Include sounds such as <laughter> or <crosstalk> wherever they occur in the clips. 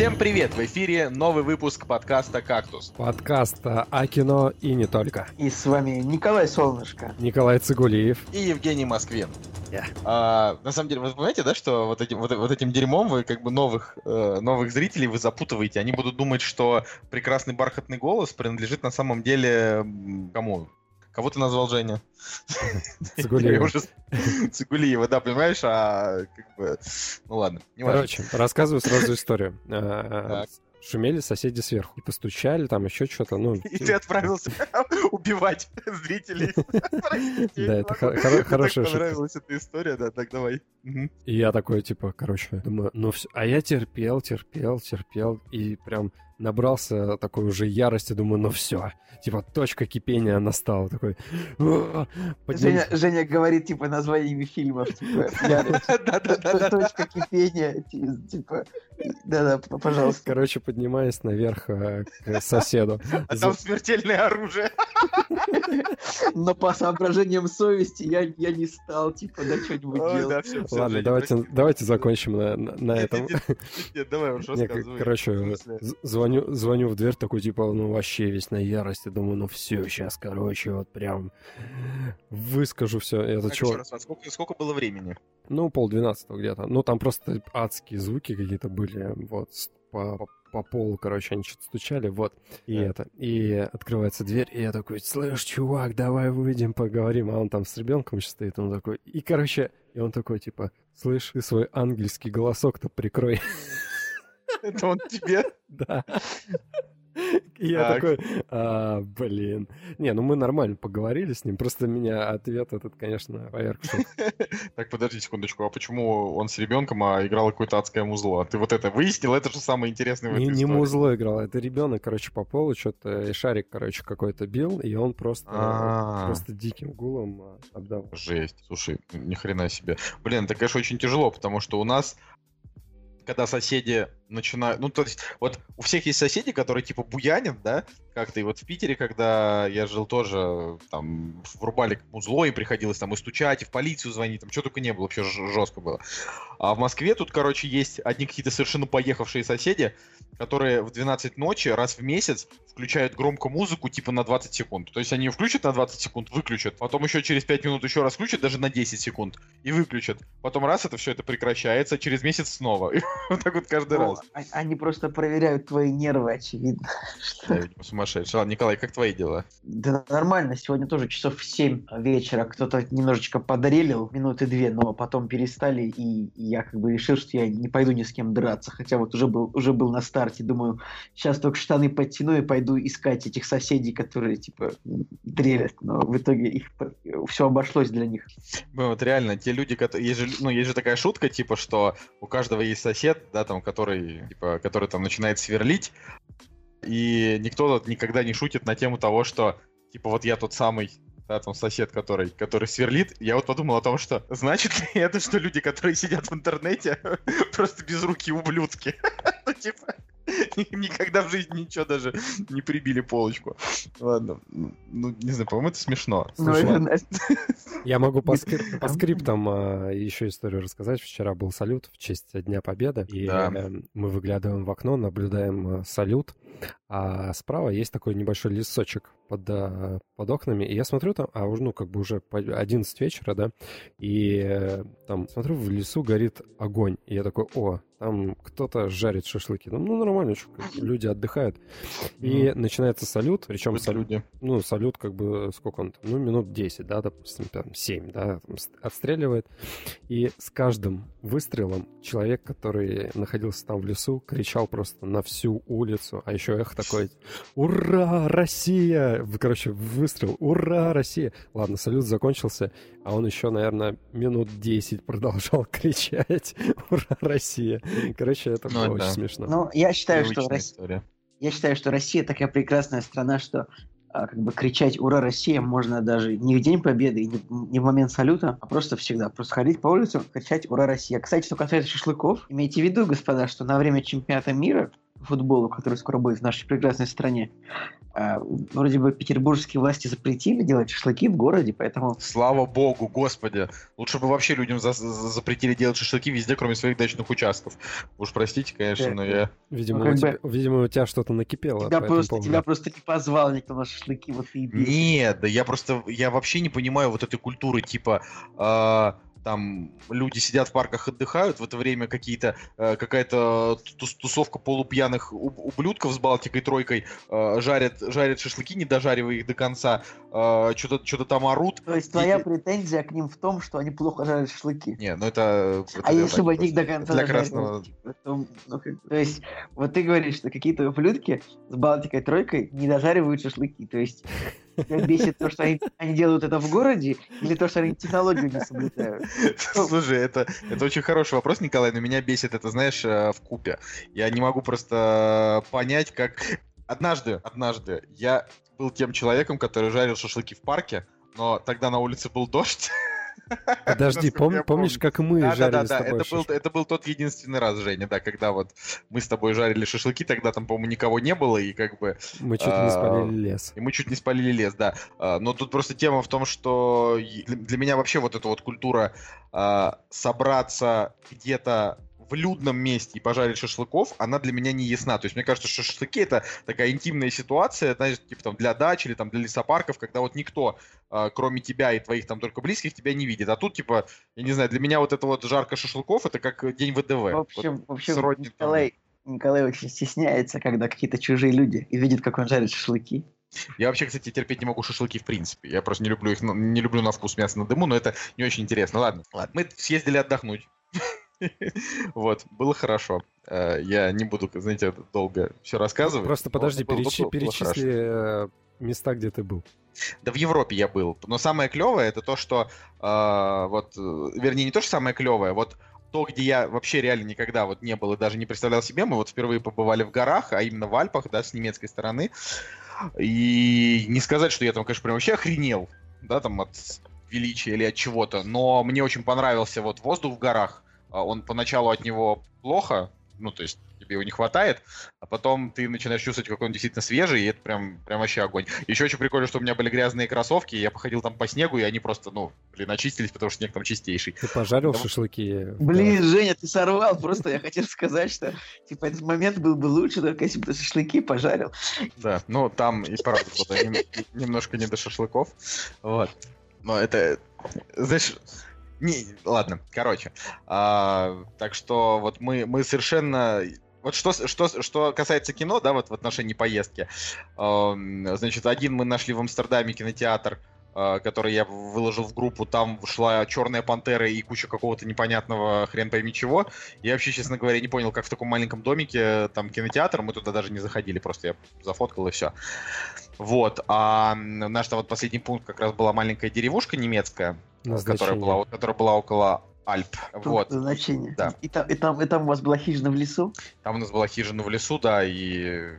Всем привет! В эфире новый выпуск подкаста «Кактус». Подкаста о кино и не только. И с вами Николай Солнышко. Николай Цигулиев. И Евгений Москвин. Yeah. А, на самом деле, вы понимаете, да, что вот этим, вот, вот этим дерьмом вы как бы новых, э, новых зрителей вы запутываете. Они будут думать, что прекрасный бархатный голос принадлежит на самом деле кому? Кого ты назвал Женя? Цигулиева. <laughs> Цигулиева, да, понимаешь, а как бы... Ну ладно, не Короче, рассказываю сразу <laughs> историю. А, шумели соседи сверху. И постучали, там еще что-то. Ну, <laughs> и ты отправился убивать зрителей. Да, это хорошая шутка. понравилась эта история, да, так давай. И я такой, типа, короче, думаю, ну все. А я терпел, терпел, терпел. И прям набрался такой уже ярости, думаю, ну все, типа точка кипения настала, такой. Женя, Женя говорит типа названиями фильмов, типа <laughs> точка кипения, типа, да-да, пожалуйста. Короче, поднимаясь наверх э, к соседу. А там смертельное оружие. <laughs> Но по соображениям совести я, я не стал, типа, да, что-нибудь делать. Да, все, все, Ладно, давайте, давайте закончим на, на, на нет, этом. Нет, нет, нет, давай уж рассказывай. Короче, звоню, звоню в дверь, такой, типа, ну, вообще весь на ярости. Думаю, ну, все, сейчас, короче, вот прям выскажу все. Это так, чувак... Раз, а сколько, сколько было времени? Ну, полдвенадцатого где-то. Ну, там просто адские звуки какие-то были, вот, по, по по полу, короче, они что-то стучали, вот, и да. это, и открывается дверь, и я такой, слышь, чувак, давай выйдем, поговорим, а он там с ребенком еще стоит, он такой, и, короче, и он такой, типа, слышь, ты свой ангельский голосок-то прикрой. Это он тебе? Да. <laughs> Я так. такой, а, блин. Не, ну мы нормально поговорили с ним, просто меня ответ этот, конечно, поверх <laughs> Так, подожди секундочку, а почему он с ребенком, а играл какое-то адское музло? А ты вот это выяснил? Это же самое интересное в этой Не, музло играл, это ребенок, короче, по полу что-то, и шарик, короче, какой-то бил, и он просто, а. просто диким гулом отдал. Жесть, слушай, ни хрена себе. Блин, это, конечно, очень тяжело, потому что у нас когда соседи начинают... Ну, то есть, вот у всех есть соседи, которые типа буянят, да, как-то. И вот в Питере, когда я жил тоже, там, врубали музло, и приходилось там и стучать, и в полицию звонить, там, что только не было, вообще жестко было. А в Москве тут, короче, есть одни какие-то совершенно поехавшие соседи, которые в 12 ночи раз в месяц включают громко музыку, типа на 20 секунд. То есть они ее включат на 20 секунд, выключат, потом еще через 5 минут еще раз включат, даже на 10 секунд, и выключат. Потом раз это все это прекращается, через месяц снова. <laughs> И вот так вот каждый ну, раз. Они просто проверяют твои нервы, очевидно. <laughs> Да, сумасшедший. Ладно, Николай, как твои дела? Да нормально, сегодня тоже часов в 7 вечера кто-то немножечко подрелил, минуты две, но потом перестали, и я как бы решил, что я не пойду ни с кем драться, хотя вот уже был, уже был на старте, думаю, сейчас только штаны подтяну и пойду искать этих соседей, которые, типа, дрелят, но в итоге их все обошлось для них. Ну, вот реально, те люди, которые... Есть же, ну, есть же такая шутка, типа, что у каждого есть сосед, да, там, который, типа, который там начинает сверлить, и никто никогда не шутит на тему того, что, типа, вот я тот самый да, там сосед, который, который сверлит, я вот подумал о том, что значит ли это, что люди, которые сидят в интернете, <laughs> просто без руки ублюдки. <laughs> Ну, типа, <laughs> никогда в жизни ничего даже не прибили полочку. Ладно, ну, не знаю, по-моему, это смешно. Ну, я могу по, скрип, по скриптам э, еще историю рассказать. Вчера был салют в честь Дня Победы, и да. э, мы выглядываем в окно, наблюдаем э, салют, а справа есть такой небольшой лесочек под, э, под окнами, и я смотрю там, а уже, ну, как бы уже 11 вечера, да, и э, там, смотрю, в лесу горит огонь, и я такой, о, там кто-то жарит шашлыки. Ну, ну нормально, что, люди отдыхают. И mm. начинается салют, причем салют, люди. ну, салют как бы, сколько он там, ну, минут 10, да, допустим, там, 7, да, там, отстреливает. И с каждым выстрелом человек, который находился там в лесу, кричал просто на всю улицу, а еще эхо такое, ура, Россия! Короче, выстрел, ура, Россия! Ладно, салют закончился, а он еще, наверное, минут 10 продолжал <laughs> кричать, ура, Россия! <laughs> Короче, это ну, было да. очень смешно. Ну, я считаю, что Россия... Я считаю, что Россия такая прекрасная страна, что а, как бы кричать «Ура, Россия!» можно даже не в День Победы, не, не в момент салюта, а просто всегда. Просто ходить по улице, кричать «Ура, Россия!». Кстати, что касается шашлыков, имейте в виду, господа, что на время чемпионата мира футболу, который скоро будет в нашей прекрасной стране. А, вроде бы петербургские власти запретили делать шашлыки в городе, поэтому... Слава богу, господи. Лучше бы вообще людям за за запретили делать шашлыки везде, кроме своих дачных участков. Уж простите, конечно, но я... Видимо, ну, у тебя, бы... видимо, у тебя что-то накипело. Тебя просто, тебя просто не позвал никто на шашлыки, вот и... Нет, да я просто... Я вообще не понимаю вот этой культуры, типа... Э там люди сидят в парках отдыхают, в это время какие-то э, какая-то тусовка полупьяных ублюдков с Балтикой тройкой э, жарят, жарят шашлыки, не дожаривая их до конца, э, что-то что-то там орут. То есть твоя и... претензия к ним в том, что они плохо жарят шашлыки? Не, ну это... это а если бы они до конца для красного... то, ну, то есть вот ты говоришь, что какие-то ублюдки с Балтикой тройкой не дожаривают шашлыки, то есть Тебя бесит то, что они, они делают это в городе, или то, что они технологию не соблюдают? Ну. Слушай, это, это очень хороший вопрос, Николай, но меня бесит это, знаешь, э, в купе. Я не могу просто понять, как... Однажды, однажды я был тем человеком, который жарил шашлыки в парке, но тогда на улице был дождь, <laughs> Подожди, пом, помнишь, как мы да, жарили да, да, с тобой это шашлыки? был, это был тот единственный раз, Женя, да, когда вот мы с тобой жарили шашлыки, тогда там, по-моему, никого не было, и как бы... Мы чуть а, не спалили лес. И мы чуть не спалили лес, да. А, но тут просто тема в том, что для меня вообще вот эта вот культура а, собраться где-то в людном месте и пожарить шашлыков, она для меня не ясна. То есть мне кажется, что шашлыки это такая интимная ситуация, знаешь, типа там для дач или там для лесопарков, когда вот никто, э, кроме тебя и твоих там только близких, тебя не видит. А тут, типа, я не знаю, для меня вот это вот жарко шашлыков, это как день ВДВ. В общем, вот, в общем сродни, Николай, там. Николай очень стесняется, когда какие-то чужие люди и видит, как он жарит шашлыки. Я вообще, кстати, терпеть не могу шашлыки в принципе. Я просто не люблю их, ну, не люблю на вкус мяса на дыму, но это не очень интересно. Ладно, ладно. Мы съездили отдохнуть. <laughs> Вот, было хорошо. Э, я не буду, знаете, долго все рассказывать. Просто подожди, перечисли э, места, где ты был. Да в Европе я был. Но самое клевое это то, что э, вот, вернее, не то, что самое клевое, вот то, где я вообще реально никогда вот не был и даже не представлял себе, мы вот впервые побывали в горах, а именно в Альпах, да, с немецкой стороны. И не сказать, что я там, конечно, прям вообще охренел, да, там от величия или от чего-то, но мне очень понравился вот воздух в горах, а он поначалу от него плохо, ну, то есть тебе его не хватает, а потом ты начинаешь чувствовать, как он действительно свежий, и это прям, прям вообще огонь. Еще очень прикольно, что у меня были грязные кроссовки, я походил там по снегу, и они просто, ну, блин, очистились, потому что снег там чистейший. Ты пожарил там... шашлыки? Блин, да. Женя, ты сорвал, просто я хотел сказать, что, типа, этот момент был бы лучше, только если бы ты шашлыки пожарил. Да, ну, там и правда было немножко не до шашлыков, вот. Но это, знаешь, не, ладно, короче. А, так что вот мы, мы совершенно вот что, что, что касается кино, да, вот в отношении поездки. Эм, значит, один мы нашли в Амстердаме кинотеатр, Э, который я выложил в группу, там шла Черная Пантера и куча какого-то непонятного хрен пойми чего. Я вообще, честно говоря, не понял, как в таком маленьком домике там кинотеатр, мы туда даже не заходили, просто я зафоткал и все. Вот, а наш вот последний пункт как раз была маленькая деревушка немецкая, Назначение. которая была, которая была около Альп. Пункт вот. значение. Да. И, там, и, там, и там у вас была хижина в лесу? Там у нас была хижина в лесу, да, и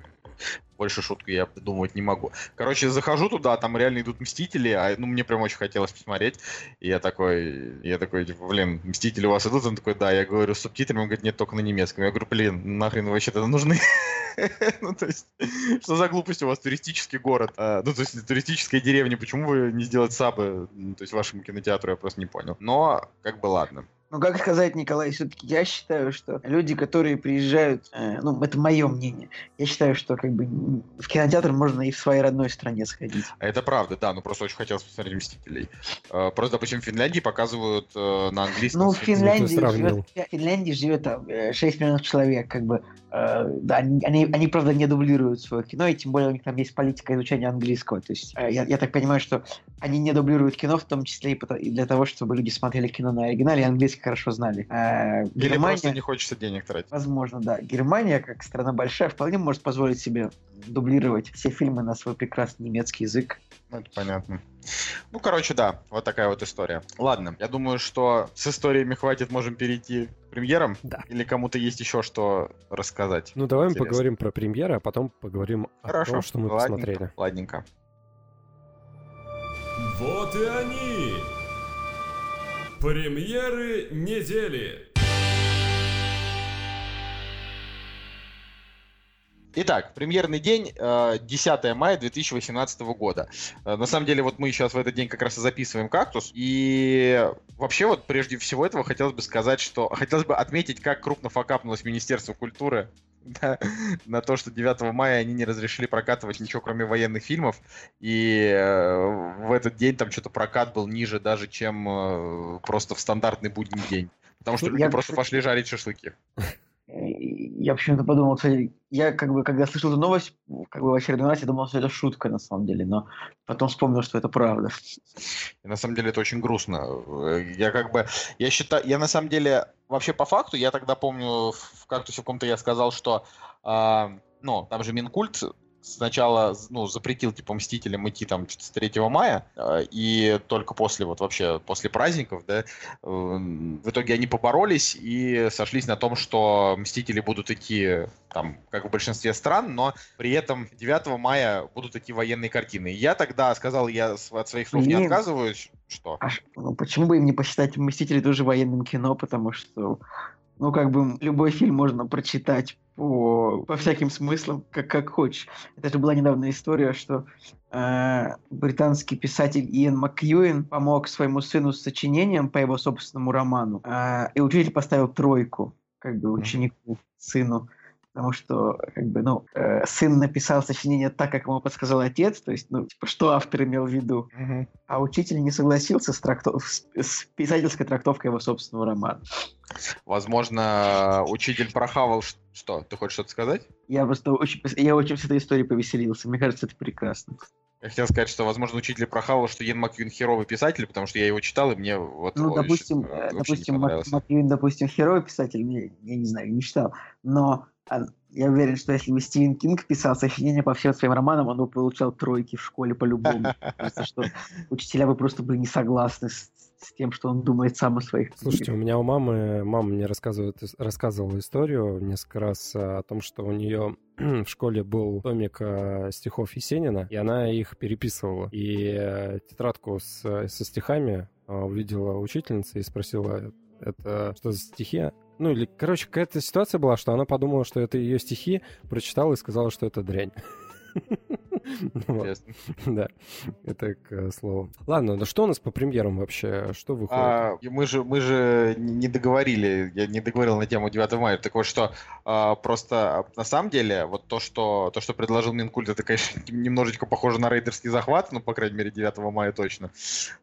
больше шутку я придумывать не могу. Короче, захожу туда, там реально идут Мстители, а, ну, мне прям очень хотелось посмотреть. И я такой, я такой, типа, блин, Мстители у вас идут? Он такой, да. Я говорю, с субтитрами, он говорит, нет, только на немецком. Я говорю, блин, нахрен вы вообще-то нужны? <laughs> ну, то есть, что за глупость у вас туристический город? А, ну, то есть, туристическая деревня, почему вы не сделать сабы, ну, то есть, вашему кинотеатру, я просто не понял. Но, как бы, ладно. Ну, как сказать, Николай, все-таки я считаю, что люди, которые приезжают, э, ну, это мое мнение, я считаю, что как бы в кинотеатр можно и в своей родной стране сходить. А это правда, да, ну просто очень хотелось посмотреть «Мстителей». Э, просто, допустим, в Финляндии показывают э, на английском. Ну, в Финляндии, живет, в Финляндии живет там, э, 6 миллионов человек, как бы Э, они, они, они, правда, не дублируют свое кино, и тем более у них там есть политика изучения английского. То есть э, я, я так понимаю, что они не дублируют кино, в том числе и для того, чтобы люди смотрели кино на оригинале и английский хорошо знали. А, Или Германия, просто не хочется денег тратить. Возможно, да. Германия, как страна большая, вполне может позволить себе дублировать все фильмы на свой прекрасный немецкий язык. Ну, это понятно. Ну, короче, да, вот такая вот история. Ладно, я думаю, что с историями хватит, можем перейти к премьерам. Да. Или кому-то есть еще что рассказать. Ну, давай Интересно. мы поговорим про премьеры, а потом поговорим Хорошо. о том, что мы ладненько, посмотрели. Ладненько. Вот и они! Премьеры недели! Итак, премьерный день 10 э, мая 2018 года. Э, на самом деле, вот мы сейчас в этот день как раз и записываем «Кактус». И вообще, вот прежде всего этого хотелось бы сказать, что... Хотелось бы отметить, как крупно факапнулось Министерство культуры <laughs> да, на то, что 9 мая они не разрешили прокатывать ничего, кроме военных фильмов. И э, в этот день там что-то прокат был ниже даже, чем просто в стандартный будний день. Потому что люди Я... просто пошли жарить шашлыки я почему-то подумал, кстати, я как бы, когда слышал эту новость, как бы в очередной раз я думал, что это шутка на самом деле, но потом вспомнил, что это правда. И на самом деле это очень грустно. Я как бы, я считаю, я на самом деле, вообще по факту, я тогда помню, в кактусе в каком-то я сказал, что, э, ну, там же Минкульт сначала ну, запретил типа Мстителям идти там с 3 мая, э, и только после вот вообще после праздников, да, э, в итоге они поборолись и сошлись на том, что Мстители будут идти там, как в большинстве стран, но при этом 9 мая будут идти военные картины. И я тогда сказал, я от своих слов не отказываюсь, что? А, ну, почему бы им не посчитать Мстители тоже военным кино, потому что ну, как бы любой фильм можно прочитать по, по всяким смыслам, как, как хочешь. Это же была недавно история, что э, британский писатель Иэн Макьюин помог своему сыну с сочинением по его собственному роману, э, и учитель поставил тройку, как бы ученику, сыну потому что, как бы, ну, э, сын написал сочинение так, как ему подсказал отец, то есть, ну, типа, что автор имел в виду, uh-huh. а учитель не согласился с, трактов... с, с писательской трактовкой его собственного романа. Возможно, учитель прохавал что? Ты хочешь что-то сказать? Я просто очень, я очень с этой историей повеселился. Мне кажется, это прекрасно. Я хотел сказать, что, возможно, учитель прохавал, что Йен Макьюин херовый писатель, потому что я его читал, и мне вот... Ну, допустим, э, допустим Макьюин, допустим, херовый писатель, мне, я не знаю, не читал, но я уверен, что если бы Стивен Кинг писал сочинение по всем своим романам, он бы получал тройки в школе по-любому. <laughs> Кажется, что учителя бы просто были не согласны с, с тем, что он думает сам о своих Слушайте, у меня у мамы, мама мне рассказывает, рассказывала историю несколько раз о том, что у нее <clears throat> в школе был томик э, стихов Есенина, и она их переписывала. И э, тетрадку с, со стихами увидела учительница и спросила, это что за стихи? Ну, или, короче, какая-то ситуация была, что она подумала, что это ее стихи, прочитала и сказала, что это дрянь. <laughs> Да, это к слову. Ладно, да что у нас по премьерам вообще? Что выходит? А, мы же мы же не договорили, я не договорил на тему 9 мая. Так вот, что а, просто на самом деле вот то, что то, что предложил Минкульт, это, конечно, <laughs> немножечко похоже на рейдерский захват, ну, по крайней мере, 9 мая точно.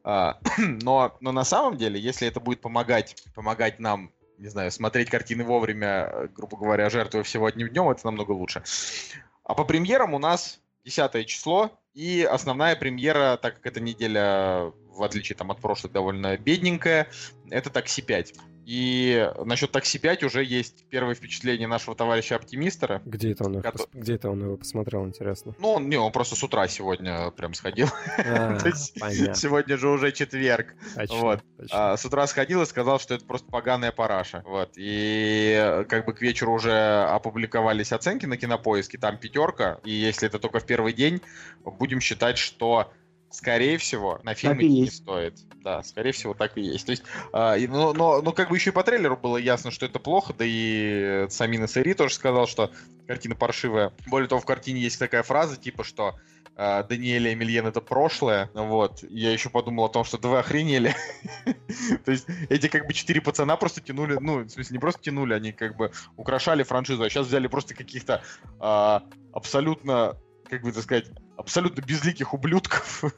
А, <clears throat> но, но на самом деле, если это будет помогать, помогать нам не знаю, смотреть картины вовремя, грубо говоря, жертвуя всего одним днем, это намного лучше. А по премьерам у нас 10 число, и основная премьера, так как эта неделя, в отличие там, от прошлых, довольно бедненькая, это «Такси 5». И насчет такси 5 уже есть первое впечатление нашего товарища оптимистера. Где это он, его, который... где это он его посмотрел, интересно? Ну, он, не, он просто с утра сегодня прям сходил. А, <laughs> сегодня же уже четверг. Вот. А, с утра сходил и сказал, что это просто поганая параша. Вот. И как бы к вечеру уже опубликовались оценки на кинопоиске, там пятерка. И если это только в первый день, будем считать, что Скорее всего, на фильм идти не стоит. Да, скорее всего, так и есть. То есть, э, но, но, но как бы еще и по трейлеру было ясно, что это плохо, да и Самина Сэри тоже сказал, что картина паршивая. Более того, в картине есть такая фраза, типа, что э, Даниэль Эмильен это прошлое. Вот. Я еще подумал о том, что да вы охренели. <laughs> То есть эти как бы четыре пацана просто тянули, ну, в смысле, не просто тянули, они как бы украшали франшизу, а сейчас взяли просто каких-то а, абсолютно как бы так сказать, абсолютно безликих ублюдков. <laughs>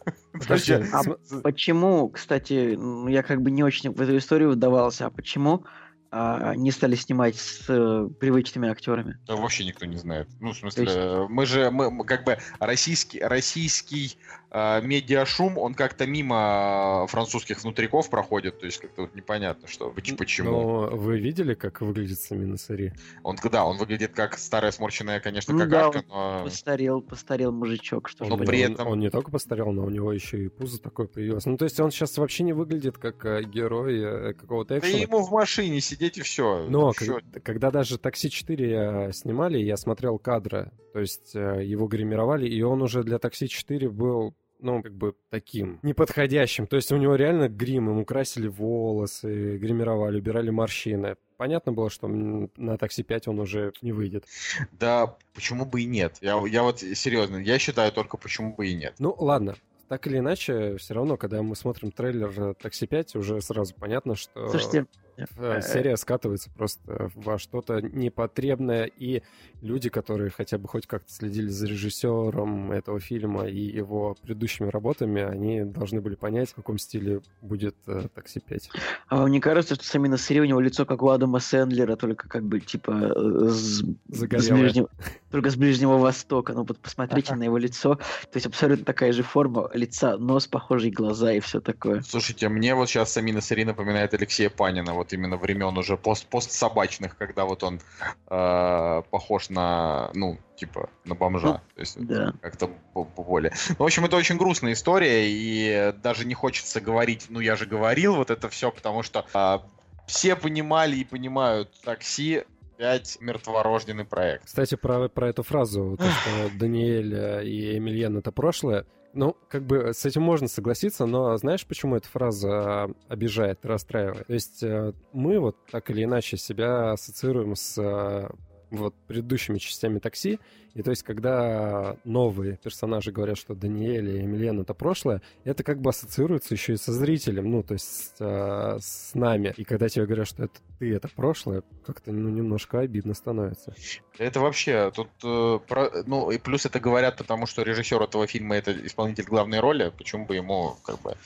А почему, кстати, я как бы не очень в эту историю вдавался, а почему а, не стали снимать с э, привычными актерами? Да вообще никто не знает. Ну, в смысле, есть... мы же, мы, как бы, российский, российский э, медиашум, он как-то мимо французских внутриков проходит, то есть как-то вот непонятно, что, почему. Но вы видели, как выглядит Самина Сари? Он, да, он выглядит как старая сморщенная, конечно, ну, какашка, да, но... постарел, постарел мужичок, что но при этом... Он, он не только постарел, но у него еще и пузо такое появилось. Ну, то есть он сейчас вообще не выглядит как э, герой э, какого-то экшена. Да ему в машине сидит сидеть и все. Но все. Когда, когда даже «Такси 4» снимали, я смотрел кадры, то есть э, его гримировали, и он уже для «Такси 4» был ну, как бы таким неподходящим. То есть у него реально грим, ему красили волосы, гримировали, убирали морщины. понятно было, что на такси 5 он уже не выйдет. Да, почему бы и нет? Я, я вот серьезно, я считаю только почему бы и нет. Ну, ладно, так или иначе, все равно, когда мы смотрим трейлер «Такси 5», уже сразу понятно, что... Слушайте, серия скатывается просто во что-то непотребное, и люди, которые хотя бы хоть как-то следили за режиссером этого фильма и его предыдущими работами, они должны были понять, в каком стиле будет э, «Такси 5». А вам не кажется, что сами на серии у него лицо как у Адама Сэндлера, только как бы типа э, с, с ближнего, только с Ближнего Востока. Ну вот посмотрите на его лицо, то есть абсолютно такая же форма лица, нос похожий, глаза и все такое. Слушайте, мне вот сейчас Самина Сари напоминает Алексея Панина, вот именно времен уже пост постсобачных, когда вот он э, похож на, ну, типа, на бомжа. Ну, То есть да. как-то более. Ну, в общем, это очень грустная история, и даже не хочется говорить, ну, я же говорил вот это все, потому что э, все понимали и понимают такси, 5 мертворожденный проект. Кстати, про, про эту фразу, то, что Даниэль и Эмильен это прошлое, ну, как бы с этим можно согласиться, но знаешь, почему эта фраза обижает, расстраивает? То есть э, мы вот так или иначе себя ассоциируем с э, вот предыдущими частями такси. И то есть, когда новые персонажи говорят, что Даниэль и Эмилиан это прошлое, это как бы ассоциируется еще и со зрителем, ну, то есть э, с нами. И когда тебе говорят, что это ты, это прошлое, как-то ну, немножко обидно становится. Это вообще тут, э, про, ну, и плюс это говорят, потому что режиссер этого фильма это исполнитель главной роли, почему бы ему как бы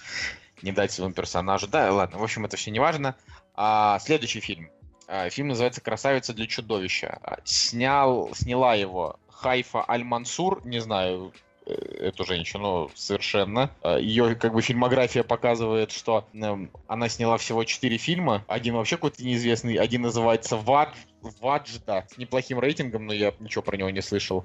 не дать своему персонажу. Да, ладно, в общем, это все не важно. А следующий фильм. А, фильм называется «Красавица для чудовища». А, снял, сняла его Хайфа Аль-Мансур, не знаю, э, эту женщину совершенно. А, Ее как бы фильмография показывает, что эм, она сняла всего четыре фильма. Один вообще какой-то неизвестный, один называется «Вад», Ваджда с неплохим рейтингом, но я ничего про него не слышал.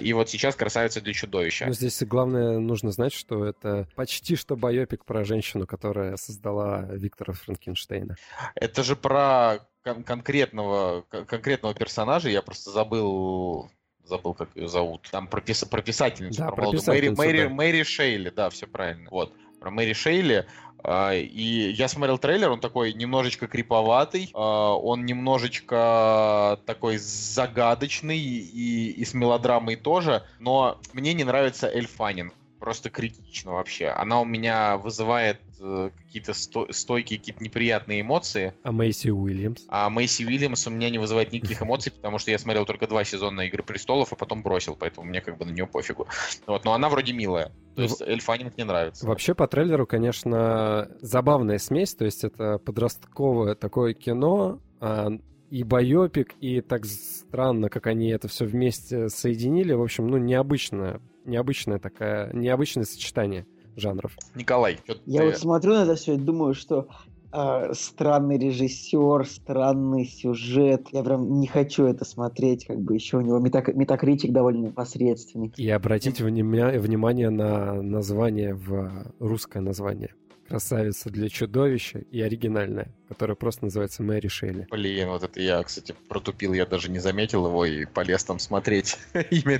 И вот сейчас «Красавица для чудовища». Но здесь главное нужно знать, что это почти что байопик про женщину, которая создала Виктора Франкенштейна. Это же про кон- конкретного, конкретного персонажа, я просто забыл забыл, как ее зовут. Там про, пис... про писательницу, да, про, писательницу, Мэри, Мэри, да. Мэри Шейли, да, все правильно. Вот, про Мэри Шейли. А, и я смотрел трейлер, он такой немножечко криповатый, а, он немножечко такой загадочный и, и с мелодрамой тоже, но мне не нравится Эль Фаннинг просто критично вообще. Она у меня вызывает какие-то сто- стойкие, какие-то неприятные эмоции. А Мэйси Уильямс? А Мэйси Уильямс у меня не вызывает никаких <laughs> эмоций, потому что я смотрел только два сезона «Игры престолов», а потом бросил, поэтому мне как бы на нее пофигу. <laughs> Вот, но она вроде милая. То есть Эль Фаннинг мне нравится. Вообще по трейлеру, конечно, забавная смесь, то есть это подростковое такое кино, а, и байопик, и так странно, как они это все вместе соединили. В общем, ну, необычное необычное такая, необычное сочетание жанров. Николай, я ты... вот смотрю на это все и думаю, что э, странный режиссер, странный сюжет. Я прям не хочу это смотреть, как бы еще у него метак... метакритик довольно посредственный. И обратите внимание, внимание на название в русское название красавица для чудовища и оригинальная, которая просто называется Мэри Шелли. Блин, вот это я, кстати, протупил, я даже не заметил его и полез там смотреть <laughs> имя,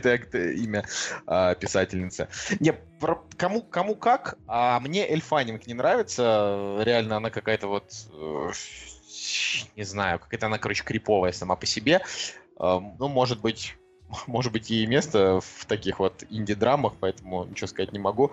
имя а, писательницы. Не, про, кому, кому как, а мне Эльфанинг не нравится, реально она какая-то вот, э, не знаю, какая-то она, короче, криповая сама по себе. Э, ну, может быть, <laughs> может быть, ей место в таких вот инди-драмах, поэтому ничего сказать не могу.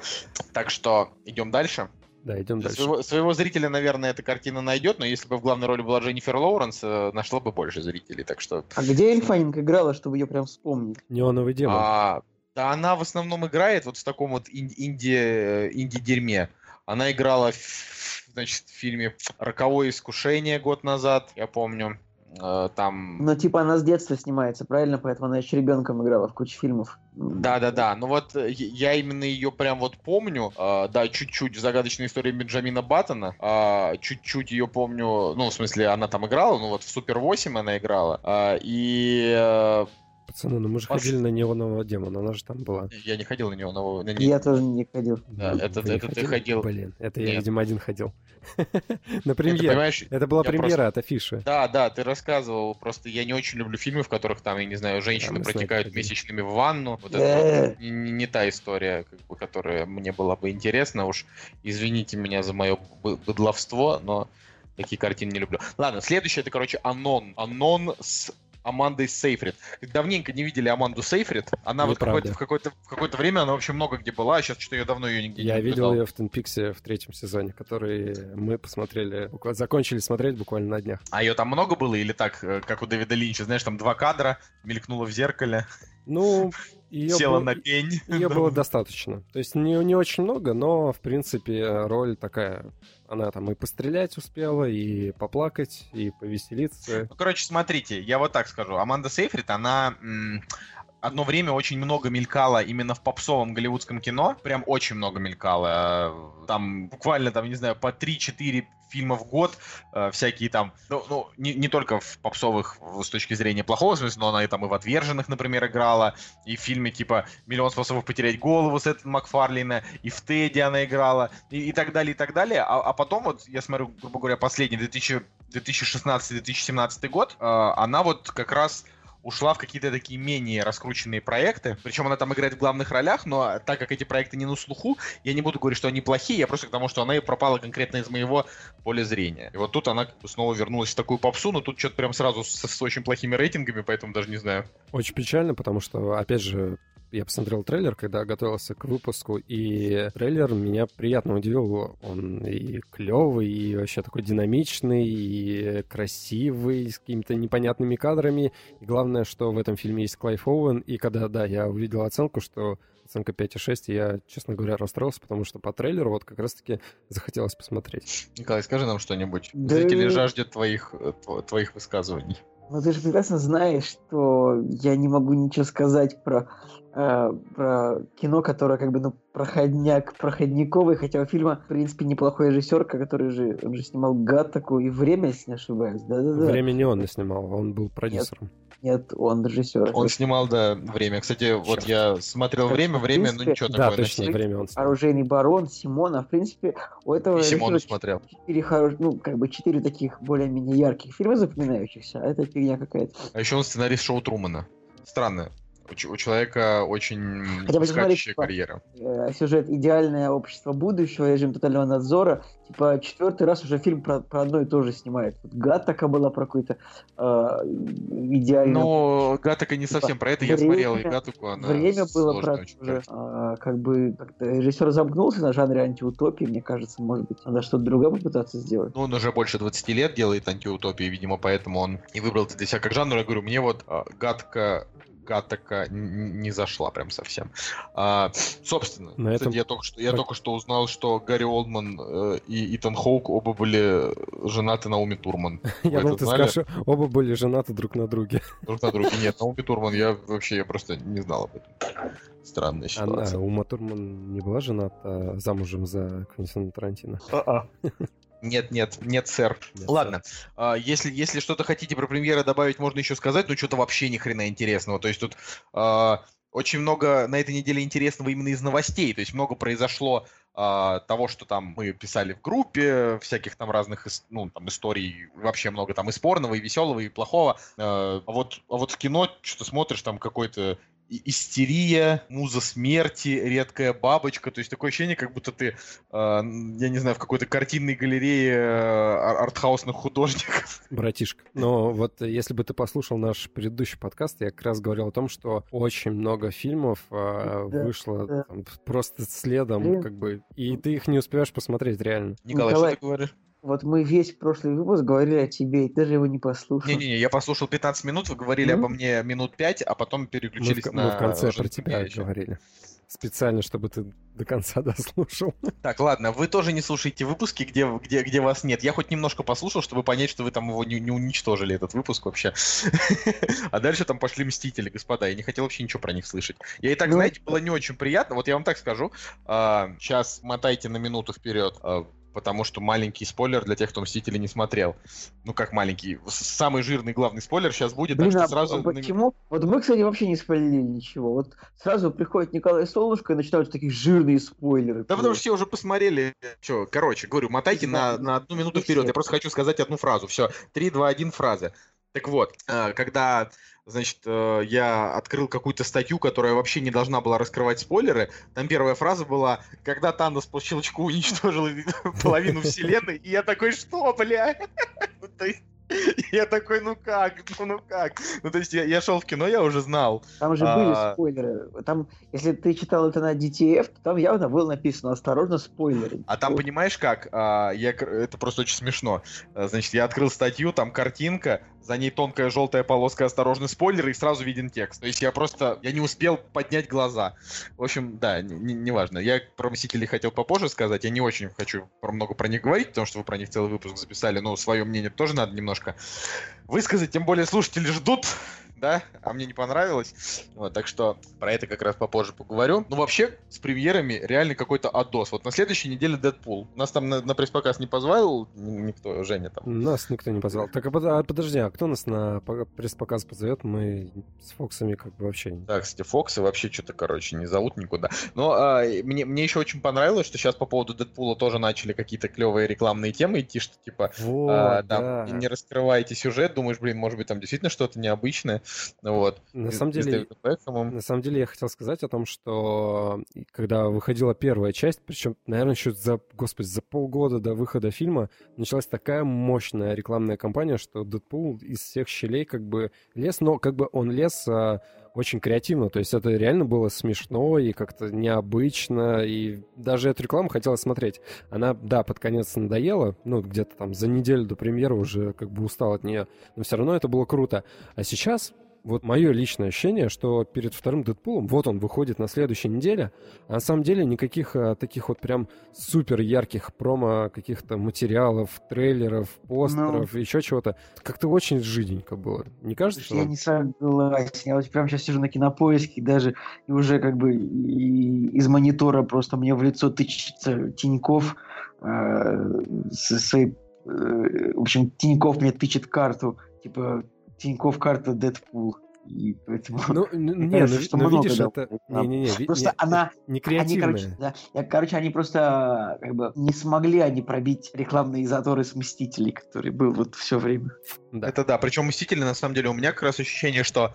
Так что идем дальше. Да, идем дальше. Своего, своего зрителя, наверное, эта картина найдет, но если бы в главной роли была Дженнифер Лоуренс, э, нашло бы больше зрителей, так что... А где Эльфанинг играла, чтобы ее прям вспомнить? Неоновый демон. А, да она в основном играет вот в таком вот инди, э, инди-дерьме. Она играла в, значит, в фильме «Роковое искушение» год назад, я помню. Э, там... Ну, типа она с детства снимается, правильно? Поэтому она еще ребенком играла в куче фильмов. Да-да-да, ну вот э, я именно ее прям вот помню, э, да, чуть-чуть в «Загадочной истории Бенджамина Баттона, э, чуть-чуть ее помню, ну, в смысле, она там играла, ну вот в «Супер 8» она играла, э, и Пацаны, ну мы же Пос... ходили на неонового демона, она же там была. Я не ходил на неонового. На не... Я тоже не ходил. Да, это, это ты ходил. Блин, это Нет. я, видимо, один ходил. <laughs> на премьеру. Это была премьера от афиши. Да, да, ты рассказывал. Просто я не очень люблю фильмы, в которых там, я не знаю, женщины протекают месячными в ванну. Вот это не та история, которая мне была бы интересна. Уж извините меня за мое быдловство, но такие картины не люблю. Ладно, следующее это, короче, Анон. Анон с Амандой Сейфрид. Давненько не видели Аманду Сейфрид. Она вот какое-то, в, какое-то, в какое-то время, она вообще много где была, а сейчас что-то ее давно ее нигде Я не Я видел ее в Тенпиксе в третьем сезоне, который мы посмотрели, закончили смотреть буквально на днях. А ее там много было или так, э, как у Дэвида Линча, знаешь, там два кадра, мелькнуло в зеркале? Ну, ее Села было, на пень. Ее было достаточно. То есть не, не очень много, но, в принципе, роль такая. Она там и пострелять успела, и поплакать, и повеселиться. Ну, короче, смотрите, я вот так скажу. Аманда Сейфрид, она одно время очень много мелькала именно в попсовом голливудском кино. Прям очень много мелькала. Там буквально, там, не знаю, по 3-4 фильма в год, э, всякие там, ну, ну не, не только в попсовых с точки зрения плохого смысла, но она и там и в «Отверженных», например, играла, и в фильме типа «Миллион способов потерять голову» с этого Макфарлина, и в «Тедди» она играла, и, и так далее, и так далее. А, а потом вот, я смотрю, грубо говоря, последний 2016-2017 год, э, она вот как раз ушла в какие-то такие менее раскрученные проекты. Причем она там играет в главных ролях, но так как эти проекты не на слуху, я не буду говорить, что они плохие, я просто к тому, что она и пропала конкретно из моего поля зрения. И вот тут она снова вернулась в такую попсу, но тут что-то прям сразу с, с очень плохими рейтингами, поэтому даже не знаю. Очень печально, потому что, опять же, я посмотрел трейлер, когда готовился к выпуску, и трейлер меня приятно удивил. Он и клевый, и вообще такой динамичный, и красивый, с какими-то непонятными кадрами. И главное, что в этом фильме есть Клайф Оуэн. И когда, да, я увидел оценку, что оценка 5,6, я, честно говоря, расстроился, потому что по трейлеру вот как раз-таки захотелось посмотреть. Николай, скажи нам что-нибудь. Да... Зрители жаждет твоих, э, твоих высказываний. Ну ты же прекрасно знаешь, что я не могу ничего сказать про э, про кино, которое как бы, ну, проходняк, проходниковый, хотя у фильма, в принципе, неплохой режиссер, который же, он же снимал «Гаттаку» и «Время», если не ошибаюсь, да-да-да. «Время» не он снимал, он был продюсером. Нет, нет он режиссер. Он снимал, да, «Время». Кстати, вот я смотрел «Время», «Время», ну ничего да, такое. точно, «Время» он снимал. «Оружейный барон», «Симона», в принципе, у этого и Симона смотрел. Четыре, хорош... ну, как бы четыре таких более-менее ярких фильма запоминающихся, а это фигня какая-то. А еще он сценарист шоу Трумана. Странно у, человека очень Хотя бы скачущая карьера. Э, сюжет «Идеальное общество будущего», режим тотального надзора. Типа четвертый раз уже фильм про, про одно и то же снимает. Вот Гаттака была про какой-то э, идеальный... Но Гаттака не типа, совсем про это. Я время, смотрел и <laughs> Гаттаку, она Время было про уже, э, как бы режиссер замкнулся на жанре антиутопии. Мне кажется, может быть, надо что-то другое попытаться сделать. Ну, он уже больше 20 лет делает антиутопии, видимо, поэтому он и выбрал это для себя как жанр. Я говорю, мне вот э, Гаттака Гаттека не зашла прям совсем. А, собственно, На кстати, этом... я, только что, я только что узнал, что Гарри Олдман э, и Итан Хоук оба были женаты на Уми Турман. <laughs> Я думал, ты скажешь, оба были женаты друг на друге. <laughs> Друг на друге. Нет, Науми Турман я вообще я просто не знал об этом. Странная ситуация. А, Ума Турман не была жената замужем за Квентином Тарантино? А-а. <laughs> Нет, нет, нет, сэр. Нет, Ладно, сэр. А, если, если что-то хотите про премьеры добавить, можно еще сказать, но что-то вообще ни хрена интересного. То есть тут а, очень много на этой неделе интересного именно из новостей. То есть много произошло а, того, что там мы писали в группе, всяких там разных ну, там, историй, вообще много там и спорного, и веселого, и плохого. А вот, а вот в кино что-то смотришь, там какой-то истерия, муза смерти, редкая бабочка. То есть такое ощущение, как будто ты, э, я не знаю, в какой-то картинной галерее э, артхаусных художников. Братишка, но вот если бы ты послушал наш предыдущий подкаст, я как раз говорил о том, что очень много фильмов э, вышло. Там, просто следом, как бы, и ты их не успеваешь посмотреть реально. Николай, Николай что ты говоришь? Вот мы весь прошлый выпуск говорили о тебе, и ты же его не послушал. Не-не-не, я послушал 15 минут, вы говорили mm-hmm. обо мне минут 5, а потом переключились мы в, на... Мы в конце про тебя говорили. Специально, чтобы ты до конца <laughs> дослушал. Так, ладно, вы тоже не слушаете выпуски, где, где, где вас нет. Я хоть немножко послушал, чтобы понять, что вы там его не, не уничтожили, этот выпуск вообще. <laughs> А дальше там пошли Мстители, господа. Я не хотел вообще ничего про них слышать. Я и так, ну, знаете, было не очень приятно. Вот я вам так скажу. Сейчас а, мотайте на минуту вперед а, потому что маленький спойлер для тех, кто Мстители не смотрел. Ну, как маленький. Самый жирный главный спойлер сейчас будет, Блин, так что а сразу... почему? Вот мы, кстати, вообще не спойлерили ничего. Вот сразу приходит Николай Солнышко и начинают такие жирные спойлеры. Да потому что все уже посмотрели. Че, короче, говорю, мотайте на, на одну минуту вперед. Я просто хочу сказать одну фразу. Все, три, два, один фраза. Так вот, э, когда значит, э, я открыл какую-то статью, которая вообще не должна была раскрывать спойлеры. Там первая фраза была, когда Танос по щелчку уничтожил <laughs> половину вселенной, и я такой, что, бля? <laughs> Ну, то есть Я такой, ну как, ну, ну как? Ну, то есть я, я шел в кино, я уже знал. Там же а... были спойлеры. Там, если ты читал это на DTF, то там явно было написано «Осторожно, спойлеры». А там, понимаешь как? А, я, это просто очень смешно. А, значит, я открыл статью, там картинка, за ней тонкая желтая полоска «Осторожный спойлер» и сразу виден текст. То есть я просто, я не успел поднять глаза. В общем, да, неважно. Не, не я про Мстителей хотел попозже сказать, я не очень хочу про много про них говорить, потому что вы про них целый выпуск записали, но свое мнение тоже надо немножко высказать, тем более слушатели ждут да, а мне не понравилось. Вот, так что про это как раз попозже поговорю. Ну, вообще, с премьерами реально какой-то отдос. Вот на следующей неделе Дэдпул. Нас там на, на пресс-показ не позвал никто, Женя там. Нас никто не позвал. Так, а, а подожди, а кто нас на пресс-показ позовет? Мы с Фоксами как бы вообще... Да, кстати, Фоксы вообще что-то, короче, не зовут никуда. Но а, мне, мне еще очень понравилось, что сейчас по поводу Дэдпула тоже начали какие-то клевые рекламные темы идти, что типа, вот, а, да, да. не раскрывайте сюжет, думаешь, блин, может быть, там действительно что-то необычное. Вот. На самом деле, на самом деле я хотел сказать о том, что когда выходила первая часть, причем, наверное, еще за, господи, за полгода до выхода фильма началась такая мощная рекламная кампания, что Дэдпул из всех щелей как бы лез, но как бы он лез а, очень креативно. То есть это реально было смешно и как-то необычно. И даже эту рекламу хотелось смотреть. Она, да, под конец надоела. Ну, где-то там за неделю до премьеры уже как бы устал от нее. Но все равно это было круто. А сейчас вот мое личное ощущение, что перед вторым Дэдпулом, вот он выходит на следующей неделе, а на самом деле никаких а, таких вот прям супер ярких промо каких-то материалов, трейлеров, постеров, ну, еще чего-то. Как-то очень жиденько было. Не кажется? Что я не согласен. Я вот прям сейчас сижу на кинопоиске даже и уже как бы из монитора просто мне в лицо тычется Тиньков э, со своей... Э, в общем, Тиньков мне тычет карту, типа Тиньков карта Дэдпул. И поэтому... Ну, <laughs> не, кажется, ну, что ну, много, видишь, это... Не, не, не, просто не, она... Не креативная. Они, короче, да, я, короче, они просто как бы не смогли они пробить рекламные заторы с Мстителей, который был вот все время. Да. Это да, причем Мстители, на самом деле, у меня как раз ощущение, что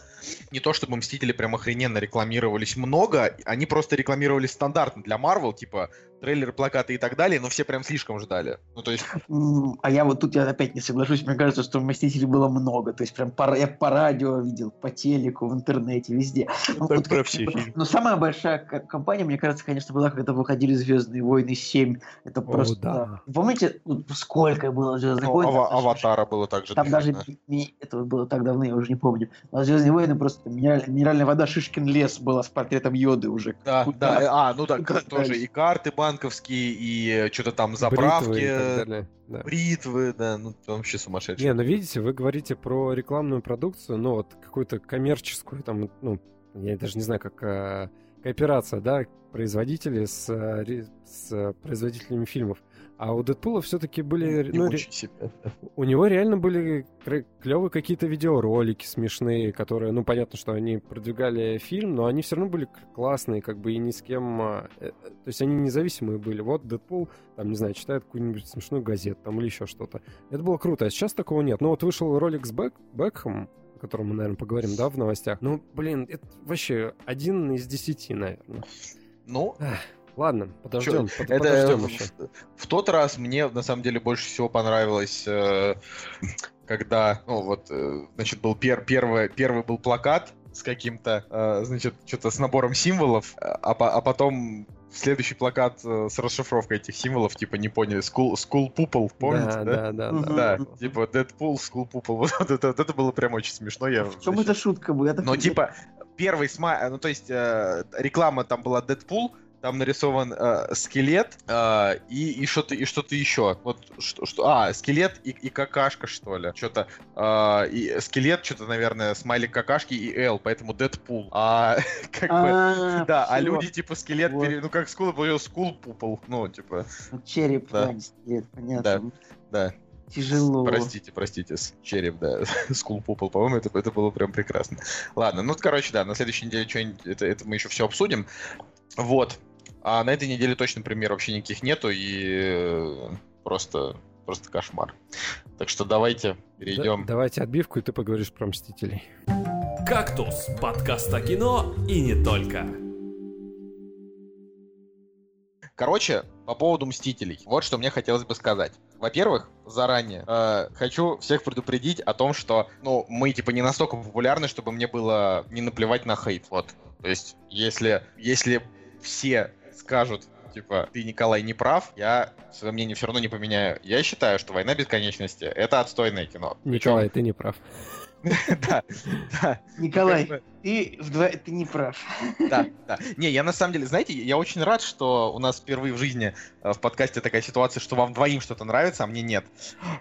не то чтобы Мстители прям охрененно рекламировались много, они просто рекламировались стандартно для Марвел, типа трейлеры, плакаты и так далее, но все прям слишком ждали. Ну, то есть... А я вот тут я опять не соглашусь, мне кажется, что Мстителей было много, то есть прям по, я по радио видел, по телеку, в интернете, везде. Ну, вот, про все фильмы. Но самая большая компания, мне кажется, конечно, была, когда выходили «Звездные войны 7». Это О, просто... Да. Помните, сколько было «Звездных ну, войн»? Аватара было также. Там даже этого было так давно, я уже не помню. Но «Звездные войны» просто минеральная вода Шишкин лес была с портретом Йоды уже. Да, да, а, ну да, тоже и карты банковские, и что-то там заправки, бритвы, да, ну вообще сумасшедшие. Не, ну видите, вы говорите про рекламную продукцию, ну вот какую-то коммерческую, там, ну, я даже не знаю, как а, кооперация, да, производителей с, а, с производителями фильмов. А у Дэдпула все-таки были... Не ну, ре... У него реально были клевые какие-то видеоролики смешные, которые, ну, понятно, что они продвигали фильм, но они все равно были классные, как бы и ни с кем... А, э, то есть они независимые были. Вот Дэдпул, там, не знаю, читает какую-нибудь смешную газету там или еще что-то. Это было круто. А сейчас такого нет. Ну, вот вышел ролик с Бэк... Бекхэм, о котором мы, наверное, поговорим, да, в новостях. Ну, блин, это вообще один из десяти, наверное. Ну, Ладно, подождем, под, это подождем еще. В, в тот раз мне на самом деле больше всего понравилось, э, когда, ну вот, э, значит, был пер, первый, первый был плакат с каким-то, э, значит, что-то с набором символов, а, а потом следующий плакат э, с расшифровкой этих символов, типа, не поняли, school, school pupil, помните, да? Да, да, да. Да, типа, Deadpool, school pupil, <laughs> вот это, вот это было прям очень смешно. Я, в чем эта шутка была? Но, типа, первый смай, ну, то есть, э, реклама там была Deadpool, там нарисован э, скелет э, и, и что-то и что-то еще. Вот что, что а скелет и, и какашка что ли, что-то э, и скелет что-то наверное смайлик какашки и L, поэтому Дэдпул. А <laughs> как бы а, да, а люди типа скелет ну как скул был скул пупал, ну типа. Череп, скелет, понятно. Да. Тяжело. Простите, простите, с череп, да, <laughs> скул пупал, по-моему, это, это было прям прекрасно. Ладно, ну, короче, да, на следующей неделе что-нибудь, это, это мы еще все обсудим. Вот, а на этой неделе точно премьер вообще никаких нету, и э, просто, просто кошмар. Так что давайте перейдем. Да, давайте отбивку, и ты поговоришь про Мстителей. «Кактус» — подкаст о кино и не только. Короче, по поводу Мстителей. Вот что мне хотелось бы сказать. Во-первых, заранее э, хочу всех предупредить о том, что ну, мы типа не настолько популярны, чтобы мне было не наплевать на хейт. Вот. То есть, если, если все скажут, типа, ты, Николай, не прав, я свое мнение все равно не поменяю. Я считаю, что «Война бесконечности» — это отстойное кино. Николай, ты не прав. <laughs> Да, да. Николай, ты, вдво... ты не прав. <laughs> Да, да. Не, я на самом деле, знаете, я очень рад, что у нас впервые в жизни э, в подкасте такая ситуация, что вам двоим что-то нравится, а мне нет.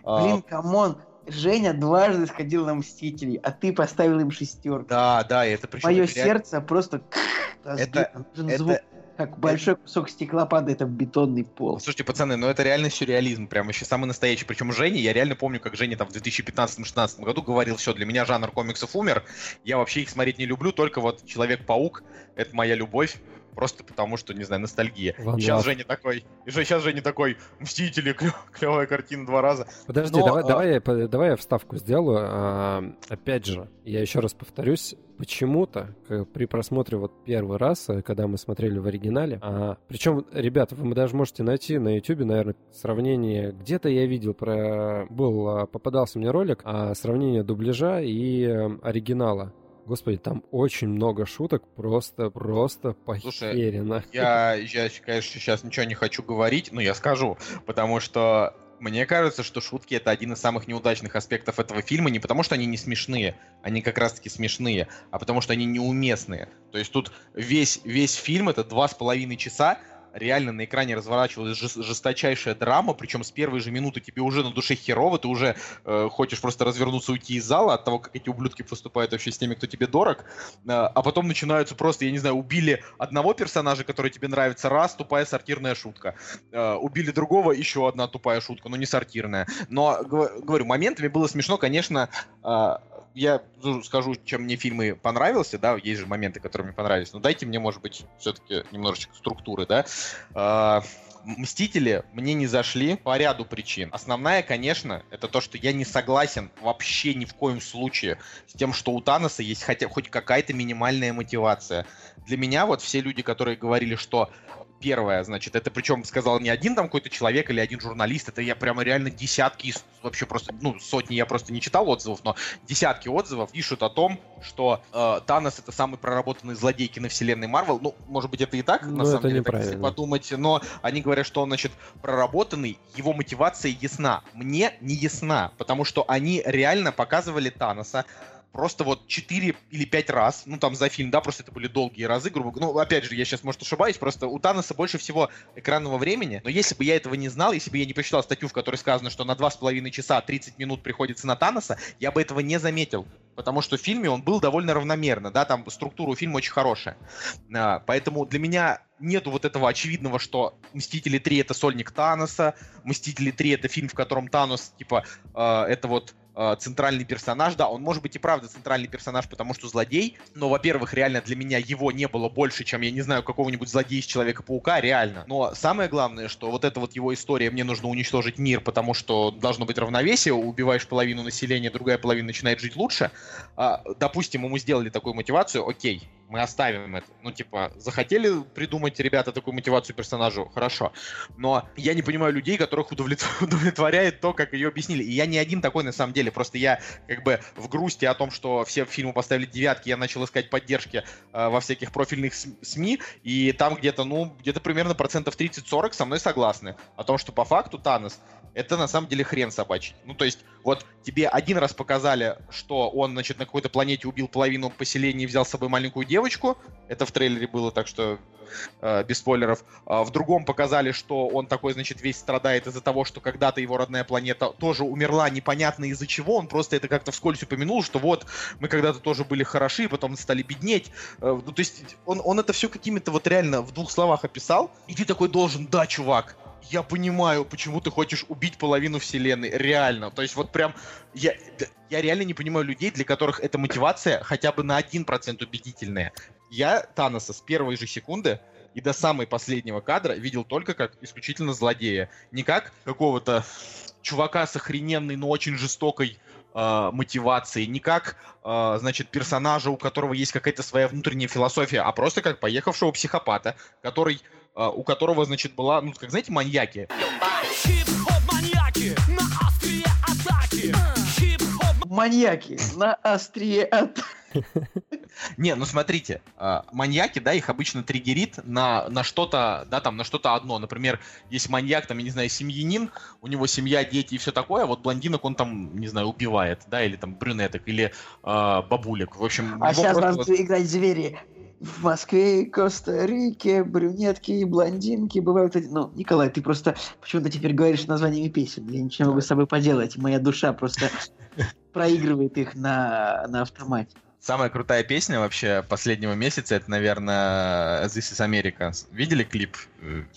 А, Блин, come on, Женя дважды сходил на Мстителей, а ты поставил им шестерку. Да, да, это причем... Мое сердце просто... Это, это, как большой кусок стекла падает в бетонный пол. Слушайте, пацаны, ну это реально сюрреализм, прям еще самый настоящий. Причем Женя, я реально помню, как Женя там в 2015-16 году говорил, все, для меня жанр комиксов умер, я вообще их смотреть не люблю, только вот Человек-паук, это моя любовь. Просто потому, что, не знаю, ностальгия. Ван сейчас Женя такой, и сейчас Женя такой, Мстители, клев, клевая картина два раза. Подожди, Но, давай, а... давай, я, давай я вставку сделаю. А, опять же, я еще раз повторюсь, почему-то при просмотре вот первый раз, э, когда мы смотрели в оригинале, а, причем, ребята, вы даже можете найти на YouTube, наверное, сравнение, где-то я видел про, был, а, попадался мне ролик, а, сравнение дубляжа и а, оригинала. Господи, там очень много шуток, просто, просто похерено. Слушай, <laughs> я, я, конечно, сейчас ничего не хочу говорить, но я скажу, потому что мне кажется, что шутки это один из самых неудачных аспектов этого фильма, не потому что они не смешные, они как раз-таки смешные, а потому что они неуместные. То есть тут весь, весь фильм это два с половиной часа, реально на экране разворачивалась жесточайшая драма, причем с первой же минуты тебе уже на душе херово, ты уже э, хочешь просто развернуться, уйти из зала от того, как эти ублюдки поступают вообще с теми, кто тебе дорог, э, а потом начинаются просто, я не знаю, убили одного персонажа, который тебе нравится, раз, тупая сортирная шутка, э, убили другого, еще одна тупая шутка, но не сортирная. Но, говорю, моментами было смешно, конечно, э, я скажу, чем мне фильмы понравился, да, есть же моменты, которые мне понравились, но дайте мне, может быть, все-таки немножечко структуры, да. А, Мстители мне не зашли по ряду причин. Основная, конечно, это то, что я не согласен вообще ни в коем случае с тем, что у Таноса есть хотя хоть какая-то минимальная мотивация. Для меня вот все люди, которые говорили, что первое, значит, это причем сказал не один там какой-то человек или один журналист, это я прямо реально десятки, вообще просто, ну, сотни я просто не читал отзывов, но десятки отзывов пишут о том, что э, Танос это самый проработанный злодей киновселенной Марвел. Ну, может быть, это и так, ну, на самом деле, так, если подумать, но они говорят, что он, значит, проработанный, его мотивация ясна. Мне не ясна, потому что они реально показывали Таноса просто вот 4 или 5 раз, ну там за фильм, да, просто это были долгие разы, грубо говоря. Ну, опять же, я сейчас, может, ошибаюсь, просто у Таноса больше всего экранного времени, но если бы я этого не знал, если бы я не прочитал статью, в которой сказано, что на 2,5 часа 30 минут приходится на Таноса, я бы этого не заметил. Потому что в фильме он был довольно равномерно, да, там структура у фильма очень хорошая. А, поэтому для меня нету вот этого очевидного, что «Мстители 3» — это сольник Таноса, «Мстители 3» — это фильм, в котором Танос, типа, э, это вот э, центральный персонаж. Да, он может быть и правда центральный персонаж, потому что злодей, но, во-первых, реально для меня его не было больше, чем, я не знаю, какого-нибудь злодея из Человека-паука, реально. Но самое главное, что вот эта вот его история «мне нужно уничтожить мир, потому что должно быть равновесие, убиваешь половину населения, другая половина начинает жить лучше», э, допустим, ему сделали такую мотивацию, окей, мы оставим это. Ну, типа, захотели придумать ребята такую мотивацию персонажу, хорошо. Но я не понимаю людей, которых <laughs> удовлетворяет то, как ее объяснили. И я не один такой, на самом деле. Просто я, как бы, в грусти о том, что все фильмы поставили девятки, я начал искать поддержки э, во всяких профильных СМИ, и там где-то, ну, где-то примерно процентов 30-40 со мной согласны. О том, что по факту Танос это на самом деле хрен собачий. Ну, то есть, вот тебе один раз показали, что он, значит, на какой-то планете убил половину поселения и взял с собой маленькую девочку. Это в трейлере было, так что э, без спойлеров. А в другом показали, что он такой, значит, весь страдает из-за того, что когда-то его родная планета тоже умерла, непонятно из-за чего. Он просто это как-то вскользь упомянул, что вот мы когда-то тоже были хороши, потом стали беднеть. Э, ну, то есть он, он это все какими-то вот реально в двух словах описал, и ты такой должен, да, чувак, я понимаю, почему ты хочешь убить половину вселенной. Реально. То есть вот прям... Я, я реально не понимаю людей, для которых эта мотивация хотя бы на 1% убедительная. Я Таноса с первой же секунды и до самой последнего кадра видел только как исключительно злодея. Не как какого-то чувака с охрененной, но очень жестокой э, мотивации, не как, э, значит, персонажа, у которого есть какая-то своя внутренняя философия, а просто как поехавшего психопата, который, э, у которого, значит, была, ну, как знаете, маньяки. Маньяки на острие атаки. Не, ну смотрите, а, маньяки, да, их обычно триггерит на, на что-то, да, там, на что-то одно. Например, есть маньяк, там, я не знаю, семьянин, у него семья, дети и все такое, а вот блондинок он там, не знаю, убивает, да, или там брюнеток, или э, бабулек. В общем, а сейчас нам вот... играть звери. В Москве Коста-Рике брюнетки и блондинки бывают... Ну, Николай, ты просто почему-то теперь говоришь названиями песен. Я ничего не могу с собой поделать. Моя душа просто проигрывает их на, на автомате. Самая крутая песня вообще последнего месяца, это, наверное, This is America. Видели клип?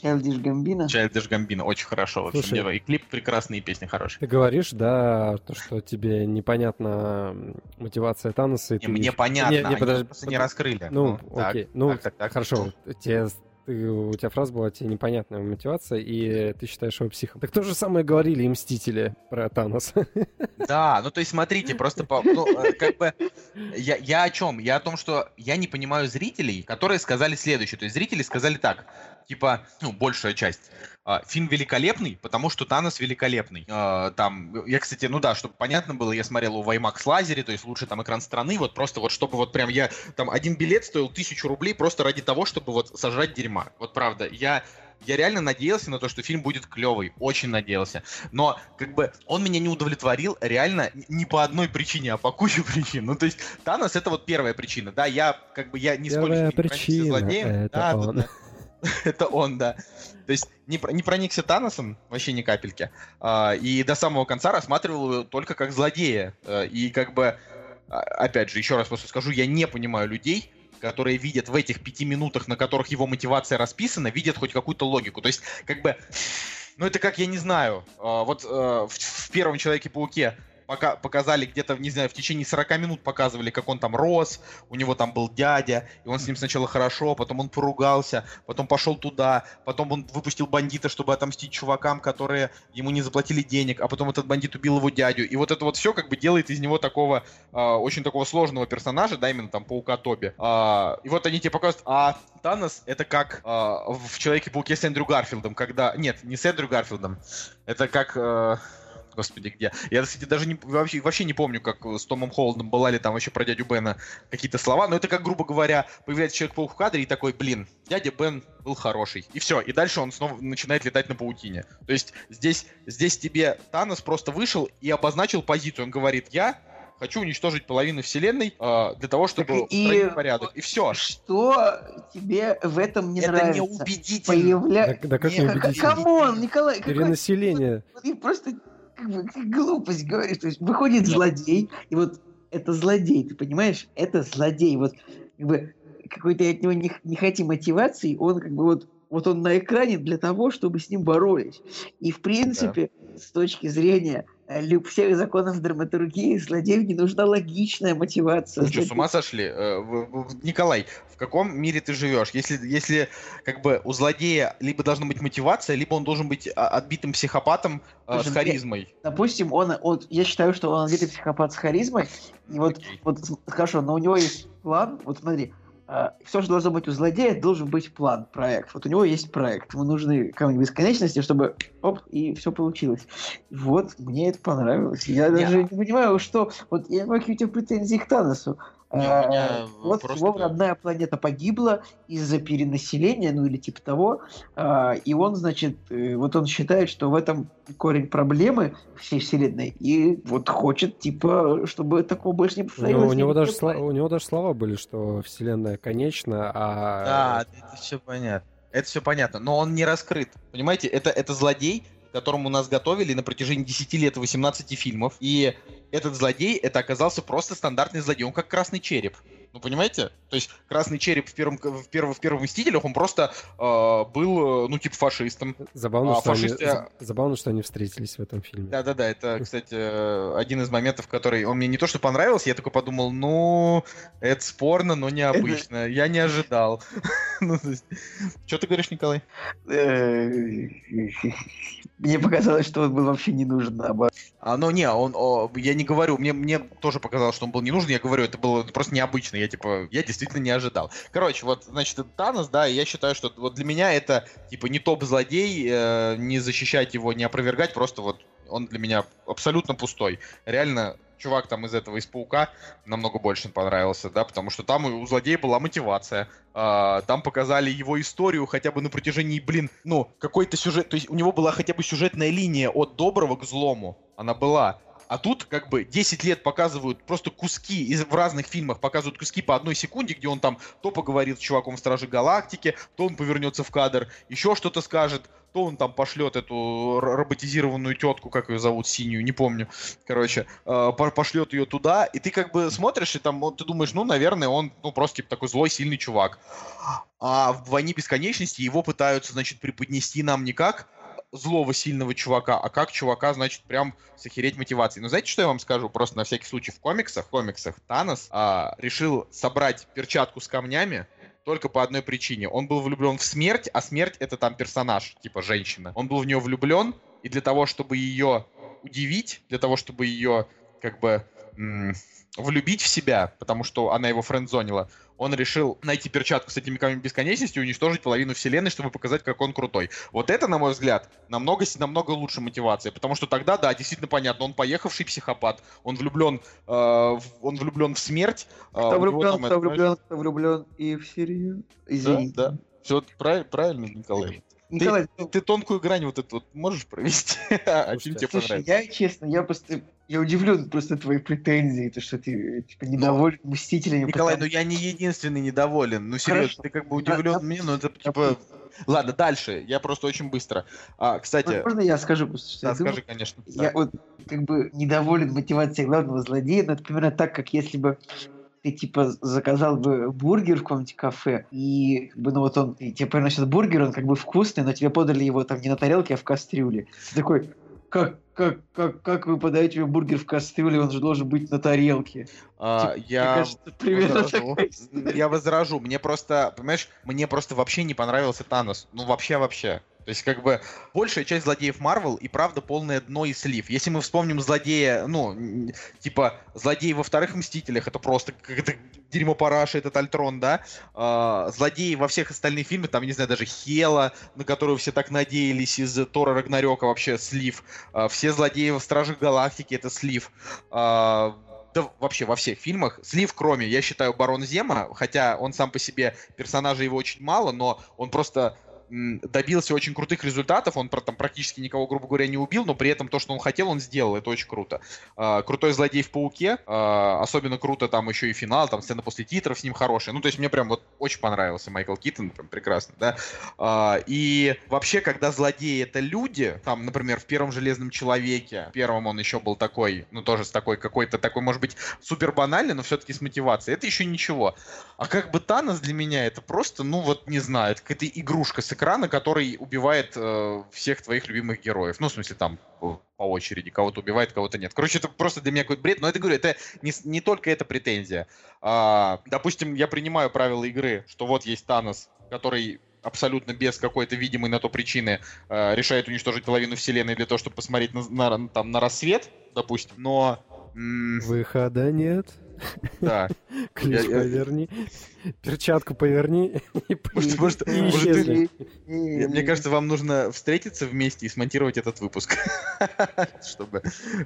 Childish Gambino? Childish Gambino, очень хорошо. В общем, Слушай, и клип прекрасный, и песня хорошая. Ты говоришь, да, то, что тебе непонятна мотивация Таноса. И не, ты... Мне понятно, не, не, подожди, просто не раскрыли. Ну, ну окей, так, ну, так, так, так. хорошо. Тебе ты, у тебя фраза была тебе непонятная мотивация, и ты считаешь его психом. Так то же самое говорили и Мстители про Танос. <laughs> Да, ну то есть смотрите, просто по, ну, э, как бы я, я о чем? Я о том, что я не понимаю зрителей, которые сказали следующее. То есть зрители сказали так, типа, ну, большая часть. А, фильм великолепный, потому что Танос великолепный. А, там, я, кстати, ну да, чтобы понятно было, я смотрел его в IMAX лазере, то есть лучше там экран страны, вот просто вот чтобы вот прям я, там один билет стоил тысячу рублей просто ради того, чтобы вот сожрать дерьма. Вот правда, я я реально надеялся на то, что фильм будет клевый, очень надеялся. Но как бы он меня не удовлетворил реально не по одной причине, а по куче причин. Ну то есть Танос это вот первая причина, да, я как бы я нисколько первая не причина, злодеем. Это да, он. Да, <laughs> Это он, да. То есть не, не проникся Таносом, вообще ни капельки. А, и до самого конца рассматривал его только как злодея. А, и как бы, а, опять же, еще раз просто скажу, я не понимаю людей, которые видят в этих пяти минутах, на которых его мотивация расписана, видят хоть какую-то логику. То есть, как бы, ну это как, я не знаю, а, вот в, в первом Человеке-пауке пока, показали где-то, не знаю, в течение 40 минут показывали, как он там рос, у него там был дядя, и он с ним сначала хорошо, потом он поругался, потом пошел туда, потом он выпустил бандита, чтобы отомстить чувакам, которые ему не заплатили денег, а потом этот бандит убил его дядю. И вот это вот все как бы делает из него такого, э, очень такого сложного персонажа, да, именно там Паука Тоби. Э, и вот они тебе показывают, а Танос это как э, в Человеке-пауке с Эндрю Гарфилдом, когда... Нет, не с Эндрю Гарфилдом, это как... Э, господи, где. Я, кстати, даже не, вообще, вообще не помню, как с Томом Холландом была ли там вообще про дядю Бена какие-то слова, но это как, грубо говоря, появляется Человек-паук в кадре и такой, блин, дядя Бен был хороший. И все, и дальше он снова начинает летать на паутине. То есть здесь, здесь тебе Танос просто вышел и обозначил позицию. Он говорит, я хочу уничтожить половину вселенной э, для того, чтобы и... порядок. И все. Что тебе в этом не это нравится? Это неубедительно. Появля... Да, да как неубедительно? Come on, Николай, Перенаселение. Какой... Просто как бы глупость говоришь. То есть выходит злодей, и вот это злодей, ты понимаешь? Это злодей. Вот как бы какой-то от него не, не хотим мотивации, он как бы вот вот он на экране для того, чтобы с ним боролись. И в принципе, да. с точки зрения люб всех законов драматургии злодею не нужна логичная мотивация. Вы что, с ума сошли? Э, Николай, в каком мире ты живешь? Если, если как бы у злодея либо должна быть мотивация, либо он должен быть а, отбитым психопатом э, Слушай, с харизмой. Допустим, он, он, я считаю, что он отбитый психопат с харизмой. И вот, okay. вот хорошо, но у него есть план. Вот смотри, все, что должно быть у злодея, должен быть план, проект. Вот у него есть проект. Ему нужны камни бесконечности, чтобы оп, и все получилось. Вот, мне это понравилось. Я даже не понимаю, что... Вот я какие у тебя претензии к Таносу. А, вот просто... его родная планета погибла из-за перенаселения, ну или типа того, а, и он, значит, э, вот он считает, что в этом корень проблемы всей вселенной, и вот хочет, типа, чтобы такого больше не повторилось. Ну, у, него даже слова, у него даже слова были, что вселенная конечна, а... Да, это все понятно. Это все понятно, но он не раскрыт. Понимаете, это, это злодей, которому нас готовили на протяжении 10 лет 18 фильмов. И этот злодей, это оказался просто стандартный злодей. Он как красный череп. Ну, понимаете? То есть красный череп в первом, в первом, в первом Мстителях, он просто э, был, ну, типа фашистом. Забавно, а, что фашисты... они, забавно, что они встретились в этом фильме. Да-да-да, это, кстати, один из моментов, который... Он мне не то, что понравился, я такой подумал, ну, это спорно, но необычно. Я не ожидал. <laughs> ну, что ты говоришь, Николай? Э, мне показалось, что он был вообще не нужен, наоборот. А, ну не, он, о, я не говорю, мне, мне тоже показалось, что он был не нужен, я говорю, это было просто необычно, я типа, я действительно не ожидал. Короче, вот, значит, Танос, да, я считаю, что вот для меня это, типа, не топ-злодей, э, не защищать его, не опровергать, просто вот он для меня абсолютно пустой. Реально, чувак там из этого, из Паука, намного больше понравился, да, потому что там у злодея была мотивация. А, там показали его историю хотя бы на протяжении, блин, ну, какой-то сюжет, то есть у него была хотя бы сюжетная линия от доброго к злому. Она была. А тут как бы 10 лет показывают просто куски из, в разных фильмах, показывают куски по одной секунде, где он там то поговорит с чуваком в Страже Галактики, то он повернется в кадр, еще что-то скажет, то он там пошлет эту роботизированную тетку, как ее зовут, синюю, не помню, короче, э, пошлет ее туда, и ты как бы смотришь, и там ты думаешь, ну, наверное, он, ну, просто типа такой злой, сильный чувак. А в «Войне бесконечности» его пытаются, значит, преподнести нам не как злого сильного чувака, а как чувака, значит, прям сохереть мотивацией. Но знаете, что я вам скажу? Просто на всякий случай в комиксах, в комиксах Танос а, решил собрать перчатку с камнями, только по одной причине. Он был влюблен в смерть, а смерть это там персонаж, типа женщина. Он был в нее влюблен, и для того, чтобы ее удивить, для того, чтобы ее как бы влюбить в себя, потому что она его френдзонила, он решил найти перчатку с этими камнями бесконечности и уничтожить половину вселенной, чтобы показать, как он крутой. Вот это, на мой взгляд, намного, намного лучше мотивация, потому что тогда, да, действительно понятно, он поехавший психопат, он влюблен, э, в, он влюблен в смерть. Э, кто влюблен, там, кто это, влюблен, кто влюблен и в Сирию. Извините. Да, да. Все правильно, правильно, Николай. Николай, ты, ты тонкую грань вот эту вот можешь провести? <laughs> а чем тебе Слушай, я честно, я просто я удивлен просто твоей претензией, то что ты типа недоволен но... мстителями. Николай, потому... ну я не единственный недоволен. Ну серьезно, Хорошо. ты как бы удивлен да, мне, но это типа. Ладно, дальше. Я просто очень быстро. А, кстати. Можно я скажу просто, что да, я скажи, думаю, конечно. Я да. вот как бы недоволен мотивацией главного злодея, но это примерно так, как если бы ты типа заказал бы бургер в каком-нибудь кафе, и как бы, ну вот он, и тебе приносят бургер, он как бы вкусный, но тебе подали его там не на тарелке, а в кастрюле. Ты такой, как, как, как, как вы подаете мне бургер в кастрюле, он же должен быть на тарелке. А, типа, я, кажется, возражу. я возражу. Мне просто, понимаешь, мне просто вообще не понравился Танос. Ну вообще-вообще. То есть, как бы, большая часть злодеев Марвел и правда полное дно и слив. Если мы вспомним злодея, ну, типа, злодеи во вторых Мстителях, это просто как-то дерьмо параша, этот Альтрон, да? А, злодеи во всех остальных фильмах, там, не знаю, даже Хела, на которую все так надеялись из Тора Рагнарёка, вообще слив. А, все злодеи в Стражах Галактики, это слив. А, да вообще во всех фильмах. Слив, кроме, я считаю, Барон Зема, хотя он сам по себе, персонажей его очень мало, но он просто добился очень крутых результатов, он там практически никого, грубо говоря, не убил, но при этом то, что он хотел, он сделал, это очень круто. А, крутой злодей в Пауке, а, особенно круто там еще и финал, там сцена после титров с ним хорошая, ну то есть мне прям вот очень понравился Майкл Киттон, прям прекрасно, да. А, и вообще, когда злодеи это люди, там, например, в первом Железном Человеке, в первом он еще был такой, ну тоже с такой какой-то такой, может быть, супер банальный, но все-таки с мотивацией, это еще ничего. А как бы Танос для меня это просто, ну вот не знаю, это какая-то игрушка с экрана, который убивает э, всех твоих любимых героев. Ну, в смысле, там по, очереди кого-то убивает, кого-то нет. Короче, это просто для меня какой-то бред. Но это, говорю, это не, не только эта претензия. А, допустим, я принимаю правила игры, что вот есть Танос, который абсолютно без какой-то видимой на то причины э, решает уничтожить половину вселенной для того, чтобы посмотреть на, на, там, на рассвет, допустим. Но... Выхода нет. Да. Ключ я, поверни, я... перчатку поверни и, может, <laughs> может, и может, ты... Мне кажется, вам нужно встретиться вместе и смонтировать этот выпуск, <laughs> чтобы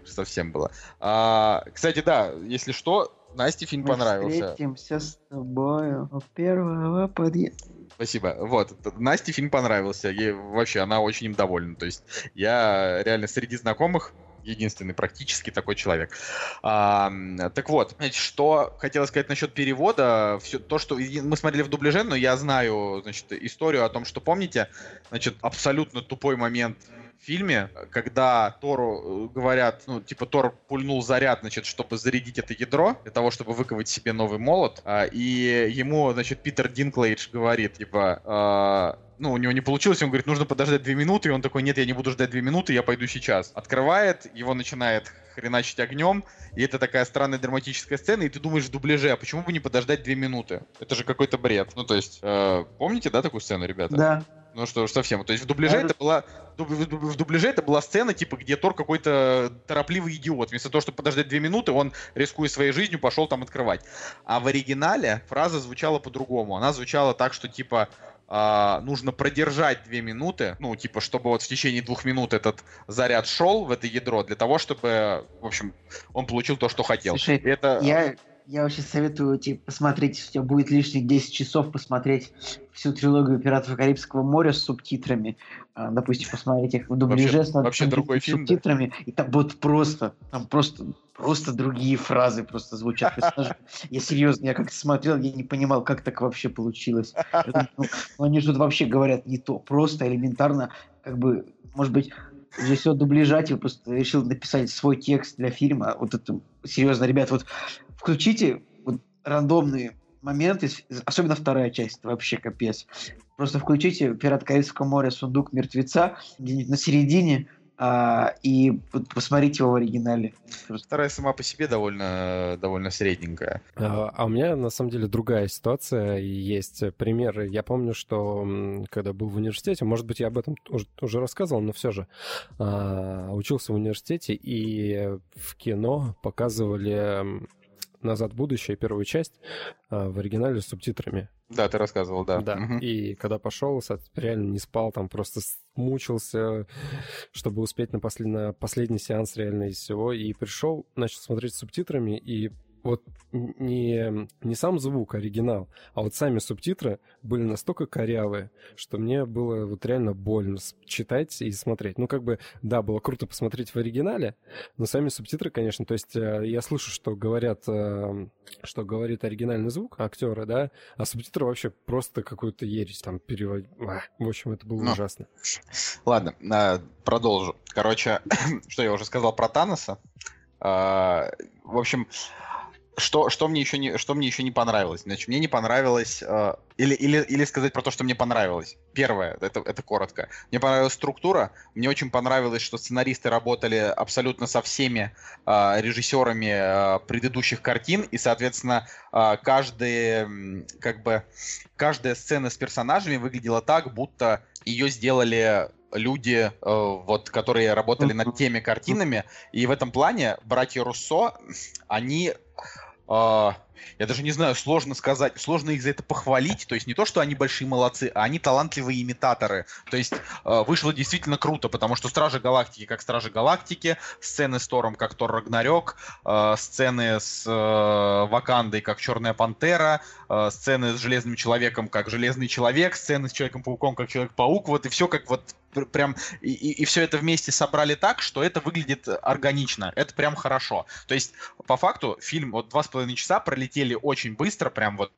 совсем было. А, кстати, да, если что, Насте фильм Мы понравился. Встретимся с тобой у первого подъезда. Спасибо. Вот, Насте фильм понравился. Ей вообще, она очень им довольна. То есть я реально среди знакомых единственный практически такой человек. А, так вот, что хотела сказать насчет перевода. Все то, что мы смотрели в дубляже, но я знаю, значит, историю о том, что помните, значит, абсолютно тупой момент фильме, когда Тору э, говорят, ну, типа, Тор пульнул заряд, значит, чтобы зарядить это ядро, для того, чтобы выковать себе новый молот, а, и ему, значит, Питер Динклейдж говорит, типа, а, ну, у него не получилось, он говорит, нужно подождать две минуты, и он такой, нет, я не буду ждать две минуты, я пойду сейчас. Открывает, его начинает хреначить огнем, и это такая странная драматическая сцена, и ты думаешь в дубляже, а почему бы не подождать две минуты? Это же какой-то бред. Ну, то есть, э, помните, да, такую сцену, ребята? Да. Ну что ж, совсем. То есть в дубляже это была в дубляже это была сцена, типа, где Тор какой-то торопливый идиот. Вместо того, чтобы подождать две минуты, он, рискуя своей жизнью, пошел там открывать. А в оригинале фраза звучала по-другому. Она звучала так, что типа Uh, нужно продержать две минуты, ну, типа, чтобы вот в течение двух минут этот заряд шел в это ядро, для того, чтобы, в общем, он получил то, что хотел. Слушай, это... я, я вообще советую типа, посмотреть, если у тебя будет лишних 10 часов, посмотреть всю трилогию «Пиратов Карибского моря» с субтитрами. А, допустим, посмотреть их в дубляже вообще, с, вообще другой с фильм, субтитрами. Да? И там вот просто, там просто, просто другие фразы просто звучат. <laughs> Я серьезно, я как-то смотрел, я не понимал, как так вообще получилось. Ну, ну, они же тут вообще говорят не то, просто элементарно, как бы, может быть, режиссер дубляжа типа, просто решил написать свой текст для фильма. Вот это серьезно, ребят, вот включите вот, рандомные моменты, особенно вторая часть, вообще капец. Просто включите «Пират Карибского моря. Сундук мертвеца» где-нибудь на середине, а, и вот посмотрите его в оригинале. Вторая сама по себе довольно, довольно средненькая. А, а у меня на самом деле другая ситуация. Есть примеры. Я помню, что когда был в университете, может быть, я об этом уже, уже рассказывал, но все же а, учился в университете, и в кино показывали «Назад в будущее», первую часть, а, в оригинале с субтитрами. Да, ты рассказывал, да. Да, угу. и когда пошел, реально не спал, там просто мучился, чтобы успеть на, послед... на последний сеанс реально из всего, и пришел, начал смотреть с субтитрами, и вот не, не сам звук, оригинал, а вот сами субтитры были настолько корявые, что мне было вот реально больно читать и смотреть. Ну, как бы, да, было круто посмотреть в оригинале, но сами субтитры, конечно, то есть э, я слышу, что говорят, э, что говорит оригинальный звук актера, да, а субтитры вообще просто какую-то ересь там переводят. В общем, это было ну, ужасно. Ладно, а, продолжу. Короче, <clears throat> что я уже сказал про Таноса. А, в общем, что, что, мне еще не, что мне еще не понравилось? Значит, мне не понравилось... Э, или, или, или сказать про то, что мне понравилось. Первое, это, это коротко. Мне понравилась структура. Мне очень понравилось, что сценаристы работали абсолютно со всеми э, режиссерами э, предыдущих картин. И, соответственно, э, каждый, как бы, каждая сцена с персонажами выглядела так, будто ее сделали люди, э, вот, которые работали над теми картинами. И в этом плане братья Руссо, они а, я даже не знаю, сложно сказать, сложно их за это похвалить. То есть не то, что они большие молодцы, а они талантливые имитаторы. То есть э, вышло действительно круто, потому что Стражи Галактики как Стражи Галактики, сцены с Тором как Тор Рагнарёк, э, сцены с э, Вакандой как Черная Пантера, э, сцены с Железным Человеком как Железный Человек, сцены с Человеком-пауком как Человек-паук. Вот и все как вот прям и, и, все это вместе собрали так, что это выглядит органично. Это прям хорошо. То есть, по факту, фильм вот два с половиной часа пролетели очень быстро, прям вот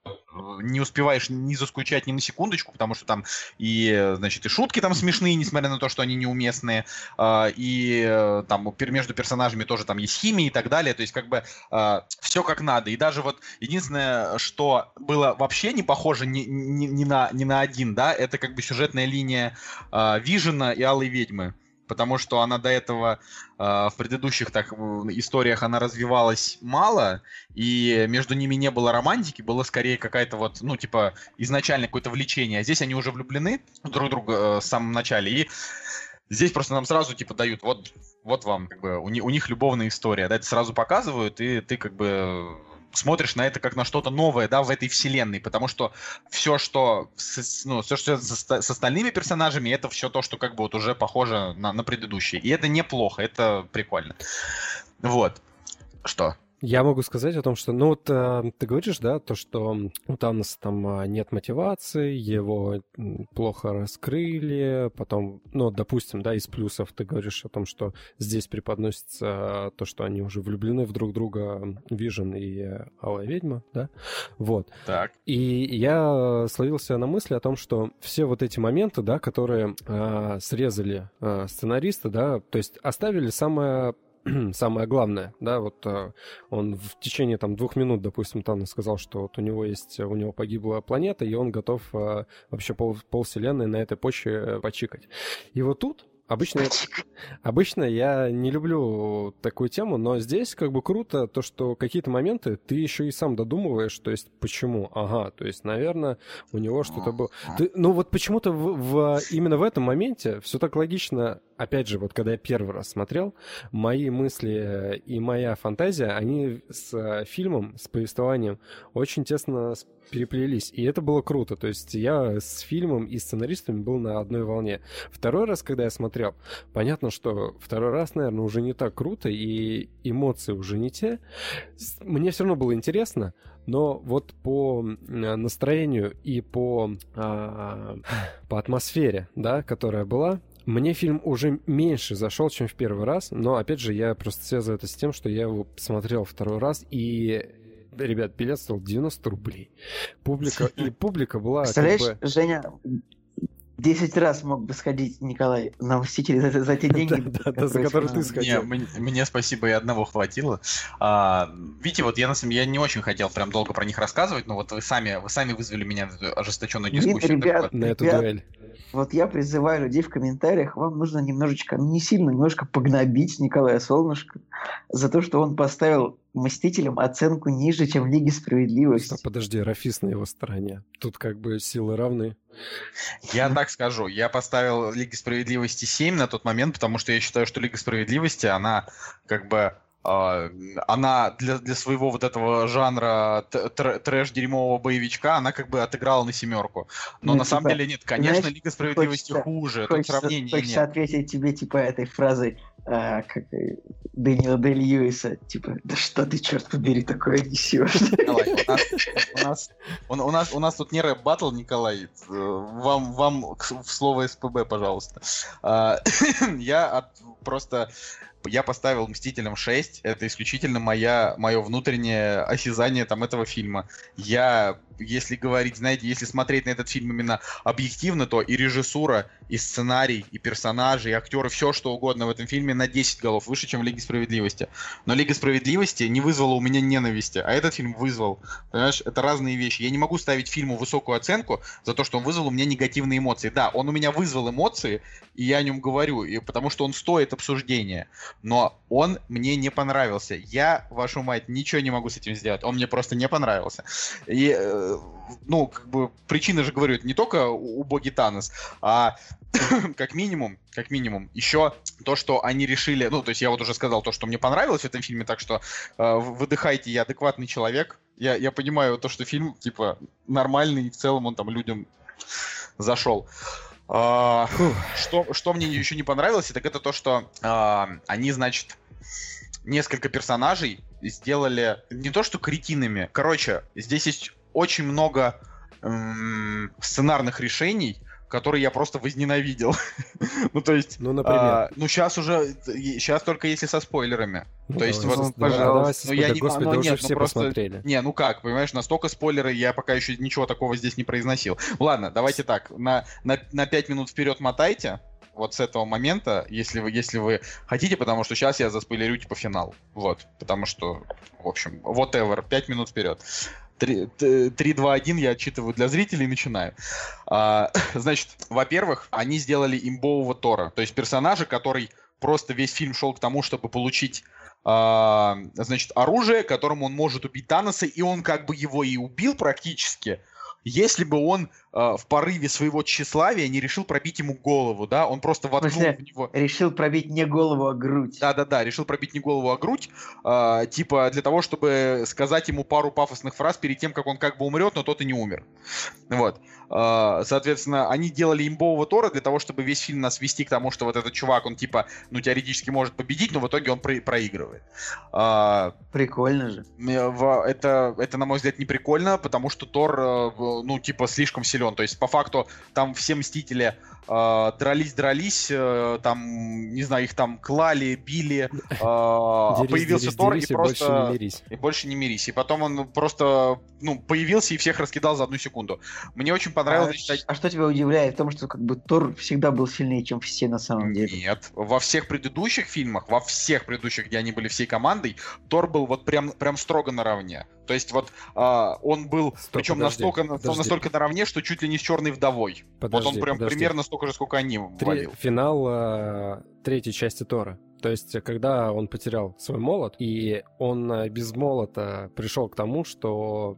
не успеваешь ни заскучать ни на секундочку, потому что там и, значит, и шутки там смешные, несмотря на то, что они неуместные, а, и э, там между персонажами тоже там есть химия и так далее, то есть как бы а, все как надо. И даже вот единственное, что было вообще не похоже ни, ни, ни, на, ни на один, да, это как бы сюжетная линия а, Вижена и Алой Ведьмы потому что она до этого э, в предыдущих так историях она развивалась мало, и между ними не было романтики, было скорее какая-то вот, ну, типа, изначально какое-то влечение. А здесь они уже влюблены друг друга э, в самом начале, и здесь просто нам сразу, типа, дают, вот, вот вам, как бы, у, у них любовная история, да, это сразу показывают, и ты, как бы, смотришь на это как на что-то новое, да, в этой вселенной, потому что все, что, ну, все, что с, с остальными персонажами, это все то, что как бы вот уже похоже на, на предыдущие. И это неплохо, это прикольно. Вот. Что? Я могу сказать о том, что, ну вот э, ты говоришь, да, то, что у Таноса там а, нет мотивации, его плохо раскрыли, потом, ну, допустим, да, из плюсов ты говоришь о том, что здесь преподносится то, что они уже влюблены в друг друга, Вижен и Алая Ведьма, да, вот. Так. И я словился на мысли о том, что все вот эти моменты, да, которые э, срезали э, сценаристы, да, то есть оставили самое <clears throat> самое главное, да, вот э, он в течение там двух минут, допустим, там сказал, что вот у него есть, у него погибла планета, и он готов э, вообще пол, пол вселенной на этой почве э, почикать. И вот тут Обычно, обычно я не люблю такую тему, но здесь как бы круто то, что какие-то моменты ты еще и сам додумываешь, то есть почему, ага, то есть, наверное, у него что-то было. Ты, ну вот почему-то в, в, именно в этом моменте все так логично, опять же, вот когда я первый раз смотрел, мои мысли и моя фантазия, они с фильмом, с повествованием очень тесно переплелись. И это было круто. То есть я с фильмом и сценаристами был на одной волне. Второй раз, когда я смотрел, понятно, что второй раз, наверное, уже не так круто, и эмоции уже не те. Мне все равно было интересно, но вот по настроению и по, а, по атмосфере, да, которая была, мне фильм уже меньше зашел, чем в первый раз, но, опять же, я просто связываю это с тем, что я его смотрел второй раз, и ребят, билет стоил 90 рублей. Публика, и <laughs> публика была... Представляешь, как бы... Женя, 10 раз мог бы сходить Николай на Мстители за, за те <laughs> деньги, за которые ты сходил. Мне спасибо, и одного хватило. А, видите, вот я на самом я не очень хотел прям долго про них рассказывать, но вот вы сами, вы сами вызвали меня в ожесточенную дискуссию. на эту дуэль. Вот я призываю людей в комментариях, вам нужно немножечко, ну не сильно, немножко погнобить Николая Солнышко за то, что он поставил Мстителям оценку ниже, чем Лиги Справедливости. Стоп, подожди, Рафис на его стороне. Тут как бы силы равны. Я так скажу, я поставил Лиги Справедливости 7 на тот момент, потому что я считаю, что Лига Справедливости, она как бы она для, для своего вот этого жанра трэш-дерьмового боевичка, она как бы отыграла на семерку. Но ну, на типа, самом деле нет, конечно, знаешь, Лига Справедливости хочется, хуже, хочется, тут сравнения хочется нет. ответить тебе типа этой фразой, а, как Дэниела Дэй Льюиса, типа, да что ты, черт побери, такое несешь? <laughs> у нас, у, нас, у, нас, у нас тут не рэп-баттл, Николай, вам, вам в слово СПБ, пожалуйста. А, <laughs> я от, просто я поставил Мстителям 6. Это исключительно моя, мое внутреннее осязание там этого фильма. Я если говорить, знаете, если смотреть на этот фильм именно объективно, то и режиссура, и сценарий, и персонажи, и актеры, все что угодно в этом фильме на 10 голов выше, чем в Лиге Справедливости. Но Лига Справедливости не вызвала у меня ненависти, а этот фильм вызвал. Понимаешь, это разные вещи. Я не могу ставить фильму высокую оценку за то, что он вызвал у меня негативные эмоции. Да, он у меня вызвал эмоции, и я о нем говорю, и потому что он стоит обсуждения. Но он мне не понравился. Я, вашу мать, ничего не могу с этим сделать. Он мне просто не понравился. И э, ну, как бы, причина же, говорю, не только убогий Танос, а <coughs> как минимум, как минимум, еще то, что они решили, ну, то есть я вот уже сказал то, что мне понравилось в этом фильме, так что э, выдыхайте, я адекватный человек, я, я понимаю то, что фильм, типа, нормальный, и в целом он там людям зашел. А, что, что мне еще не понравилось, так это то, что а, они, значит, несколько персонажей сделали не то что кретинами. Короче, здесь есть очень много эм, сценарных решений, которые я просто возненавидел. <laughs> ну, то есть... Ну, например? А, ну, сейчас уже... Сейчас только если со спойлерами. Ну, то есть, вот, пожалуйста. Ну, я не... Господи, ну, нет, все ну, просто... посмотрели. Не, ну как, понимаешь, настолько спойлеры, я пока еще ничего такого здесь не произносил. Ладно, давайте так, на, на, на 5 минут вперед мотайте, вот с этого момента, если вы, если вы хотите, потому что сейчас я заспойлерю типа финал. Вот. Потому что, в общем, whatever, 5 минут вперед. 3, 3, 2, 1 я отчитываю для зрителей начинаю. А, <laughs> значит, во-первых, они сделали имбового Тора. То есть персонажа, который просто весь фильм шел к тому, чтобы получить а, значит, оружие, которым он может убить Таноса, и он как бы его и убил практически, если бы он в порыве своего тщеславия не решил пробить ему голову, да, он просто воткнул в, в него... Решил пробить не голову, а грудь. Да-да-да, решил пробить не голову, а грудь, э, типа для того, чтобы сказать ему пару пафосных фраз перед тем, как он как бы умрет, но тот и не умер. Вот. Э, соответственно, они делали имбового Тора для того, чтобы весь фильм нас вести к тому, что вот этот чувак, он типа, ну, теоретически может победить, но в итоге он про- проигрывает. Э, Прикольно же. Это, это, на мой взгляд, не прикольно, потому что Тор, э, ну, типа, слишком силен. То есть, по факту, там все Мстители дрались, дрались, э, там, не знаю, их там клали, били, э, появился дерись, Тор дерись, и, просто... Больше не мирись. И больше не мирись. И потом он просто, ну, появился и всех раскидал за одну секунду. Мне очень понравилось... А, а что тебя удивляет в том, что как бы Тор всегда был сильнее, чем все на самом деле? Нет. Во всех предыдущих фильмах, во всех предыдущих, где они были всей командой, Тор был вот прям, прям строго наравне. То есть вот а, он был, Стоп, причем подожди, настолько, подожди. настолько наравне, что чуть ли не с черной вдовой. Подожди, вот он прям подожди. примерно столько же, сколько они Три, Финал а, третьей части Тора. То есть, когда он потерял свой молот, и он э, без молота пришел к тому, что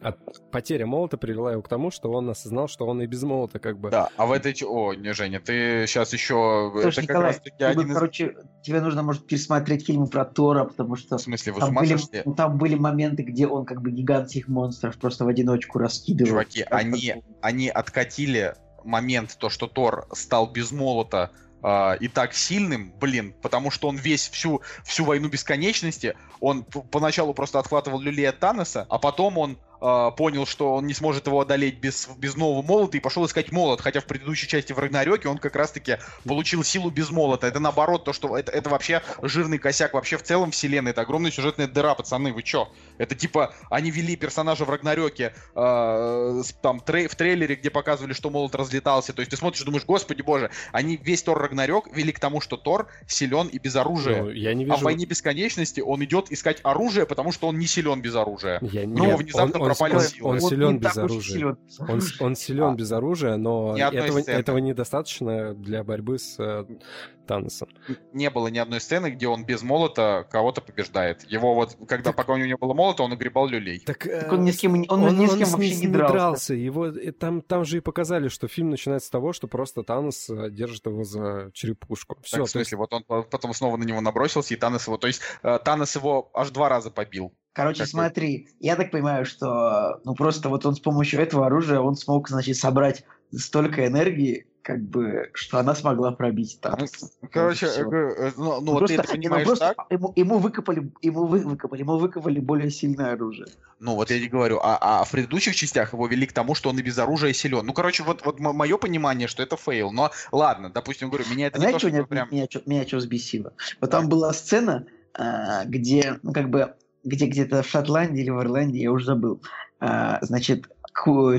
от... потеря молота привела его к тому, что он осознал, что он и без молота как бы... Да, а в этой... О, не, Женя, ты сейчас еще... Слушай, это Николай, как раз один бы, из... короче, тебе нужно, может, пересмотреть фильмы про Тора, потому что... В смысле, вы там, были, ну, там были моменты, где он как бы гигантских монстров просто в одиночку раскидывал. Чуваки, они, они откатили момент, то, что Тор стал без молота э, и так сильным, блин, потому что он весь всю, всю войну бесконечности, он поначалу просто отхватывал люлей от Таноса, а потом он э, понял, что он не сможет его одолеть без, без нового молота и пошел искать молот, хотя в предыдущей части в Рагнарёке он как раз-таки получил силу без молота. Это наоборот, то, что это, это вообще жирный косяк вообще в целом вселенной, это огромная сюжетная дыра, пацаны, вы чё? Это типа, они вели персонажа в Рагнарёке э, там трей, в трейлере, где показывали, что молот разлетался, то есть ты смотришь, думаешь, господи боже, они весь Тор Рагнарёк вели к тому, что Тор силен и без оружия. Ну, я не вижу... А в Войне Бесконечности он идет искать оружие, потому что он не силен без оружия. Я не... Но внезапно он, он пропали он, силы. Он, силен без оружия. Он, он силен а. без оружия, но этого, этого недостаточно для борьбы с э, Таносом. Не было ни одной сцены, где он без молота кого-то побеждает. Его вот, когда так... пока у него не было молота, он огребал люлей. Так, так он ни с кем, он, он, ни с кем он вообще не дрался. дрался. Его, там, там же и показали, что фильм начинается с того, что просто Танос э, держит его за черепушку. Все, так, в смысле, есть... вот он потом снова на него набросился, и Танос его... То есть э, Танос его аж два раза побил. Короче, как смотри, вы? я так понимаю, что ну просто вот он с помощью этого оружия он смог, значит, собрать столько энергии, как бы, что она смогла пробить там. Ну, короче, э, э, ну, ну, вот ты это понимаешь просто, так? Ему, ему выковали, ему вы, выковали, ему выковали более сильное оружие. Ну, вот я не говорю, а, а в предыдущих частях его вели к тому, что он и без оружия силен. Ну, короче, вот, вот мое понимание, что это фейл. Но ладно, допустим, говорю, меня это Знаете, не то, что меня, прям... Меня, меня что взбесило? Вот да. там была сцена, где, ну, как бы, где где-то в Шотландии или в Ирландии, я уже забыл. А, значит,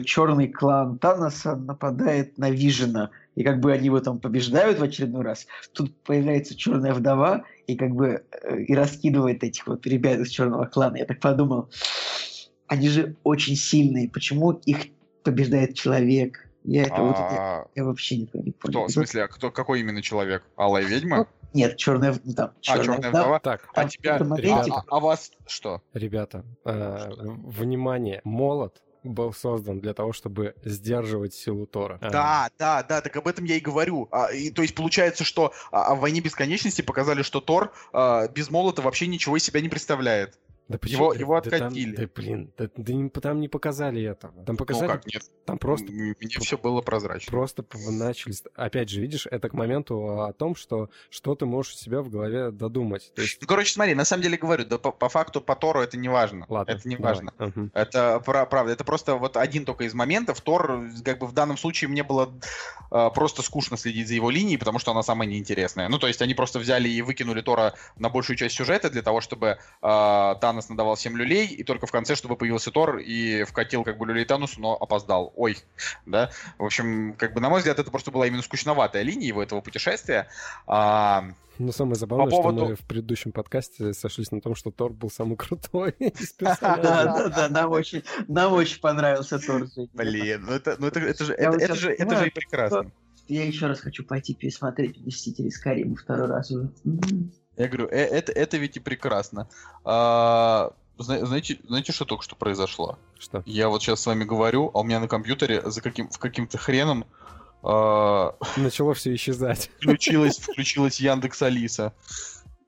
черный клан Таноса нападает на Вижена, и как бы они его там побеждают в очередной раз. Тут появляется черная вдова, и как бы э, и раскидывает этих вот ребят из черного клана. Я так подумал, они же очень сильные, почему их побеждает человек? Я это вот я, я вообще не понял. Кто? В смысле, а кто, какой именно человек? Алая ведьма? Нет, черная, там, черная, а, черная вдова. Так, а, тебя, а, а, вас что? Ребята, э, внимание, молот был создан для того, чтобы сдерживать силу Тора. Да, да, да, так об этом я и говорю. А, и, то есть получается, что а, а в «Войне бесконечности» показали, что Тор а, без молота вообще ничего из себя не представляет. Да почему? Его, да, его откатили. Да, там, да блин, да, да, там не показали этого. Там показали... Ну как, нет? Там просто... Мне все было прозрачно. Просто начали... Опять же, видишь, это к моменту о том, что что ты можешь у себя в голове додумать. То есть... Ну, короче, смотри, на самом деле говорю, да по, по факту по Тору это не важно. Ладно, это не важно. Угу. Это правда, это просто вот один только из моментов. Тор, как бы в данном случае мне было э, просто скучно следить за его линией, потому что она самая неинтересная. Ну, то есть они просто взяли и выкинули Тора на большую часть сюжета для того, чтобы э, Танос надавал 7 люлей, и только в конце, чтобы появился Тор и вкатил как бы люлей Танусу, но опоздал. Ой, <laughs> да. В общем, как бы, на мой взгляд, это просто была именно скучноватая линия его этого путешествия. А, но самое забавное, По поводу... что мы в предыдущем подкасте сошлись на том, что Тор был самый <laughs> крутой из <laughs> персонажей. Да, да, нам очень, нам очень понравился Тор. Блин, ну это, ну это, это же, это, это же, это же и прекрасно. Я еще раз хочу пойти пересмотреть «Мстители Скорее» второй раз уже. Я говорю, э, это, это ведь и прекрасно. А, знаете, знаете, что только что произошло? Что? Я вот сейчас с вами говорю, а у меня на компьютере за каким, в каким-то хреном э, <laughs> начало все исчезать. Включилась, включилась Яндекс Алиса.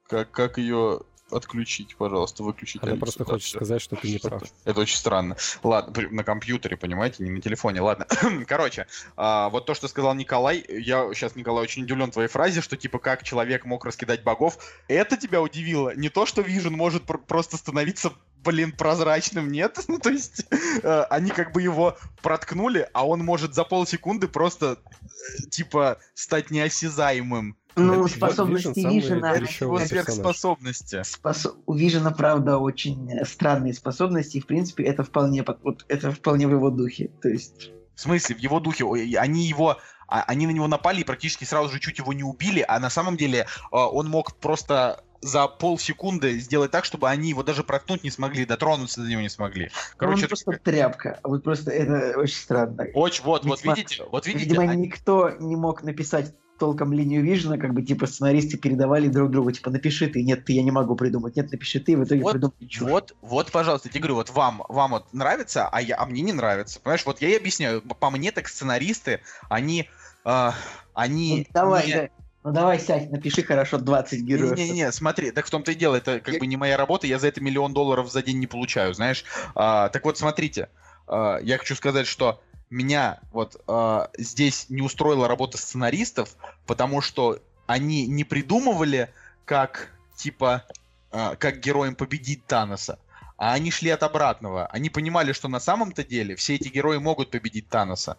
Как, как ее отключить, пожалуйста, выключить. Она Алису, просто да, хочет сказать, что ты не прав. Это очень странно. Ладно, на компьютере, понимаете, не на телефоне. Ладно. <clears throat> Короче, а, вот то, что сказал Николай, я сейчас, Николай, очень удивлен твоей фразе, что типа как человек мог раскидать богов. Это тебя удивило? Не то, что Vision может пр- просто становиться блин, прозрачным, нет? <laughs> Ну, то есть, э, они как бы его проткнули, а он может за полсекунды просто, э, типа, стать неосязаемым. Ну, способности Вижена... Сверхспособности. Спос... У Вижена, правда, очень странные способности, и, в принципе, это вполне, вот, это вполне в его духе. То есть... В смысле, в его духе? Они его а, они на него напали и практически сразу же чуть его не убили, а на самом деле а, он мог просто за полсекунды сделать так, чтобы они его даже проткнуть не смогли, дотронуться до него не смогли. Короче, он просто это... тряпка. Вот просто это очень странно. Очень, вот, вот видите, вот видите. Видимо, они... никто не мог написать толком линию Вижена, как бы, типа, сценаристы передавали друг другу, типа, напиши ты, нет, ты, я не могу придумать, нет, напиши ты, и в итоге вот, придумай чушь. Вот, вот, пожалуйста, я тебе говорю, вот вам, вам вот нравится, а, я, а мне не нравится, понимаешь, вот я и объясняю, по мне так сценаристы, они, э, они... Ну, давай, не... да. Ну давай сядь, напиши хорошо 20 героев. Не-не-не, смотри, так в том-то и дело, это как я... бы не моя работа, я за это миллион долларов за день не получаю, знаешь. А, так вот, смотрите, а, я хочу сказать, что меня вот э, здесь не устроила работа сценаристов, потому что они не придумывали, как типа э, как героям победить Таноса, а они шли от обратного. Они понимали, что на самом-то деле все эти герои могут победить Таноса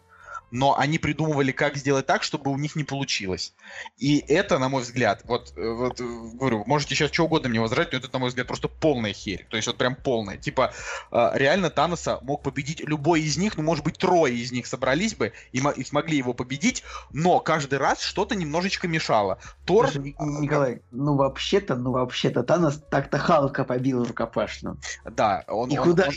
но они придумывали, как сделать так, чтобы у них не получилось. И это, на мой взгляд, вот, э, вот э, говорю, можете сейчас что угодно мне возражать, но это, на мой взгляд, просто полная херь. То есть вот прям полная. Типа, э, реально Таноса мог победить любой из них, ну, может быть, трое из них собрались бы и, и смогли его победить, но каждый раз что-то немножечко мешало. Тор... Слушай, Николай, ну вообще-то, ну вообще-то Танос так-то Халка побил рукопашную. Да, он... И он, куда... Он...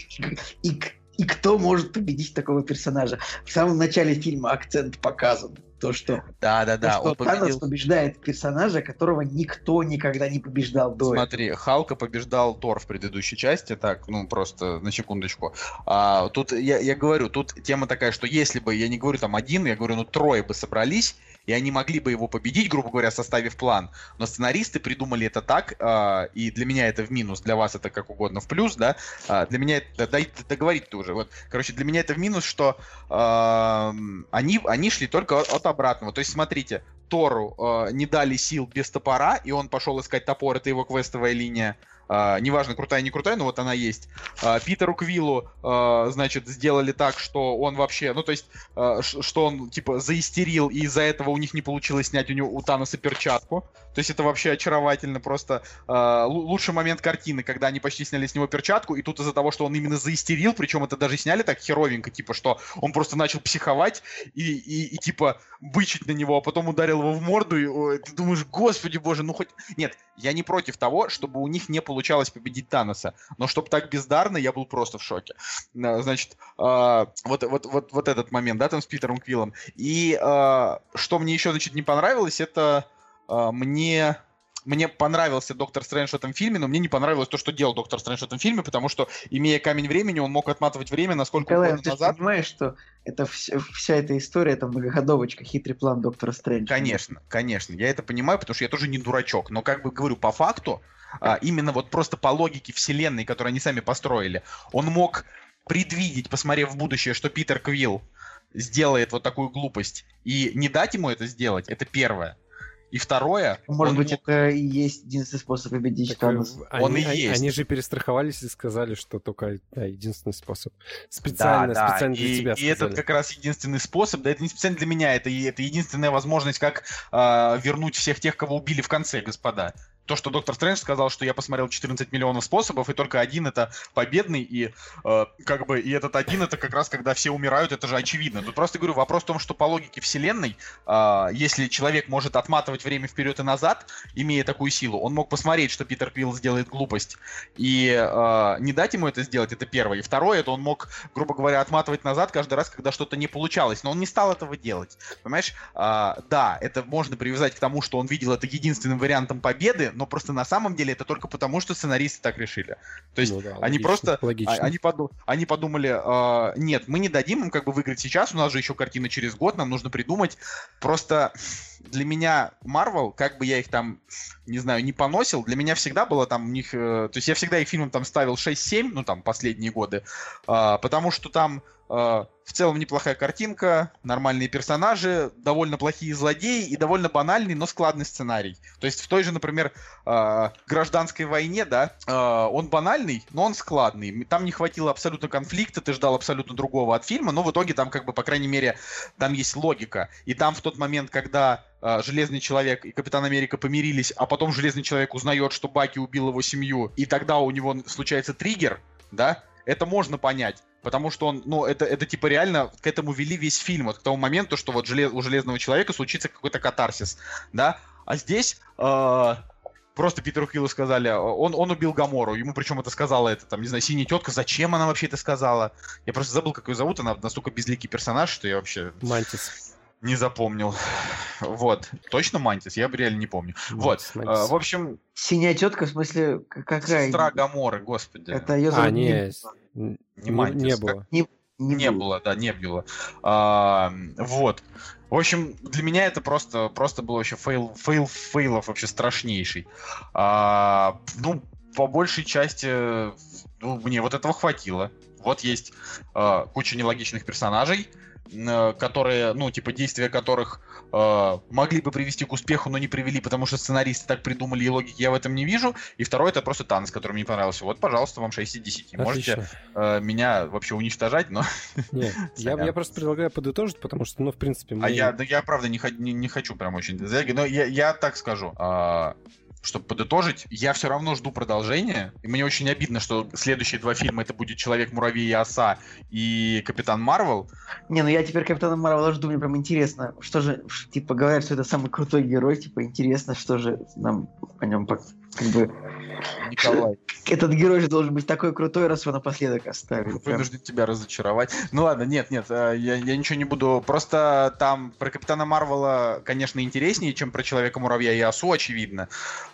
И, и кто может победить такого персонажа? В самом начале фильма акцент показан. То, что, да, да, да, то, что он победил... Танос побеждает персонажа, которого никто никогда не побеждал до Смотри, этого. Халка побеждал Тор в предыдущей части, так, ну, просто на секундочку. А, тут я, я говорю, тут тема такая, что если бы, я не говорю там один, я говорю, ну, трое бы собрались, и они могли бы его победить, грубо говоря, составив план. Но сценаристы придумали это так, э, и для меня это в минус, для вас это как угодно в плюс, да. Э, для меня это, дай договорить ты уже. Вот, короче, для меня это в минус, что э, они, они шли только от, от обратного. То есть, смотрите, Тору э, не дали сил без топора, и он пошел искать топор, это его квестовая линия. Uh, неважно, крутая, не крутая, но вот она есть. Uh, Питеру Квиллу, uh, значит, сделали так, что он вообще, ну, то есть, что он, типа, заистерил, и из-за этого у них не получилось снять у него у Таноса перчатку. То есть это вообще очаровательно, просто лучший момент картины, когда они почти сняли с него перчатку, и тут из-за того, что он именно заистерил, причем это даже сняли так херовенько, типа, что он просто начал психовать и, и, и типа, бычить на него, а потом ударил его в морду, и ой, ты думаешь, господи боже, ну хоть... Нет, я не против того, чтобы у них не получалось победить Таноса, но чтобы так бездарно, я был просто в шоке. Значит, э, вот, вот, вот, вот этот момент, да, там с Питером Квиллом. И э, что мне еще, значит, не понравилось, это э, мне мне понравился Доктор Стрэндж в этом фильме, но мне не понравилось то, что делал Доктор Стрэндж в этом фильме, потому что, имея камень времени, он мог отматывать время насколько Николай, угодно ты назад. Ты понимаешь, что это вся, вся эта история, это многоходовочка, хитрый план Доктора Стрэнджа. Конечно, конечно, я это понимаю, потому что я тоже не дурачок, но как бы говорю, по факту, а, именно вот просто по логике вселенной, которую они сами построили, он мог предвидеть, посмотрев в будущее, что Питер Квилл сделает вот такую глупость, и не дать ему это сделать, это первое. И второе... Может быть, мог... это и есть единственный способ победить так, Танос. Они, он и есть. Они же перестраховались и сказали, что только да, единственный способ. Специально, да, специально да. для и, тебя сказали. И этот как раз единственный способ. Да, это не специально для меня, это, это единственная возможность, как э, вернуть всех тех, кого убили в конце, господа то, что доктор Стрэндж сказал, что я посмотрел 14 миллионов способов, и только один это победный, и э, как бы и этот один это как раз когда все умирают, это же очевидно. Тут просто говорю, вопрос в том, что по логике вселенной, э, если человек может отматывать время вперед и назад, имея такую силу, он мог посмотреть, что Питер Квилл сделает глупость, и э, не дать ему это сделать, это первое. И второе, это он мог, грубо говоря, отматывать назад каждый раз, когда что-то не получалось, но он не стал этого делать. Понимаешь? Э, да, это можно привязать к тому, что он видел это единственным вариантом победы, но просто на самом деле это только потому, что сценаристы так решили. То есть ну, да, они логично, просто, логично. Они, поду, они подумали, э, нет, мы не дадим им как бы выиграть сейчас, у нас же еще картина через год, нам нужно придумать. Просто для меня Marvel, как бы я их там, не знаю, не поносил, для меня всегда было там у них, э, то есть я всегда их фильмам там ставил 6-7, ну там последние годы, э, потому что там в целом неплохая картинка, нормальные персонажи, довольно плохие злодеи и довольно банальный, но складный сценарий. То есть в той же, например, э, гражданской войне, да, э, он банальный, но он складный. Там не хватило абсолютно конфликта, ты ждал абсолютно другого от фильма, но в итоге там, как бы, по крайней мере, там есть логика. И там в тот момент, когда э, Железный Человек и Капитан Америка помирились, а потом Железный Человек узнает, что Баки убил его семью, и тогда у него случается триггер, да, это можно понять. Потому что он, ну, это, это типа реально к этому вели весь фильм, вот к тому моменту, что вот желез, у Железного Человека случится какой-то катарсис, да? А здесь э, просто Питеру Хиллу сказали, он, он убил Гамору, ему причем это сказала это, там, не знаю, синяя тетка, зачем она вообще это сказала? Я просто забыл, как ее зовут, она настолько безликий персонаж, что я вообще... Мантис. Не запомнил. Вот. Точно Мантис? Я реально не помню. Мантис, вот. Мантис. А, в общем... Синяя тетка, в смысле, какая? Сестра Гаморы, господи. Это ее зовут... А, не, не, не, Мантис. Не было. Не, не, не было, да, не было. А, вот. В общем, для меня это просто, просто был вообще фейл, фейл фейлов вообще страшнейший. А, ну, по большей части, ну, мне вот этого хватило. Вот есть а, куча нелогичных персонажей, которые, ну, типа, действия которых э, могли бы привести к успеху, но не привели, потому что сценаристы так придумали, и логики я в этом не вижу. И второй это просто танц, который мне понравился. Вот, пожалуйста, вам 6 из 10. Можете э, меня вообще уничтожать, но... <laughs> Нет, <laughs> я, я просто предлагаю подытожить, потому что, ну, в принципе... Мы... А я, да, я правда не, не, не хочу прям очень... Но я, я так скажу. Э, чтобы подытожить, я все равно жду продолжения. И мне очень обидно, что следующие два фильма это будет Человек-муравей и оса и Капитан Марвел. Не, ну я теперь Капитана Марвела жду, мне прям интересно, что же, типа, говорят, что это самый крутой герой, типа, интересно, что же нам о нем как бы Николай. Этот герой же должен быть такой крутой, раз его напоследок оставили. Вынужден тебя разочаровать. Ну ладно, нет, нет, э, я, я ничего не буду. Просто там про Капитана Марвела, конечно, интереснее, чем про Человека-муравья и Осу, очевидно.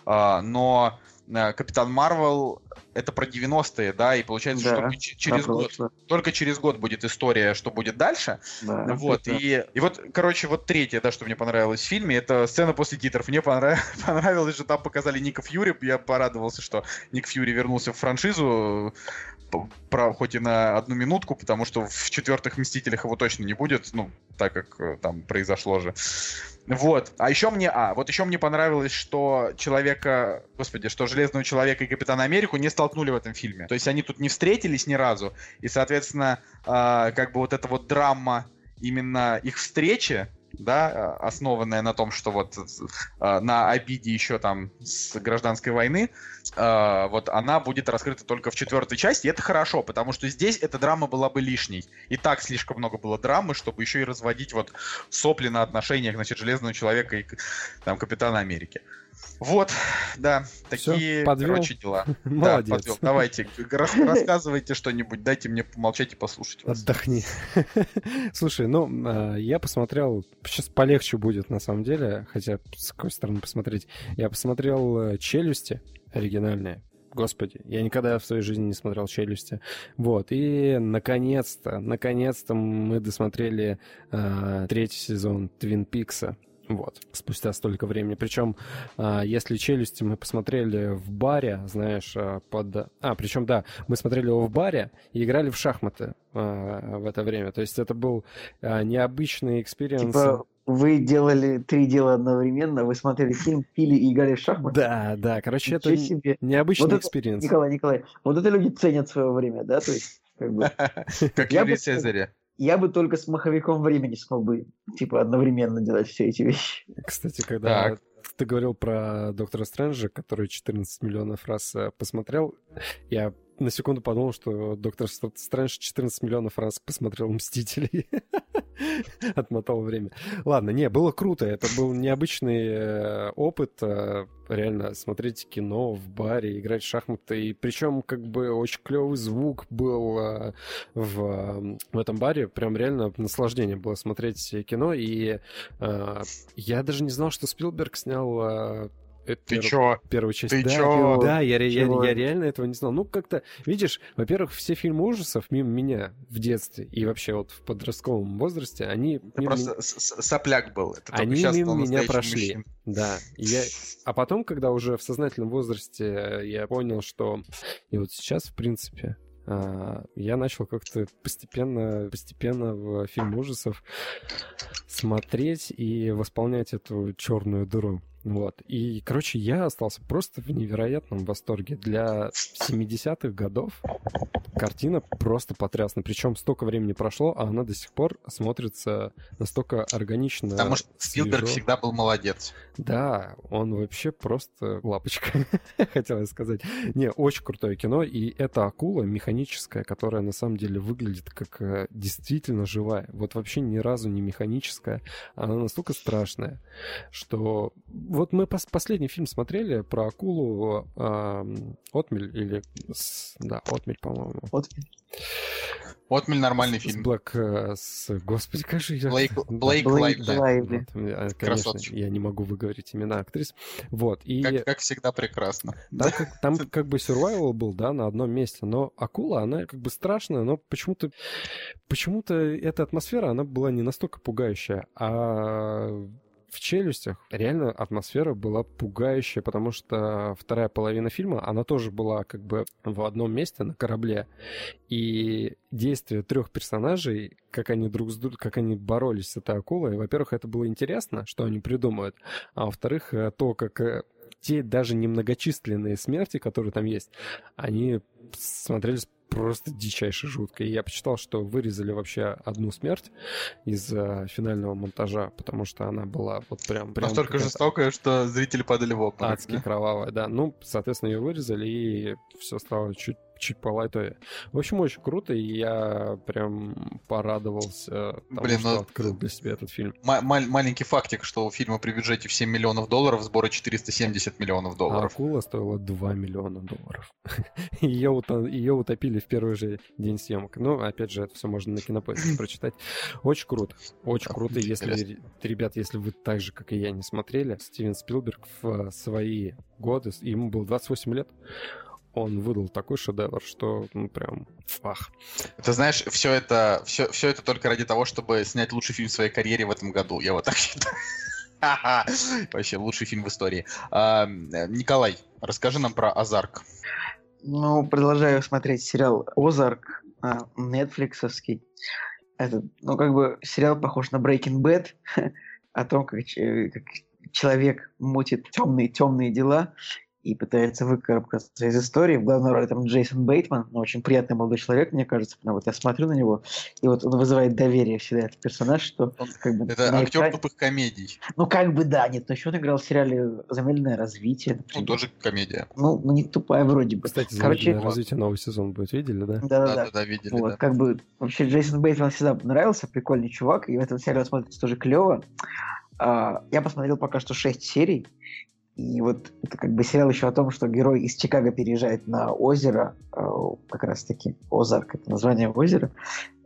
А, но Капитан Марвел это про 90-е, да, и получается, да, что через год, только через год будет история, что будет дальше. Да, вот, и, и вот, короче, вот третье, да, что мне понравилось в фильме, это сцена после титров. Мне понрав... <laughs> понравилось, что там показали Ника Фьюри, я порадовался, что Ник Фьюри вернулся в франшизу, про, хоть и на одну минутку, потому что в четвертых Мстителях его точно не будет, ну, так как э, там произошло же. Вот. А еще мне... А, вот еще мне понравилось, что человека... Господи, что Железного Человека и Капитана Америку не столкнули в этом фильме. То есть они тут не встретились ни разу. И, соответственно, э, как бы вот эта вот драма именно их встречи, да, основанная на том, что вот э, на обиде еще там с гражданской войны, э, вот она будет раскрыта только в четвертой части, и это хорошо, потому что здесь эта драма была бы лишней. И так слишком много было драмы, чтобы еще и разводить вот сопли на отношениях, значит, Железного Человека и там Капитана Америки. Вот, да, такие, Всё, короче, дела. <laughs> Молодец. Да, подвел. Давайте, рас, <laughs> рассказывайте что-нибудь, дайте мне помолчать и послушать вас. Отдохни. <laughs> Слушай, ну, а, я посмотрел, сейчас полегче будет на самом деле, хотя с какой стороны посмотреть. Я посмотрел э, «Челюсти» оригинальные. Господи, я никогда в своей жизни не смотрел «Челюсти». Вот, и наконец-то, наконец-то мы досмотрели э, третий сезон «Твин Пикса». Вот, спустя столько времени. Причем, а, если челюсти мы посмотрели в баре, знаешь, а, под... А, причем, да, мы смотрели его в баре и играли в шахматы а, в это время. То есть это был необычный experience. Типа вы делали три дела одновременно, вы смотрели фильм, пили и играли в шахматы? Да, да, короче, Ничего это себе. необычный вот experience. Николай, Николай, вот это люди ценят свое время, да, то есть как бы... <laughs> Как Юлий Цезарь, я бы только с маховиком времени смог бы, типа, одновременно делать все эти вещи. Кстати, когда так. ты говорил про Доктора Стрэнджа, который 14 миллионов раз э, посмотрел, я на секунду подумал, что Доктор Стрэндж 14 миллионов раз посмотрел «Мстителей». <laughs> Отмотал время. Ладно, не, было круто. Это был необычный э, опыт. Э, реально смотреть кино в баре, играть в шахматы. И причем как бы очень клевый звук был э, в, в этом баре. Прям реально наслаждение было смотреть кино. И я даже не знал, что Спилберг снял Это Ты перв... чё? Первую часть. Ты да, чё? Да, я, я, я реально этого не знал. Ну, как-то, видишь, во-первых, все фильмы ужасов мимо меня в детстве и вообще вот в подростковом возрасте, они... Ты просто меня... сопляк был. Это они мимо меня прошли. Мужчин. Да. Я... А потом, когда уже в сознательном возрасте я понял, что... И вот сейчас, в принципе, а, я начал как-то постепенно, постепенно в фильм ужасов смотреть и восполнять эту черную дыру. Вот. И, короче, я остался просто в невероятном восторге. Для 70-х годов картина просто потрясна. Причем столько времени прошло, а она до сих пор смотрится настолько органично. Потому что Спилберг всегда был молодец. Да, он вообще просто лапочка, <laughs> хотел сказать. Не, очень крутое кино, и это акула механическая, которая на самом деле выглядит как э, действительно живая. Вот вообще ни разу не механическая. Она настолько страшная, что вот мы пос последний фильм смотрели про акулу э, Отмель или... Да, Отмель, по-моему. Отмель. Отмель нормальный фильм. С Блэк... Э, с... Господи, как же я... Блейк, Блейк, Блейк да. Лайвли. Вот, конечно, Красоточек. я не могу выговорить имена актрис. Вот, и... Как, как всегда прекрасно. Там, как, там <laughs> как бы survival был, да, на одном месте, но акула, она как бы страшная, но почему-то почему-то эта атмосфера, она была не настолько пугающая, а в «Челюстях» реально атмосфера была пугающая, потому что вторая половина фильма, она тоже была как бы в одном месте на корабле. И действия трех персонажей, как они друг с другом, как они боролись с этой акулой, во-первых, это было интересно, что они придумают, а во-вторых, э, то, как э, те даже немногочисленные смерти, которые там есть, они смотрелись просто дичайше жутко. И я почитал, что вырезали вообще одну смерть из э, финального монтажа, потому что она была вот прям... прям Настолько жестокая, что зрители падали в обморок. Адски да? кровавая, да. Ну, соответственно, ее вырезали, и все стало чуть чуть по лайтове. В общем, очень круто, и я прям порадовался тому, Блин, что ну... открыл для себя этот фильм. М- маленький фактик, что у фильма при бюджете в 7 миллионов долларов, сборы 470 миллионов долларов. А акула стоила 2 миллиона долларов. ее, ут- ее утопили в первый же день съемок. Ну, опять же, это все можно на кинопоиске прочитать. Очень круто. Очень круто. Если, ребят, если вы так же, как и я, не смотрели, Стивен Спилберг в свои годы, ему было 28 лет, он выдал такой шедевр, что ну прям фах. Ты знаешь, все это, все, все это только ради того, чтобы снять лучший фильм в своей карьере в этом году. Я вот так <laughs> считаю. Вообще лучший фильм в истории. А, Николай, расскажи нам про Азарк. Ну, продолжаю смотреть сериал Озарк, нетфликсовский. Это, ну, как бы сериал похож на Breaking Bad, <laughs> о том, как, как человек мутит темные темные дела и пытается выкарабкаться из истории. В главной роли там Джейсон Бейтман, ну, очень приятный молодой человек, мне кажется. Ну, вот я смотрю на него, и вот он вызывает доверие всегда, этот персонаж, что он, как бы... Это актер экране... тупых комедий. Ну, как бы да, нет, но еще он играл в сериале «Замедленное развитие». Например. Ну, тоже комедия. Ну, ну, не тупая вроде бы. Кстати, «Замедленное Короче, развитие» новый сезон будет, видели, да? Да-да-да. Да, видели, вот, да. как бы, вообще, Джейсон Бейтман всегда нравился, прикольный чувак, и в этом сериале смотрится тоже клево. Uh, я посмотрел пока что 6 серий, и вот это как бы сериал еще о том, что герой из Чикаго переезжает на озеро, э, как раз-таки Озарк, это название озера,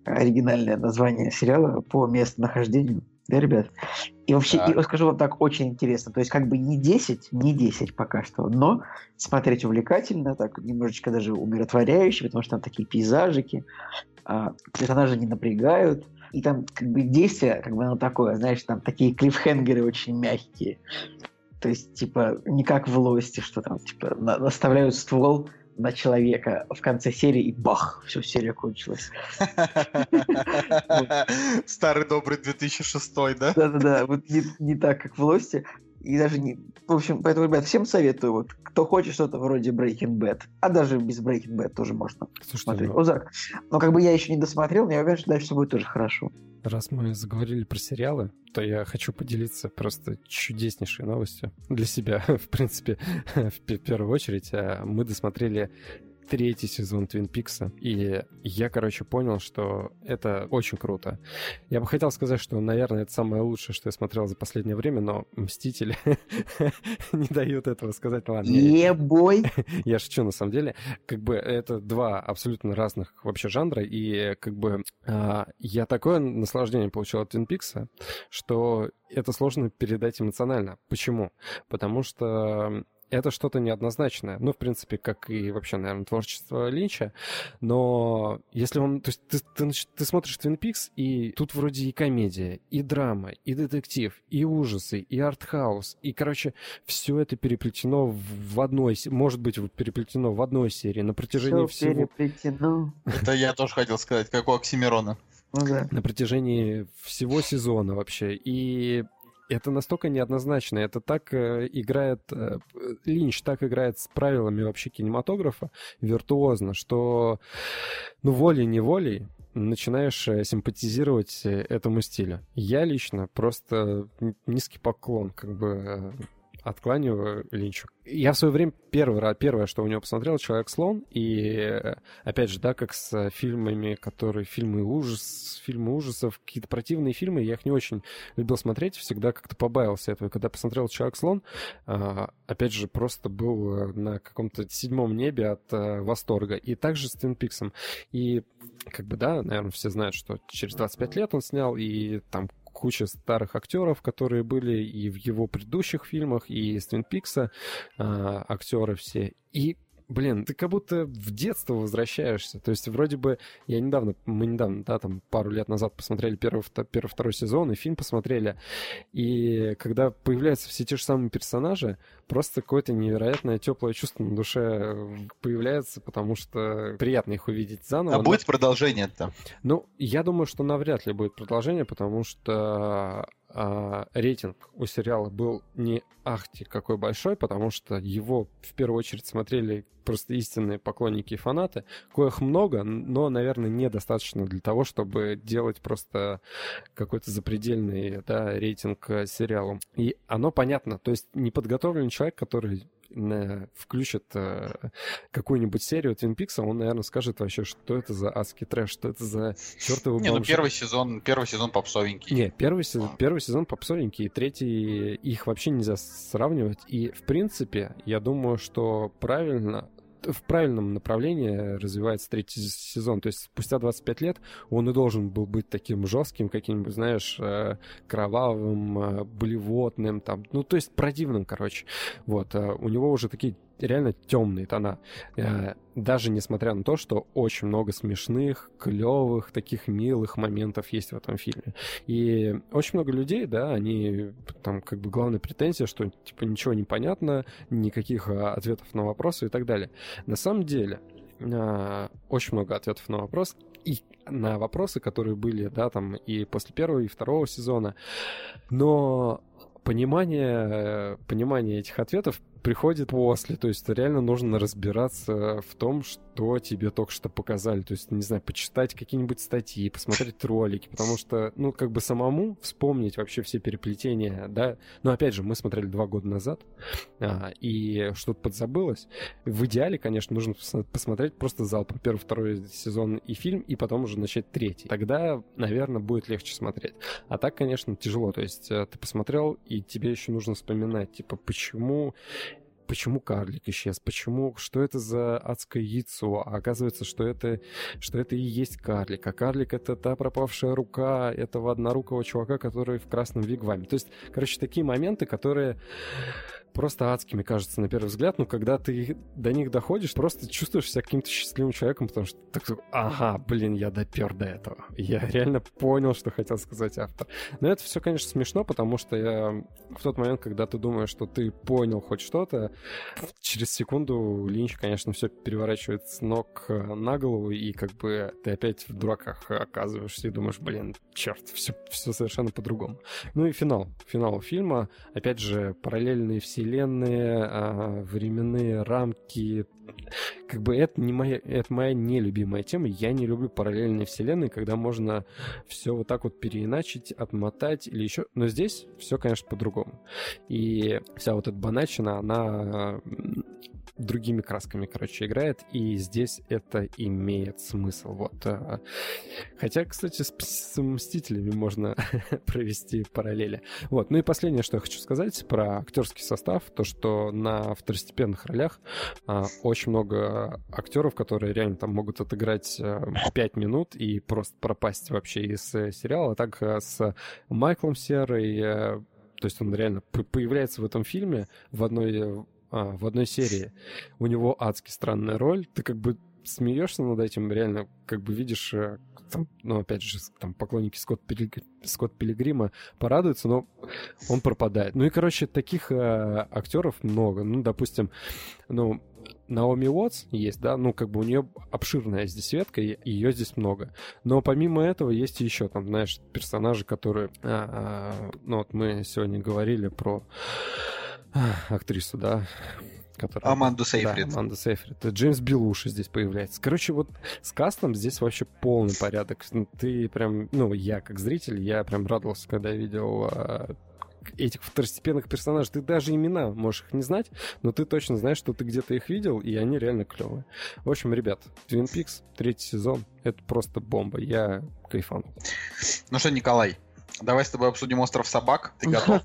оригинальное название сериала по местонахождению, да, ребят? И вообще, да. и, скажу вам так, очень интересно. То есть как бы не 10, не 10 пока что, но смотреть увлекательно, так немножечко даже умиротворяюще, потому что там такие пейзажики, а, персонажи не напрягают, и там как бы действие, как бы оно такое, знаешь, там такие клиффхенгеры очень мягкие. То есть, типа, не как в Лости, что там, типа, на- наставляют ствол на человека в конце серии, и бах, все, серия кончилась. <laughs> Старый добрый 2006, да? Да-да-да, вот не так, как в Лости. И даже не... В общем, поэтому, ребят, всем советую, вот, кто хочет что-то вроде Breaking Bad, а даже без Breaking Bad тоже можно Слушайте, смотреть. Ну... Озарк. Но как бы я еще не досмотрел, но я уверен, что дальше все будет тоже хорошо. Раз мы заговорили про сериалы, то я хочу поделиться просто чудеснейшей новостью для себя, <laughs> в принципе, <laughs> в первую очередь. А, мы досмотрели третий сезон Твин Пикса, и я, короче, понял, что это очень круто. Я бы хотел сказать, что, наверное, это самое лучшее, что я смотрел за последнее время, но Мстители <laughs> не дают этого сказать. Ладно, Ебой! <laughs> Я шучу, на самом деле. Как бы это два абсолютно разных вообще жанра, и как бы а, я такое наслаждение получил от Твин Пикса, что это сложно передать эмоционально. Почему? Потому что это что-то неоднозначное. Ну, в принципе, как и вообще, наверное, творчество Линча. Но если он... То есть ты, ты, ты смотришь Твин Пикс, и тут вроде и комедия, и драма, и детектив, и ужасы, и артхаус. И, короче, все это переплетено в одной... Может быть, переплетено в одной серии на протяжении все всего... переплетено. Это я тоже хотел сказать, как у Оксимирона. Ну да. На протяжении всего сезона вообще. И это настолько неоднозначно. Это так э, играет... Э, Линч так играет с правилами вообще кинематографа виртуозно, что ну волей-неволей начинаешь э, симпатизировать этому стилю. Я лично просто низкий поклон как бы откланиваю Линчу. Я в свое время первое, первое, что у него посмотрел, Человек-слон, и опять же, да, как с фильмами, которые фильмы ужас, фильмы ужасов, какие-то противные фильмы, я их не очень любил смотреть, всегда как-то побаивался этого. Когда посмотрел Человек-слон, а, опять же, просто был на каком-то седьмом небе от э, восторга. И также с Твин Пиксом. И как бы, да, наверное, все знают, что через 25 лет он снял, и там куча старых актеров, которые были и в его предыдущих фильмах, и из Твин Пикса э, актеры все. И блин, ты как будто в детство возвращаешься. То есть вроде бы я недавно, мы недавно, да, там пару лет назад посмотрели первый, первый второй сезон и фильм посмотрели. И когда появляются все те же самые персонажи, просто какое-то невероятное теплое чувство на душе появляется, потому что приятно их увидеть заново. А будет продолжение-то? Ну, я думаю, что навряд ли будет продолжение, потому что а, рейтинг у сериала был не ахти какой большой, потому что его в первую очередь смотрели просто истинные поклонники и фанаты, коих много, но, наверное, недостаточно для того, чтобы делать просто какой-то запредельный да, рейтинг сериалу. И оно понятно, то есть неподготовленный человек, который включит э, какую-нибудь серию Твин Пикса, он, наверное, скажет вообще, что это за адский трэш, что это за чертовый Не, ну первый сезон, первый сезон попсовенький. Не, первый, сезон, первый сезон попсовенький, третий их вообще нельзя сравнивать. И, в принципе, я думаю, что правильно в правильном направлении развивается третий сезон. То есть спустя 25 лет он и должен был быть таким жестким, каким-нибудь, знаешь, э, кровавым, э, блевотным, там, ну, то есть противным, короче. Вот, э, у него уже такие реально темные тона. Э, даже несмотря на то, что очень много смешных, клевых, таких милых моментов есть в этом фильме. И очень много людей, да, они там как бы главная претензия, что типа ничего не понятно, никаких а, ответов на вопросы и так далее. На самом деле, а, очень много ответов на вопрос и на вопросы, которые были, да, там и после первого и второго сезона. Но понимание, понимание этих ответов приходит после. То есть реально нужно разбираться в том, что тебе только что показали. То есть, не знаю, почитать какие-нибудь статьи, посмотреть ролики, потому что, ну, как бы самому вспомнить вообще все переплетения, да. Но опять же, мы смотрели два года назад, а, и что-то подзабылось. В идеале, конечно, нужно посмотреть просто залпом первый, второй сезон и фильм, и потом уже начать третий. Тогда, наверное, будет легче смотреть. А так, конечно, тяжело. То есть э, ты посмотрел, и тебе еще нужно вспоминать, типа, почему почему карлик исчез, почему, что это за адское яйцо, а оказывается, что это, что это и есть карлик, а карлик это та пропавшая рука этого однорукого чувака, который в красном вигваме. То есть, короче, такие моменты, которые просто адскими кажутся на первый взгляд, но когда ты до них доходишь, просто чувствуешь себя каким-то счастливым человеком, потому что так, ага, блин, я допер до этого. Я реально понял, что хотел сказать автор. Но это все, конечно, смешно, потому что я в тот момент, когда ты думаешь, что ты понял хоть что-то, через секунду Линч, конечно, все переворачивает с ног на голову, и как бы ты опять в дураках оказываешься и думаешь, блин, черт, все, все совершенно по-другому. Ну и финал. Финал фильма. Опять же, параллельные все вселенные, а, временные рамки, как бы это не моя, это моя нелюбимая тема. Я не люблю параллельные вселенные, когда можно все вот так вот переиначить, отмотать или еще. Но здесь все, конечно, по-другому. И вся вот эта банальщина, она другими красками, короче, играет, и здесь это имеет смысл. Вот. А, хотя, кстати, с, с Мстителями можно <laughs> провести параллели. Вот. Ну и последнее, что я хочу сказать про актерский состав, то, что на второстепенных ролях а, очень много актеров, которые реально там могут отыграть а, 5 минут и просто пропасть вообще из э, сериала. Так а, с Майклом Серой а, то есть он реально появляется в этом фильме в одной а, в одной серии. У него адски странная роль. Ты как бы смеешься над этим, реально, как бы видишь, э, там, ну, опять же, там поклонники Скотт, Пилиг... Скотт Пилигрима порадуются, но он пропадает. Ну и, короче, таких э, актеров много. Ну, допустим, ну, Наоми Уотс есть, да, ну, как бы у нее обширная здесь ветка, и ее здесь много. Но помимо этого есть еще там, знаешь, персонажи, которые... А, а, ну, вот мы сегодня говорили про актрису, да, которая... Аманду Сейфрид. Да, Аманда Сейфрид. Джеймс Белуши здесь появляется. Короче, вот с кастом здесь вообще полный порядок. Ты прям, ну, я как зритель, я прям радовался, когда видел а, этих второстепенных персонажей. Ты даже имена можешь их не знать, но ты точно знаешь, что ты где-то их видел, и они реально клевые. В общем, ребят, Twin Peaks, третий сезон, это просто бомба. Я кайфанул. Ну что, Николай, давай с тобой обсудим «Остров собак». Ты <laughs> готов?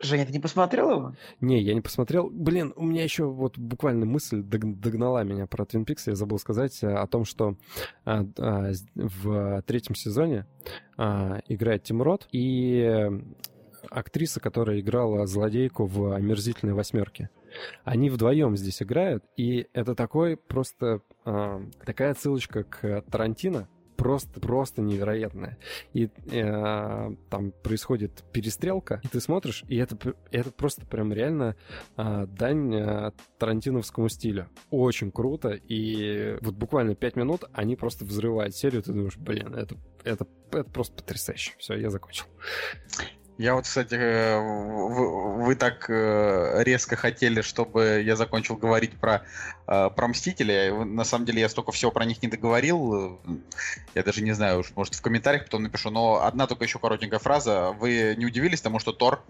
Женя, ты не посмотрел его? Не, я не посмотрел. Блин, у меня еще вот буквально мысль догнала меня про Twin Peaks. Я забыл сказать э, о том, что а, а, в третьем сезоне а, играет Тим Рот и актриса, которая играла злодейку в «Омерзительной восьмерке». Они вдвоем здесь играют, и это такой просто э, такая ссылочка к Тарантино, просто, просто невероятная. И э, там происходит перестрелка, и ты смотришь, и это, это просто прям реально э, дань э, тарантиновскому стилю. Очень круто, и вот буквально пять минут они просто взрывают серию, ты думаешь, блин, это, это, это просто потрясающе. Все, я закончил. Я вот, кстати, э, вы, вы так э, резко хотели, чтобы я закончил говорить про, э, про Мстителя. На самом деле я столько всего про них не договорил. Я даже не знаю, уж может в комментариях потом напишу. Но одна только еще коротенькая фраза. Вы не удивились тому, что Тор,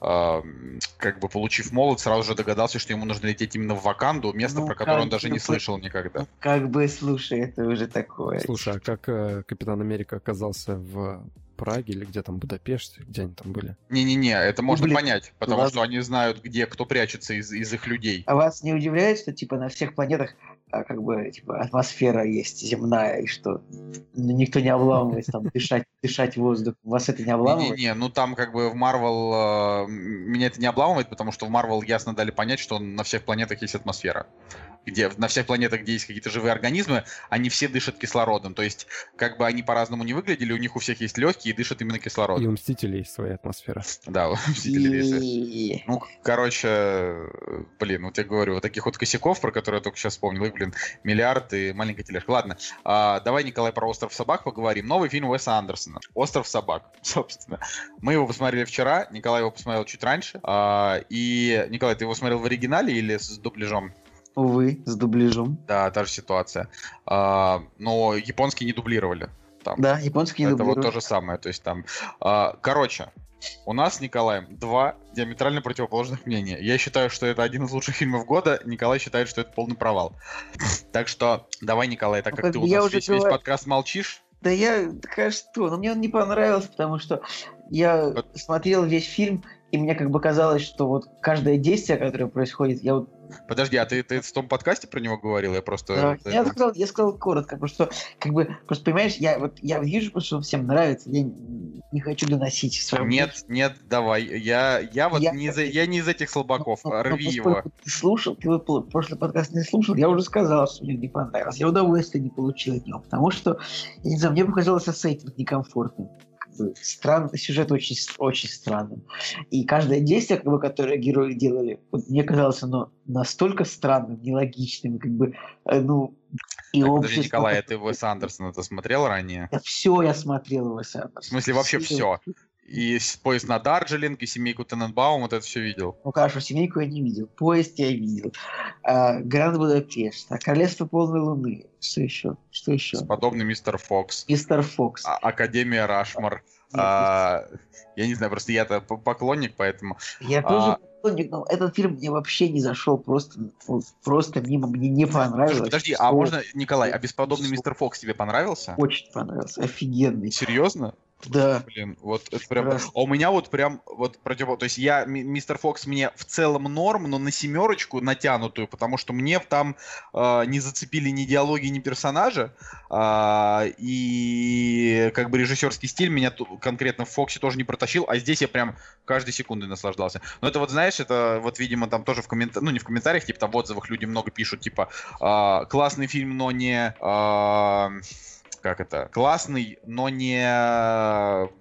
как бы получив молот, сразу же догадался, что ему нужно лететь именно в Ваканду, место, ну, про которое он даже не слышал никогда. Как бы, слушай, это уже такое. Слушай, а как Капитан Америка оказался в Праге или где там, Будапеште, где они там были? Не-не-не, это можно Блин, понять, потому вас... что они знают, где кто прячется из, из их людей. А вас не удивляет, что типа на всех планетах а, как бы типа атмосфера есть земная, и что ну, никто не обламывается там дышать, <laughs> дышать воздух. Вас это не обламывает? Не-не, ну там как бы в Марвел э, меня это не обламывает, потому что в Марвел ясно дали понять, что на всех планетах есть атмосфера где на всех планетах, где есть какие-то живые организмы, они все дышат кислородом. То есть, как бы они по-разному не выглядели, у них у всех есть легкие и дышат именно кислородом. И у Мстителей есть своя атмосфера. Да, у Мстителей есть. Ну, короче, блин, вот я говорю, вот таких вот косяков, про которые я только сейчас вспомнил, их, блин, миллиард и маленькая тележка. Ладно, а, давай, Николай, про «Остров собак» поговорим. Новый фильм Уэса Андерсона. «Остров собак», <laughs> собственно. Мы его посмотрели вчера, Николай его посмотрел чуть раньше. А, и, Николай, ты его смотрел в оригинале или с дубляжом? Увы, с дубляжом. Да, та же ситуация. А, но японский не дублировали. Там. Да, японский не Это дублировали. вот то же самое. То есть там... А, короче, у нас с Николаем два диаметрально противоположных мнения. Я считаю, что это один из лучших фильмов года. Николай считает, что это полный провал. <laughs> Так что давай, Николай, так как ты у нас весь, подкаст молчишь. Да я, конечно, что, но мне он не понравился, потому что я смотрел весь фильм, и мне как бы казалось, что вот каждое действие, которое происходит, я вот Подожди, а ты, ты в том подкасте про него говорил? Я просто... Да, я, сказал, я сказал коротко, потому что, как бы, просто понимаешь, я вот я вижу, что всем нравится, я не хочу доносить свою Нет, мысль. нет, давай, я, я вот я, не, из, я не из этих слабаков, но, рви но, его. Ты слушал, ты прошлый подкаст не слушал, я уже сказал, что мне не понравилось, я удовольствия не получил от него, потому что, я не знаю, мне показалось сеттинг некомфортным странный сюжет очень, очень странный. И каждое действие, как бы, которое герои делали, вот, мне казалось оно настолько странным, нелогичным, как бы, э, ну, и так, подожди, Николай, а ты Уэс Андерсон это смотрел ранее? Да все я смотрел Уэс Андерсон. В смысле, вообще все? все? И поезд на Дарджилинг, и семейку Тененбаум, вот это все видел. Ну хорошо, семейку я не видел, поезд я видел, а, Гранд Будапешт, а Королевство полной луны, что еще? Что еще? Подобный мистер Фокс. Мистер Фокс. А, Академия Рашмар. А, я не знаю, просто я-то поклонник, поэтому... Я тоже а, поклонник, но этот фильм мне вообще не зашел, просто, просто мимо мне не понравилось. Подожди, а можно, Николай, а бесподобный мистер Фокс тебе понравился? Очень понравился, офигенный. Серьезно? Да. Блин, вот это прям... А у меня вот прям вот против... То есть я, мистер Фокс мне в целом норм, но на семерочку натянутую, потому что мне там э, не зацепили ни диалоги, ни персонажа, э, и как бы режиссерский стиль меня конкретно в Фоксе тоже не протащил, а здесь я прям каждой секундой наслаждался. Но это вот, знаешь, это вот, видимо, там тоже в комментариях, ну не в комментариях, типа там в отзывах люди много пишут, типа э, классный фильм, но не... Э, как это, классный, но не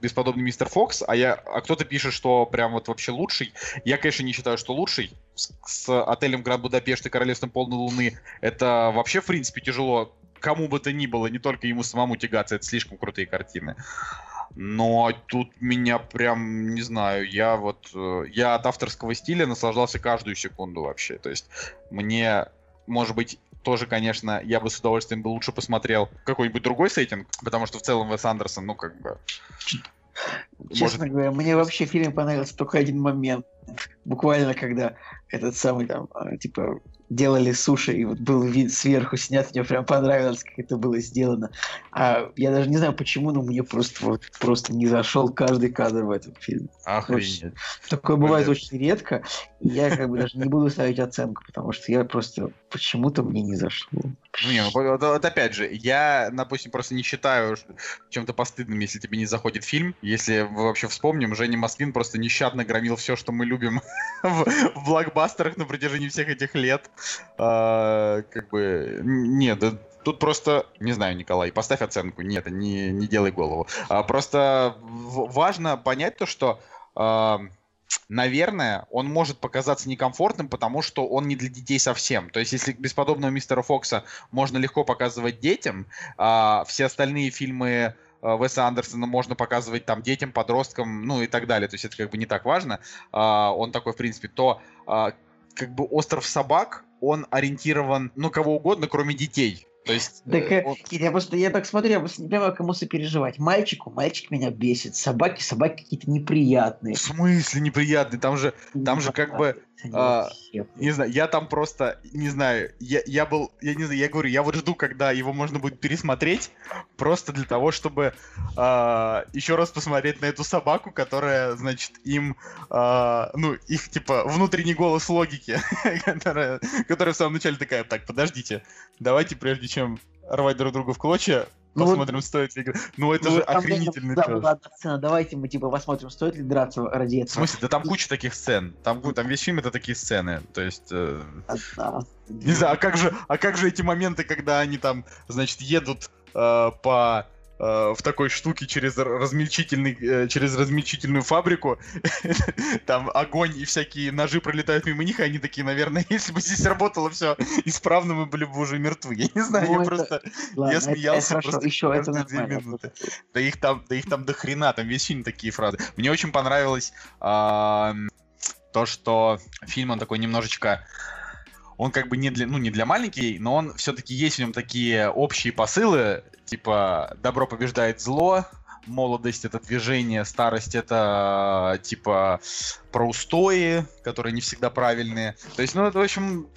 бесподобный мистер Фокс, а я, а кто-то пишет, что прям вот вообще лучший. Я, конечно, не считаю, что лучший. С, с отелем Гранд Будапешт и Королевством Полной Луны это вообще, в принципе, тяжело кому бы то ни было, не только ему самому тягаться, это слишком крутые картины. Но тут меня прям, не знаю, я вот, э, я от авторского стиля наслаждался каждую секунду вообще. То есть мне, может быть, тоже, конечно, я бы с удовольствием бы лучше посмотрел какой-нибудь другой сеттинг, потому что в целом Вес Андерсон, ну, как бы... Честно может... говоря, мне вообще фильм понравился только один момент. Буквально, когда этот самый там, а, типа, делали суши, и вот был вид сверху снят, мне прям понравилось, как это было сделано. А я даже не знаю почему, но мне просто вот просто не зашел каждый кадр в этом фильме. Охренеть. Такое бывает Блин. очень редко, я как бы даже не буду ставить оценку, потому что я просто почему-то мне не зашло. Ну, не, ну, вот, вот опять же, я, допустим, просто не считаю чем-то постыдным, если тебе не заходит фильм. Если мы вообще вспомним, Женя Москвин просто нещадно громил все, что мы любим <laughs> в, в блокбастерах на протяжении всех этих лет. А, как бы, нет, Тут просто, не знаю, Николай, поставь оценку. Нет, не, не делай голову. А, просто важно понять то, что а, наверное, он может показаться некомфортным, потому что он не для детей совсем. То есть, если бесподобного мистера Фокса можно легко показывать детям, а все остальные фильмы а, Веса Андерсона можно показывать там детям, подросткам, ну и так далее. То есть это как бы не так важно. А, он такой, в принципе, то а, как бы остров собак, он ориентирован, ну, кого угодно, кроме детей. То есть... Так, э, он... я просто, я так смотрю, я просто не понимаю, кому сопереживать. Мальчику, мальчик меня бесит. Собаки, собаки какие-то неприятные. В смысле неприятные? Там же, там же как бы а, не знаю, я там просто, не знаю, я, я был, я не знаю, я говорю, я вот жду, когда его можно будет пересмотреть, просто для того, чтобы а, еще раз посмотреть на эту собаку, которая, значит, им, а, ну, их, типа, внутренний голос логики, <laughs> которая, которая в самом начале такая, так, подождите, давайте, прежде чем рвать друг друга в клочья, ну посмотрим, вот, стоит ли играть. Ну, это ну, же охренительный да, была одна сцена. Давайте мы, типа, посмотрим, стоит ли драться ради этого. В смысле? Да там куча таких сцен. Там, там весь фильм это такие сцены. То есть... Э... Да. Не знаю, а как же, а как же эти моменты, когда они там, значит, едут э, по в такой штуке через размельчительный, э, через размельчительную фабрику. <laughs> Там огонь и всякие ножи пролетают мимо них, и они такие, наверное, <laughs> если бы здесь работало все исправно, мы были бы уже мертвы. Я не знаю, ну, я просто... я смеялся просто еще это две минуты. Да их там, да их там до хрена, там весь фильм такие фразы. Мне очень понравилось то, что фильм, он такой немножечко он как бы не для, ну, не для маленьких, но он все-таки есть в нем такие общие посылы, типа добро побеждает зло, молодость это движение, старость это типа про устои, которые не всегда правильные. То есть, ну, это, в общем,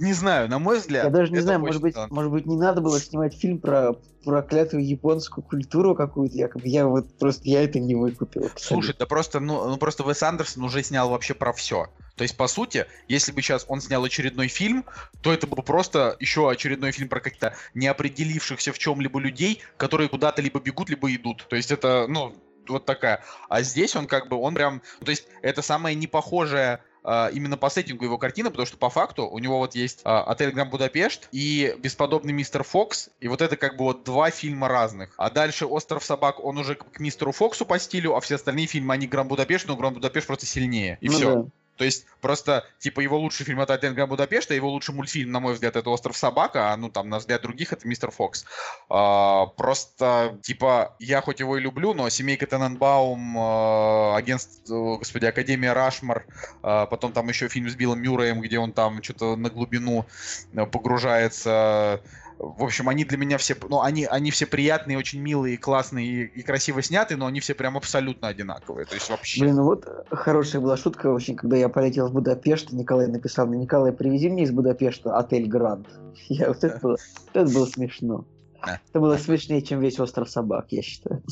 не знаю, на мой взгляд. Я даже не знаю, может быть, может быть, не надо было снимать фильм про проклятую японскую культуру какую-то, якобы. Я вот просто я это не выкупил. Абсолютно. Слушай, да просто, ну, ну просто Вес Андерсон уже снял вообще про все. То есть, по сути, если бы сейчас он снял очередной фильм, то это бы просто еще очередной фильм про каких-то неопределившихся в чем-либо людей, которые куда-то либо бегут, либо идут. То есть это, ну, вот такая. А здесь он как бы, он прям, то есть это самая непохожая а, именно по сеттингу его картины, потому что по факту у него вот есть а, отель Гранд Будапешт и бесподобный мистер Фокс, и вот это как бы вот два фильма разных. А дальше Остров собак, он уже к мистеру Фоксу по стилю, а все остальные фильмы, они Гранд Будапешт, но Гранд Будапешт просто сильнее. И ну все. Да. То есть просто, типа, его лучший фильм это «Отель Будапешта», его лучший мультфильм, на мой взгляд, это «Остров собака», а, ну, там, на взгляд других, это «Мистер Фокс». А, просто, типа, я хоть его и люблю, но «Семейка Тененбаум», а, агентство, господи, Академия Рашмар, а, потом там еще фильм с Биллом Мюрреем, где он там что-то на глубину э, погружается, в общем, они для меня все, ну, они, они все приятные, очень милые, классные и, и красиво сняты, но они все прям абсолютно одинаковые. То есть вообще... Блин, ну вот хорошая была шутка очень, когда я полетел в Будапешт, Николай написал мне, Николай, привези мне из Будапешта отель Гранд. <laughs> Я, вот это было, это было смешно. Это было смешнее, чем весь остров собак, я считаю.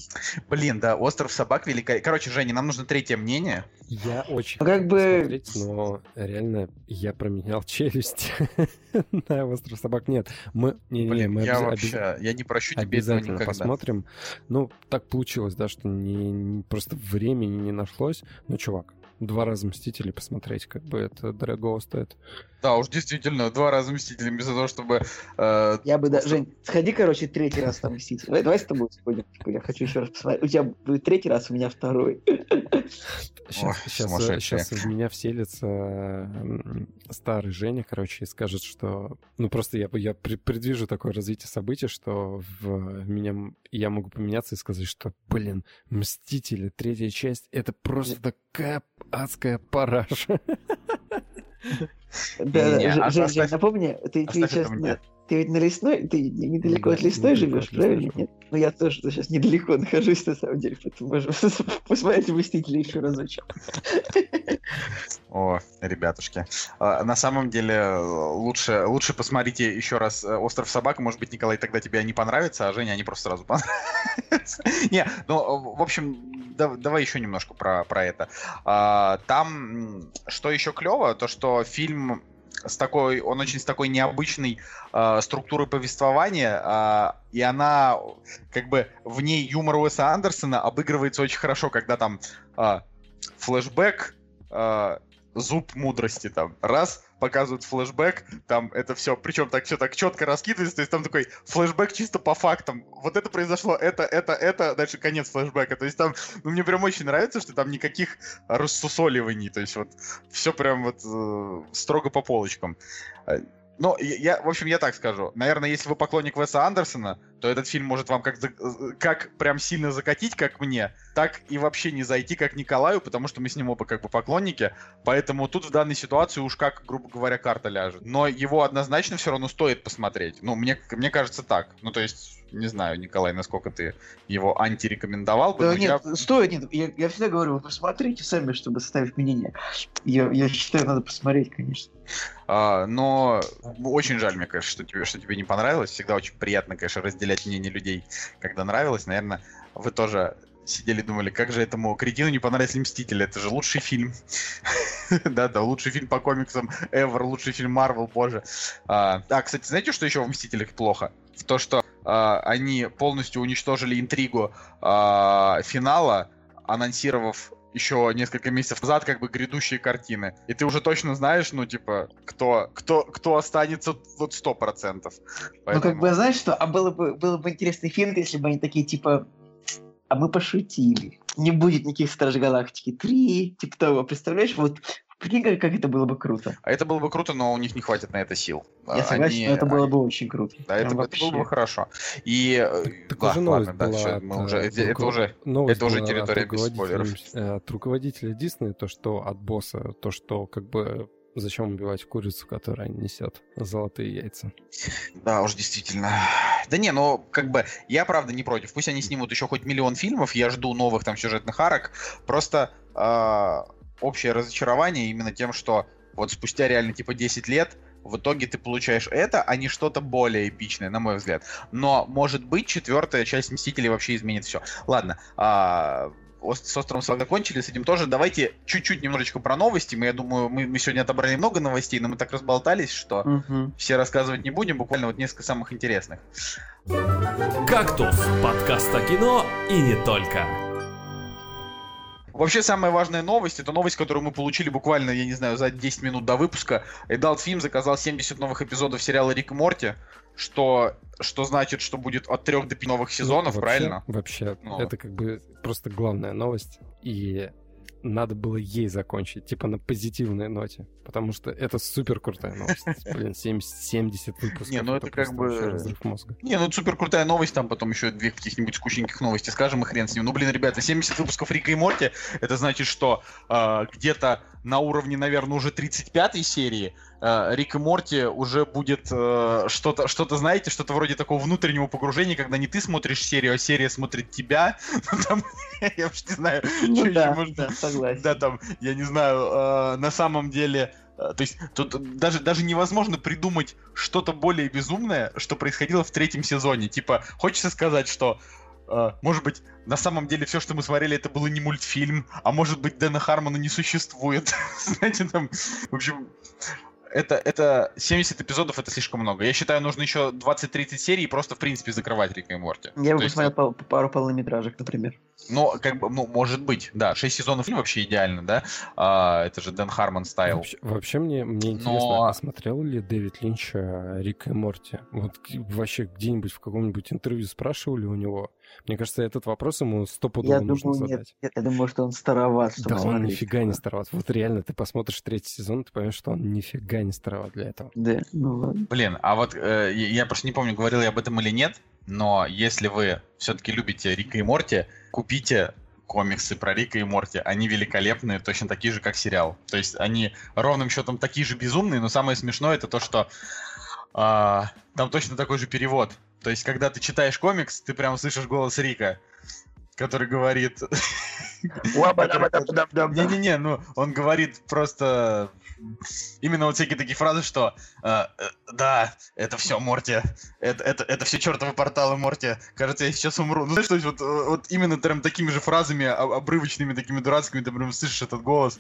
Блин, да, остров собак великолепный. Короче, Женя, нам нужно третье мнение. Я очень ну, как бы... смотреть, но реально я променял <laughs> челюсть на остров собак. Нет, мы... Не, не, Блин, мы я вообще... Я не прощу тебе Обязательно этого посмотрим. Ну, так получилось, да, что не, просто времени не нашлось. Ну, чувак, два раза Мстители посмотреть, как бы это дорого стоит. Да, уж действительно, два раза Мстители, без того, чтобы... Э, я бы, да, Жень, сходи, короче, третий раз там Мстители. Давай, давай с тобой сходим, я хочу еще раз посмотреть. У тебя будет третий раз, у меня второй. <laughs> Сейчас, Ой, сейчас, сейчас в меня вселится старый Женя, короче, и скажет, что... Ну, просто я, я предвижу такое развитие событий, что в меня я могу поменяться и сказать, что, блин, Мстители, третья часть, это просто такая адская параша. Да, да, Жень, напомни, ты сейчас ты ведь на лесной, ты недалеко от лесной живешь, правильно? Нет? Ну я тоже сейчас недалеко нахожусь, на самом деле, поэтому можем <laughs> посмотреть «Мстители» еще разочек. О, ребятушки. А, на самом деле, лучше, лучше посмотрите еще раз э, «Остров собак». Может быть, Николай, тогда тебе они понравятся, а Женя они просто сразу понравятся. <laughs> Не, ну, в общем, давай еще немножко про, про это. А, там, что еще клево, то, что фильм с такой, он очень с такой необычной э, структурой повествования, э, и она как бы в ней юмор Уэса Андерсона обыгрывается очень хорошо, когда там э, флешбэк, э, зуб мудрости там, раз, показывают флешбэк, там это все, причем так все так четко раскидывается, то есть там такой флешбэк чисто по фактам. Вот это произошло, это, это, это, дальше конец флешбэка. То есть там, ну, мне прям очень нравится, что там никаких рассусоливаний, то есть вот все прям вот э, строго по полочкам. Ну, я, в общем, я так скажу. Наверное, если вы поклонник Веса Андерсона, то этот фильм может вам как, как прям сильно закатить, как мне, так и вообще не зайти, как Николаю, потому что мы с ним оба как бы поклонники. Поэтому тут в данной ситуации уж как, грубо говоря, карта ляжет. Но его однозначно все равно стоит посмотреть. Ну, мне, мне кажется так. Ну, то есть, не знаю, Николай, насколько ты его антирекомендовал бы. Да нет, я... стоит, нет. Я, я всегда говорю, вы посмотрите сами, чтобы составить мнение. Я, я считаю, надо посмотреть, конечно. А, но очень жаль, мне, конечно, что тебе, что тебе не понравилось. Всегда очень приятно, конечно, разделять мнение людей, когда нравилось. Наверное, вы тоже сидели думали, как же этому кретину не понравились Мстители, это же лучший фильм. <laughs> Да-да, лучший фильм по комиксам ever, лучший фильм Марвел, боже. А, кстати, знаете, что еще в Мстителях плохо? То, что а, они полностью уничтожили интригу а, финала, анонсировав еще несколько месяцев назад как бы грядущие картины. И ты уже точно знаешь, ну, типа, кто, кто, кто останется вот сто процентов. Поэтому... Ну, как бы, знаешь что, а было бы, было бы интересный фильм, если бы они такие, типа, а мы пошутили. Не будет никаких Страж Галактики 3, типа того. Представляешь, вот Прикинь, как, как это было бы круто. А это было бы круто, но у них не хватит на это сил. Я согласен, Они... но это было бы очень круто. Да, это, это было бы хорошо. И... Э, так да, уже ладно, была дальше мы уже... Это, это уже, это уже территория без спойлеров. Э, от руководителя Диснея, то, что от босса, то, что как бы Зачем убивать курицу, которая несет золотые яйца? Да, уж действительно. Да не, ну, как бы, я правда не против. Пусть они снимут еще хоть миллион фильмов, я жду новых там сюжетных арок. Просто э, общее разочарование именно тем, что вот спустя реально типа 10 лет в итоге ты получаешь это, а не что-то более эпичное, на мой взгляд. Но, может быть, четвертая часть Мстителей вообще изменит все. Ладно, а, с островом Слаг закончили, с этим тоже. Давайте чуть-чуть немножечко про новости. Мы, я думаю, мы, мы сегодня отобрали много новостей, но мы так разболтались, что угу. все рассказывать не будем. Буквально вот несколько самых интересных. «Кактус» — подкаст о кино и не только. Вообще, самая важная новость, это новость, которую мы получили буквально, я не знаю, за 10 минут до выпуска. Adult Film заказал 70 новых эпизодов сериала Рик и Морти, что, что значит, что будет от 3 до 5 новых сезонов, ну, вообще, правильно? Вообще, ну. это как бы просто главная новость. И надо было ей закончить, типа на позитивной ноте, потому что это супер крутая новость. Блин, 70, 70 выпусков. Не, ну это, это как бы... Разрыв мозга. Не, ну супер крутая новость, там потом еще две каких-нибудь скучненьких новости скажем, и хрен с ним. Ну, блин, ребята, 70 выпусков Рика и Морти, это значит, что э, где-то на уровне, наверное, уже 35-й серии Рик и Морти уже будет э, что-то, что-то, знаете, что-то вроде такого внутреннего погружения, когда не ты смотришь серию, а серия смотрит тебя. <laughs> Ну, там, <laughs> я уж не знаю, ну, что да, еще можно... Да, согласен. Да, там, я не знаю, э, на самом деле... Э, то есть тут даже, даже невозможно придумать что-то более безумное, что происходило в третьем сезоне. Типа, хочется сказать, что Uh, может быть, на самом деле все, что мы смотрели, это было не мультфильм, а может быть, Дэна Хармона не существует. <laughs> Знаете, там, в общем, это, это 70 эпизодов, это слишком много. Я считаю, нужно еще 20-30 серий и просто, в принципе, закрывать Рика и Морти. Я бы посмотрел есть... Э, пару полнометражек, например. Ну, как бы, ну, может быть, да. 6 сезонов вообще идеально, да? А, это же Дэн Хармон стайл. Вообще, вообще мне, мне интересно, Но... а смотрел ли Дэвид Линч Рика и Морти? Вот вообще где-нибудь в каком-нибудь интервью спрашивали у него? Мне кажется, этот вопрос ему стопудово я нужно думаю, задать. Нет, я думаю, что он староват, чтобы Да, он нифига не староват. Вот реально, ты посмотришь третий сезон, ты поймешь, что он нифига не староват для этого. Да, ну ладно. Блин, а вот э, я просто не помню, говорил я об этом или нет, но если вы все-таки любите Рика и Морти, купите комиксы про Рика и Морти. Они великолепные, точно такие же, как сериал. То есть они ровным счетом такие же безумные, но самое смешное это то, что а, там точно такой же перевод. То есть, когда ты читаешь комикс, ты прям слышишь голос Рика, который говорит... Не-не-не, ну, он говорит просто именно вот всякие такие фразы, что э, э, да, это все Морти, это, это, это все чертовы порталы Морти, кажется, я сейчас умру. Ну, знаешь, то есть вот, вот именно прям такими же фразами, обрывочными, такими дурацкими, ты прям слышишь этот голос.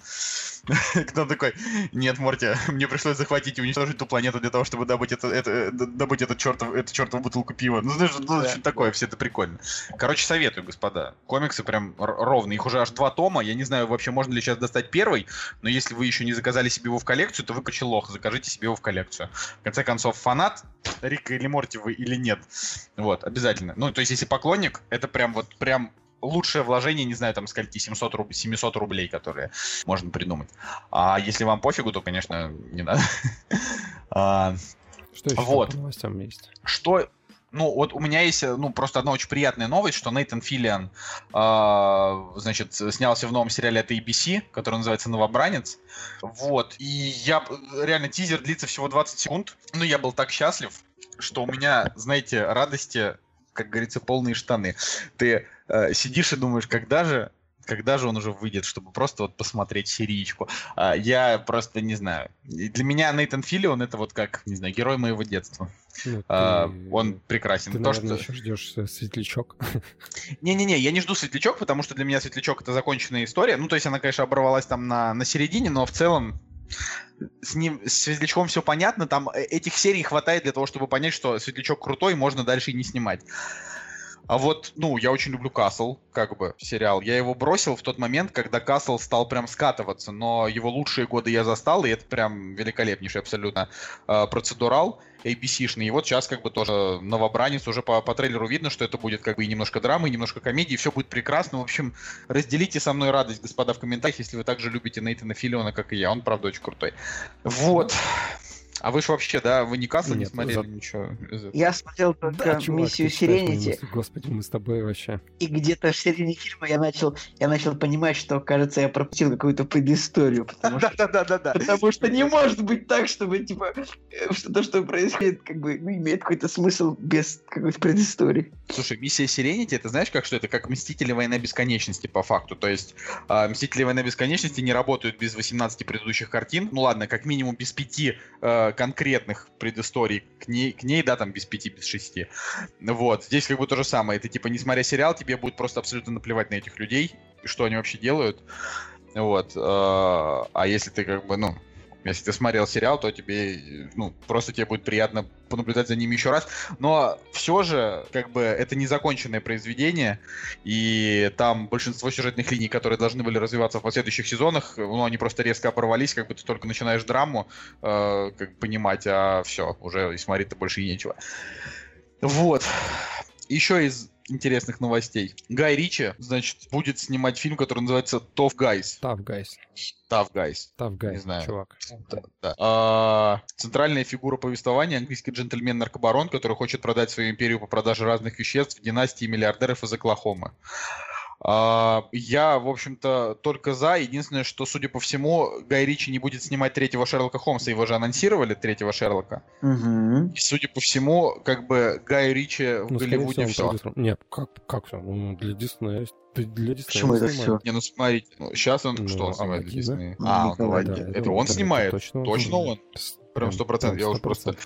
<laughs> Кто такой, нет, Морти, мне пришлось захватить и уничтожить ту планету для того, чтобы добыть, это, это, добыть этот чертов, эту чертову бутылку пива. Ну, знаешь, ну, да. такое, все это прикольно. Короче, советую, господа. Комиксы прям ровные. Их уже аж два тома. Я не знаю, вообще можно ли сейчас достать первый, но если вы еще не заказали себе его в коллекцию, то вы кочелох, закажите себе его в коллекцию. В конце концов, фанат Рика или Морти вы или нет. Вот, обязательно. Ну, то есть, если поклонник, это прям вот прям лучшее вложение, не знаю, там, скольки, 700, руб... 700 рублей, которые можно придумать. А если вам пофигу, то, конечно, не надо. <laughs> а, что еще вот. по новостям есть? Что, ну, вот у меня есть, ну, просто одна очень приятная новость, что Нейтан Филлиан, э, значит, снялся в новом сериале от ABC, который называется «Новобранец». Вот, и я, реально, тизер длится всего 20 секунд, но я был так счастлив, что у меня, знаете, радости, как говорится, полные штаны. Ты э, сидишь и думаешь, когда же когда же он уже выйдет, чтобы просто вот посмотреть серичку. А, я просто не знаю. Для меня Нейтан Филлион это вот как, не знаю, герой моего детства. Ну, а, ты... Он прекрасен. Ты, То, наверное, что... еще ждешь э, Светлячок. <laughs> Не-не-не, я не жду Светлячок, потому что для меня Светлячок это законченная история. Ну, то есть она, конечно, оборвалась там на, на середине, но в целом с ним, с Светлячком все понятно, там э, этих серий хватает для того, чтобы понять, что Светлячок крутой, можно дальше и не снимать. А вот, ну, я очень люблю Касл, как бы, сериал. Я его бросил в тот момент, когда Касл стал прям скатываться, но его лучшие годы я застал, и это прям великолепнейший абсолютно э, процедурал ABC-шный. И вот сейчас как бы тоже новобранец, уже по, по трейлеру видно, что это будет как бы и немножко драмы, и немножко комедии, все будет прекрасно. В общем, разделите со мной радость, господа, в комментариях, если вы также любите Нейтана Филиона, как и я. Он, правда, очень крутой. Вот. А вы же вообще, да, вы не Касл не смотрели за... ничего? Я смотрел только да, чувак, миссию Сиренити. Господи, мы с тобой вообще. И где-то в середине фильма я начал, я начал понимать, что, кажется, я пропустил какую-то предысторию. <laughs> Да-да-да-да. Потому что не может быть так, чтобы, типа, что то, что происходит, как бы, ну, имеет какой-то смысл без какой-то предыстории. Слушай, миссия Сиренити, это знаешь, как что это? Как Мстители Война Бесконечности, по факту. То есть, э, Мстители Война Бесконечности не работают без 18 предыдущих картин. Ну ладно, как минимум без пяти э, конкретных предысторий к ней, к ней, да, там без пяти, без шести. Вот, здесь как бы то же самое. Ты, типа, не смотря сериал, тебе будет просто абсолютно наплевать на этих людей, что они вообще делают. Вот. Э, а если ты как бы, ну, если ты смотрел сериал, то тебе, ну, просто тебе будет приятно понаблюдать за ними еще раз. Но все же, как бы, это незаконченное произведение, и там большинство сюжетных линий, которые должны были развиваться в последующих сезонах, ну, они просто резко оборвались, как бы ты только начинаешь драму э, как понимать, а все, уже и смотреть-то больше и нечего. Вот. Еще из интересных новостей. Гай Ричи, значит, будет снимать фильм, который называется Tough Guys. Tough Guys. Tough Guys. Tough Guys, Не знаю. чувак. Да, да. А, центральная фигура повествования английский джентльмен-наркобарон, который хочет продать свою империю по продаже разных веществ в династии миллиардеров из Оклахомы. А, я, в общем-то, только за. Единственное, что, судя по всему, Гай Ричи не будет снимать третьего Шерлока Холмса. Его же анонсировали, третьего Шерлока. Мгм. И, судя по всему, как бы Гай Ричи в Ну, Голливуде всего, все. Нет, как, как все? Ну, для Диснея. Для Диснея Почему это снимает. все? Не, ну смотрите, сейчас он Ну, что он снимает для да? Диснея? Ну, А, он Николай, Аваги. Да, это он снимает? Точно, Точно он? Прям сто процентов, я уж просто...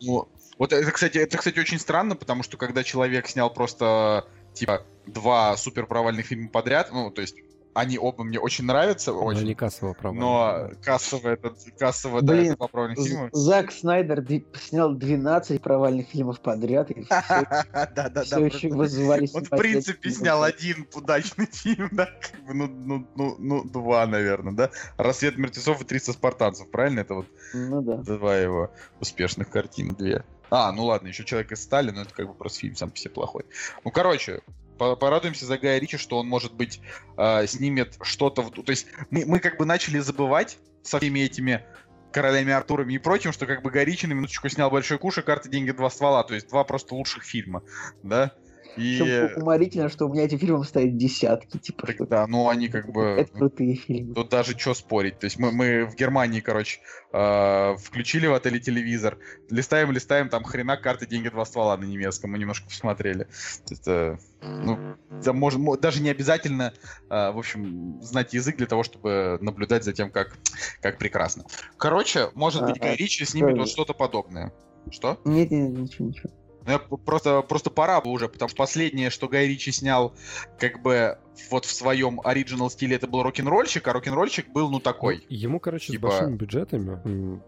Ну, вот это, кстати, это, кстати, очень странно, потому что когда человек снял просто, типа, два супер провальных фильма подряд, ну, то есть, они оба мне очень нравятся, Но очень, не кассово право. но кассово это, кассово, да, Блин, это два провальных З- фильма. Зак Снайдер снял 12 провальных фильмов подряд, Да-да-да. все еще вызывали Он, в принципе, снял один удачный фильм, да? Ну, ну, ну, ну, два, наверное, да? «Рассвет мертвецов» и «300 спартанцев», правильно? Это вот Ну да. Два его успешных картины, две. А, ну ладно, еще «Человек из стали», но это как бы просто фильм сам по себе плохой. Ну, короче, по- порадуемся за Гая Ричи, что он, может быть, э, снимет что-то... в- То есть мы, мы как бы начали забывать со всеми этими королями Артурами и прочим, что как бы Гай Ричи на минуточку снял «Большой куш» и «Карты, деньги, два ствола», то есть два просто лучших фильма, да? И... Причем уморительно, что у меня эти фильмы стоят десятки, типа, Так что да, ну они как бы... это крутые фильмы. Тут даже что спорить. То есть мы, мы в Германии, короче, э, включили в отеле телевизор, листаем, листаем, там хрена карты, деньги, два ствола на немецком, мы немножко посмотрели. То есть, э, ну, да, может, мо- даже не обязательно, э, в общем, знать язык для того, чтобы наблюдать за тем, как, как прекрасно. Короче, может быть, Гай Ричи снимет вот что-то подобное. Что? Нет, нет, ничего, ничего. Ну, просто, просто пора бы уже, потому что последнее, что Гай Ричи снял, как бы вот в своем оригинал стиле, это был рок-н-ролльщик, а рок-н-ролльщик был, ну, такой. Ему, короче, Типа- с большими бюджетами,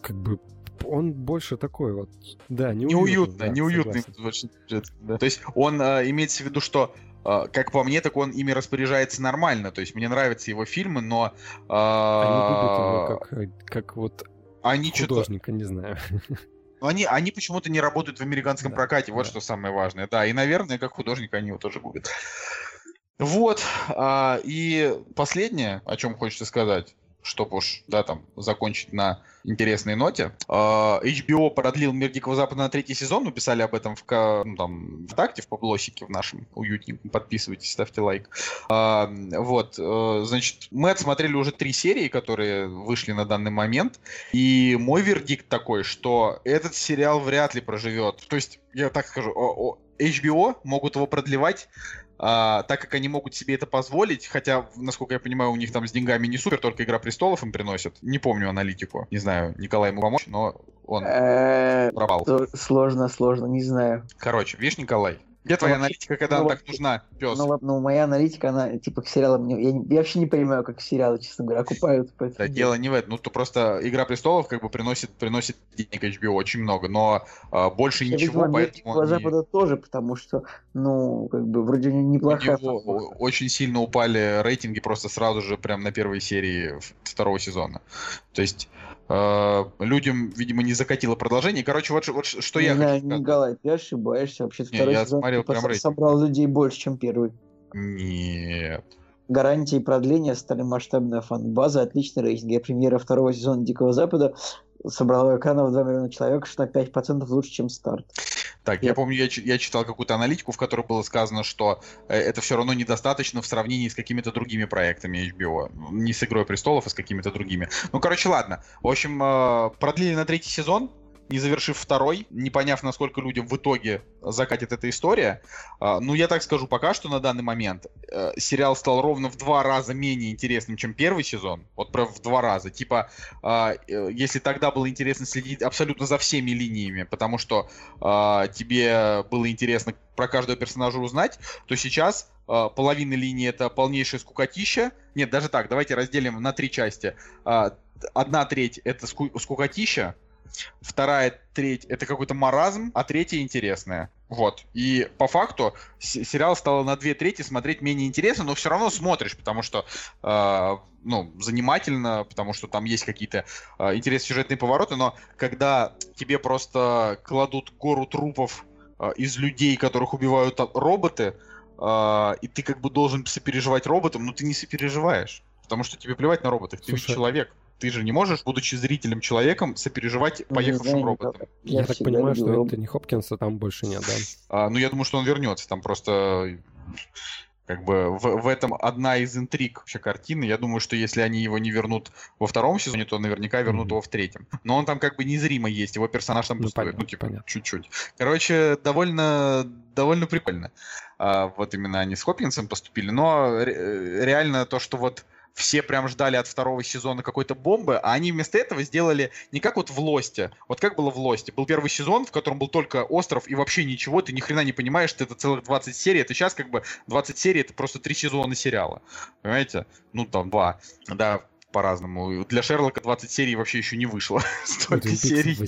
как бы, он больше такой вот, да, неуютный. Неуютно, да, неуютный. да. То есть он э, имеется в виду, что э, как по мне, так он ими распоряжается нормально. То есть мне нравятся его фильмы, но э, Они любят его как, э, как вот они художника, не знаю. <laughs> Ну, Они, они почему-то не работают в американском Да, прокате, вот да. что самое важное. Да, и, наверное, как художник они его тоже губят. Вот. а, и последнее, о чем хочется сказать, чтобы уж, да, там, закончить на интересной ноте. А, HBO продлил «Мир Дикого Запада» на третий сезон, мы писали об этом в, ну, там, ВКонтакте, в поблосике в нашем уютненьком, подписывайтесь, ставьте лайк. А, вот, э, значит, мы отсмотрели уже три серии, которые вышли на данный момент, и мой вердикт такой, что этот сериал вряд ли проживет. То есть, я так скажу, HBO могут его продлевать, а, так как они могут себе это позволить, хотя, насколько я понимаю, у них там с деньгами не супер, только Игра Престолов им приносит. Не помню аналитику, не знаю, Николай ему помочь, но он Э, пропал. Сложно, сложно, не знаю. Короче, видишь, Николай, где твоя вообще- аналитика, когда ну, она так нужна, пес? Ну, ну, моя аналитика, она, типа, к сериалам... не- Я, не- я вообще не понимаю, как сериалы, честно говоря, окупают. Да, дело не в этом. Ну, то просто Игра Престолов как бы приносит, приносит денег HBO очень много, но а, больше Я, ничего, видимо, «Мир поэтому Дикого они- Запада тоже, потому что, ну, как бы, вроде не- у неплохая него подборка. очень сильно упали рейтинги просто сразу же прям на первой серии второго сезона. То есть людям, видимо, не закатило продолжение. Короче, вот, вот что я Не хочу. Николай, ты ошибаешься. Вообще, Не, второй я сезон смотрел прям рейтинг. собрал людей больше, чем первый. Нет. Гарантией продления стали масштабная фан-база, отличный рейтинг. Премьера второго сезона Дикого Запада собрала экранов 2 миллиона человек, что на 5% лучше, чем старт. Так, я Я- помню, я, я читал какую-то аналитику, в которой было сказано, что э, это все равно недостаточно в сравнении с какими-то другими проектами HBO. Не с «Игрой престолов», а с какими-то другими. Ну, короче, ладно. В общем, э, продлили на третий сезон, не завершив второй, не поняв, насколько людям в итоге закатит эта история. А, Ну, я так скажу, пока что на данный момент э, сериал стал ровно в два раза менее интересным, чем первый сезон. Вот прям в два раза. Типа, а, э, если тогда было интересно следить абсолютно за всеми линиями, потому что а, тебе было интересно про каждого персонажа узнать, то сейчас половина линии это полнейшее скукотища. Нет, даже так, давайте разделим на три части. Одна треть это ску- скукотища, вторая треть это какой-то маразм, а третья интересная. Вот. И по факту сериал стало на две трети смотреть менее интересно, но все равно смотришь, потому что э, ну, занимательно, потому что там есть какие-то э, интересные сюжетные повороты, но когда тебе просто кладут гору трупов э, из людей, которых убивают роботы, э, и ты как бы должен сопереживать роботам, но ты не сопереживаешь. Потому что тебе плевать на роботов, ты Слушай, ведь человек. Ты же не можешь, будучи зрителем человеком, сопереживать ну, поехавшим не роботом. Я, я так понимаю, что роб... Энтони Хопкинса там больше нет, да? А, ну, я думаю, что он вернется. Там просто как бы в, в этом одна из интриг вообще картины. Я думаю, что если они его не вернут во втором сезоне, то наверняка вернут mm-hmm. его в третьем. Но он там как бы незримо есть, его персонаж там ну, пустует. ну, типа, понятно. чуть-чуть. Короче, довольно, довольно прикольно. А, вот именно они с Хопкинсом поступили. Но ре- реально то, что вот все прям ждали от второго сезона какой-то бомбы, а они вместо этого сделали не как вот в Лосте. Вот как было в Лосте? Был первый сезон, в котором был только остров и вообще ничего, ты ни хрена не понимаешь, что это целых 20 серий. Это сейчас как бы 20 серий, это просто три сезона сериала. Понимаете? Ну там два. Да, по-разному. Для Шерлока 20 серий вообще еще не вышло. <laughs> Столько серий,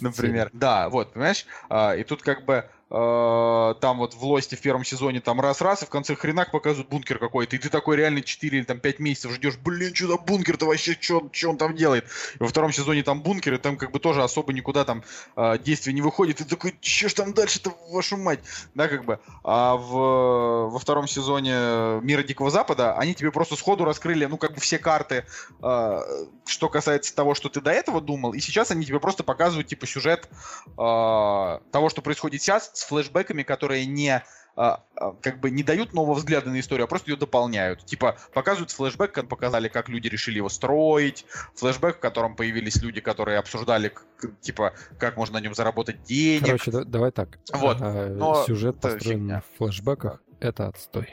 например. Да, вот, понимаешь? А, и тут как бы там вот в Лосте в первом сезоне там раз-раз, и в конце хренак показывают бункер какой-то, и ты такой реально 4 или там 5 месяцев ждешь, блин, что за бункер-то вообще, что он там делает? И во втором сезоне там бункер, и там как бы тоже особо никуда там э, действие не выходит, и ты такой, что ж там дальше-то, вашу мать? Да, как бы. А в, во втором сезоне Мира Дикого Запада они тебе просто сходу раскрыли, ну, как бы все карты, э, что касается того, что ты до этого думал, и сейчас они тебе просто показывают, типа, сюжет э, того, что происходит сейчас, с флешбэками, которые не а, а, как бы не дают нового взгляда на историю, а просто ее дополняют. Типа показывают флешбэк, как показали, как люди решили его строить, флешбэк, в котором появились люди, которые обсуждали, типа, как можно на нем заработать денег. Короче, да, давай так. Вот. А, Но сюжет построен в флешбэках это отстой.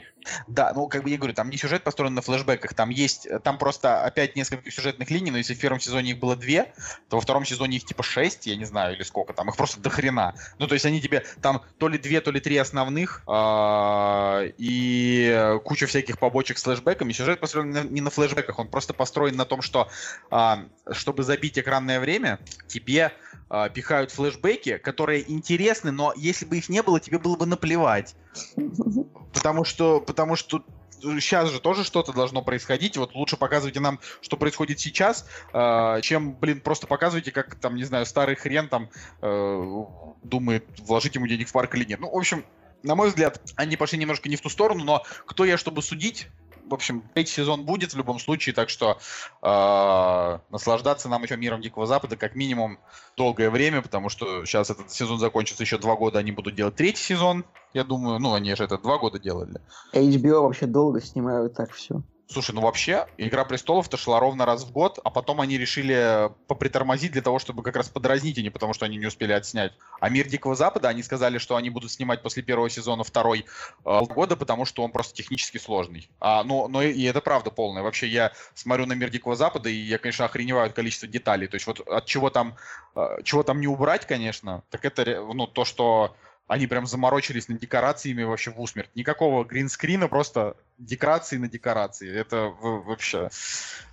Да, ну, как бы я говорю, там не сюжет построен на флешбеках, там есть, там просто опять несколько сюжетных линий, но если в первом сезоне их было две, то во втором сезоне их типа шесть, я не знаю, или сколько там, их просто до хрена. Ну, то есть они тебе там то ли две, то ли три основных, э, и куча всяких побочек с флешбеками. Сюжет построен не на флешбеках, он просто построен на том, что э, чтобы забить экранное время, тебе э, пихают флешбеки, которые интересны, но если бы их не было, тебе было бы наплевать. <laughs> Потому что, потому что сейчас же тоже что-то должно происходить. Вот лучше показывайте нам, что происходит сейчас, э, чем, блин, просто показывайте, как там, не знаю, старый хрен там э, думает, вложить ему денег в парк или нет. Ну, в общем, на мой взгляд, они пошли немножко не в ту сторону, но кто я, чтобы судить? В общем, третий сезон будет в любом случае, так что э, наслаждаться нам еще миром Дикого Запада как минимум долгое время, потому что сейчас этот сезон закончится еще два года, они будут делать третий сезон, я думаю, ну они же это два года делали. HBO вообще долго снимают так все. Слушай, ну вообще, Игра престолов-то шла ровно раз в год, а потом они решили попритормозить для того, чтобы как раз подразнить, а потому, что они не успели отснять. А Мир Дикого Запада, они сказали, что они будут снимать после первого сезона второй э, года, потому что он просто технически сложный. А, но, но и это правда полная. Вообще, я смотрю на Мир Дикого Запада, и я, конечно, охреневаю от количества деталей. То есть вот от чего там, э, чего там не убрать, конечно, так это ну, то, что они прям заморочились над декорациями вообще в усмерть. Никакого гринскрина, просто декорации на декорации. Это вообще...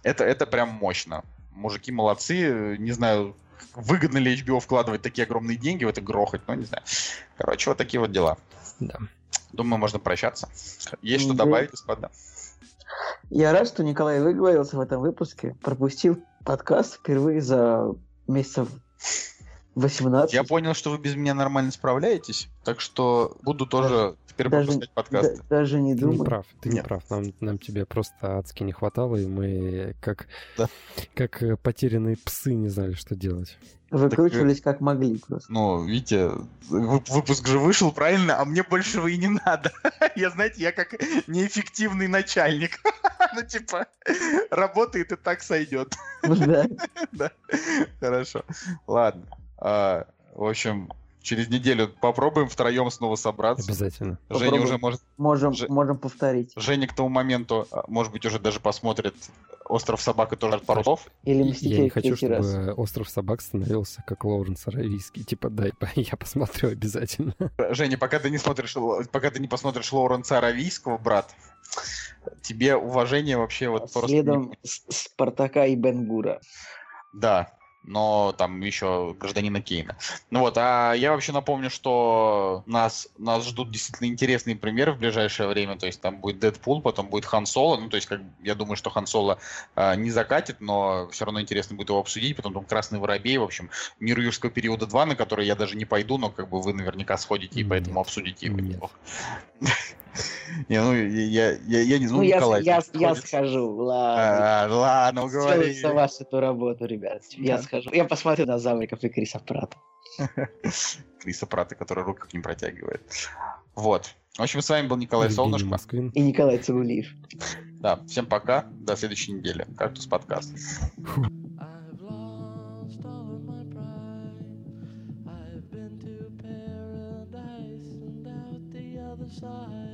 Это, это прям мощно. Мужики молодцы. Не знаю, выгодно ли HBO вкладывать такие огромные деньги в это грохать, но не знаю. Короче, вот такие вот дела. Да. Думаю, можно прощаться. Есть что добавить, господа? Я рад, что Николай выговорился в этом выпуске. Пропустил подкаст впервые за месяцев 18. Я понял, что вы без меня нормально справляетесь, так что буду тоже теперь даже, пропускать подкасты. Да, даже не думаю. Ты не прав, ты Нет. не прав. Нам, нам тебе просто адски не хватало, и мы как, да. как э, потерянные псы не знали, что делать. Выкручивались так, как могли просто. Ну, видите, выпуск же вышел правильно, а мне большего и не надо. <laughs> Я, знаете, я как неэффективный начальник. <laughs> Ну, типа, работает и так сойдет. Ну да. <laughs> Да. Хорошо. Ладно. А, в общем, через неделю попробуем втроем снова собраться. Обязательно. Женя попробуем. уже может... Можем, Ж... можем повторить. Женя к тому моменту, а, может быть, уже даже посмотрит «Остров собак» и тоже от парусов. Или Я не хочу, чтобы раз. «Остров собак» становился как Лоуренс Аравийский. Типа, дай, <laughs> я посмотрю обязательно. Женя, пока ты не смотришь, пока ты не посмотришь Лоуренса Аравийского, брат, тебе уважение вообще вот Следом просто... Спартака и Бенгура. Да, но там еще гражданина Кейна. Ну вот, а я вообще напомню, что нас, нас ждут действительно интересные примеры в ближайшее время, то есть там будет Дэдпул, потом будет Хан Соло, ну то есть как, я думаю, что Хан Соло э, не закатит, но все равно интересно будет его обсудить, потом там Красный Воробей, в общем, Мир юрского периода 2, на который я даже не пойду, но как бы вы наверняка сходите и поэтому обсудите его. <laughs> Не, ну я, я, я не знаю, ну, Николай. Я, я, я схожу, ладно. А, ладно, уговори. Сделайте вашу эту работу, ребят. Я схожу. Я посмотрю на Завриков и Криса Прата. <laughs> Криса Прата, который руку к ним протягивает. Вот. В общем, с вами был Николай Солнышко. И Николай Цугулиев. Да, всем пока. До следующей недели. Кактус подкаст. side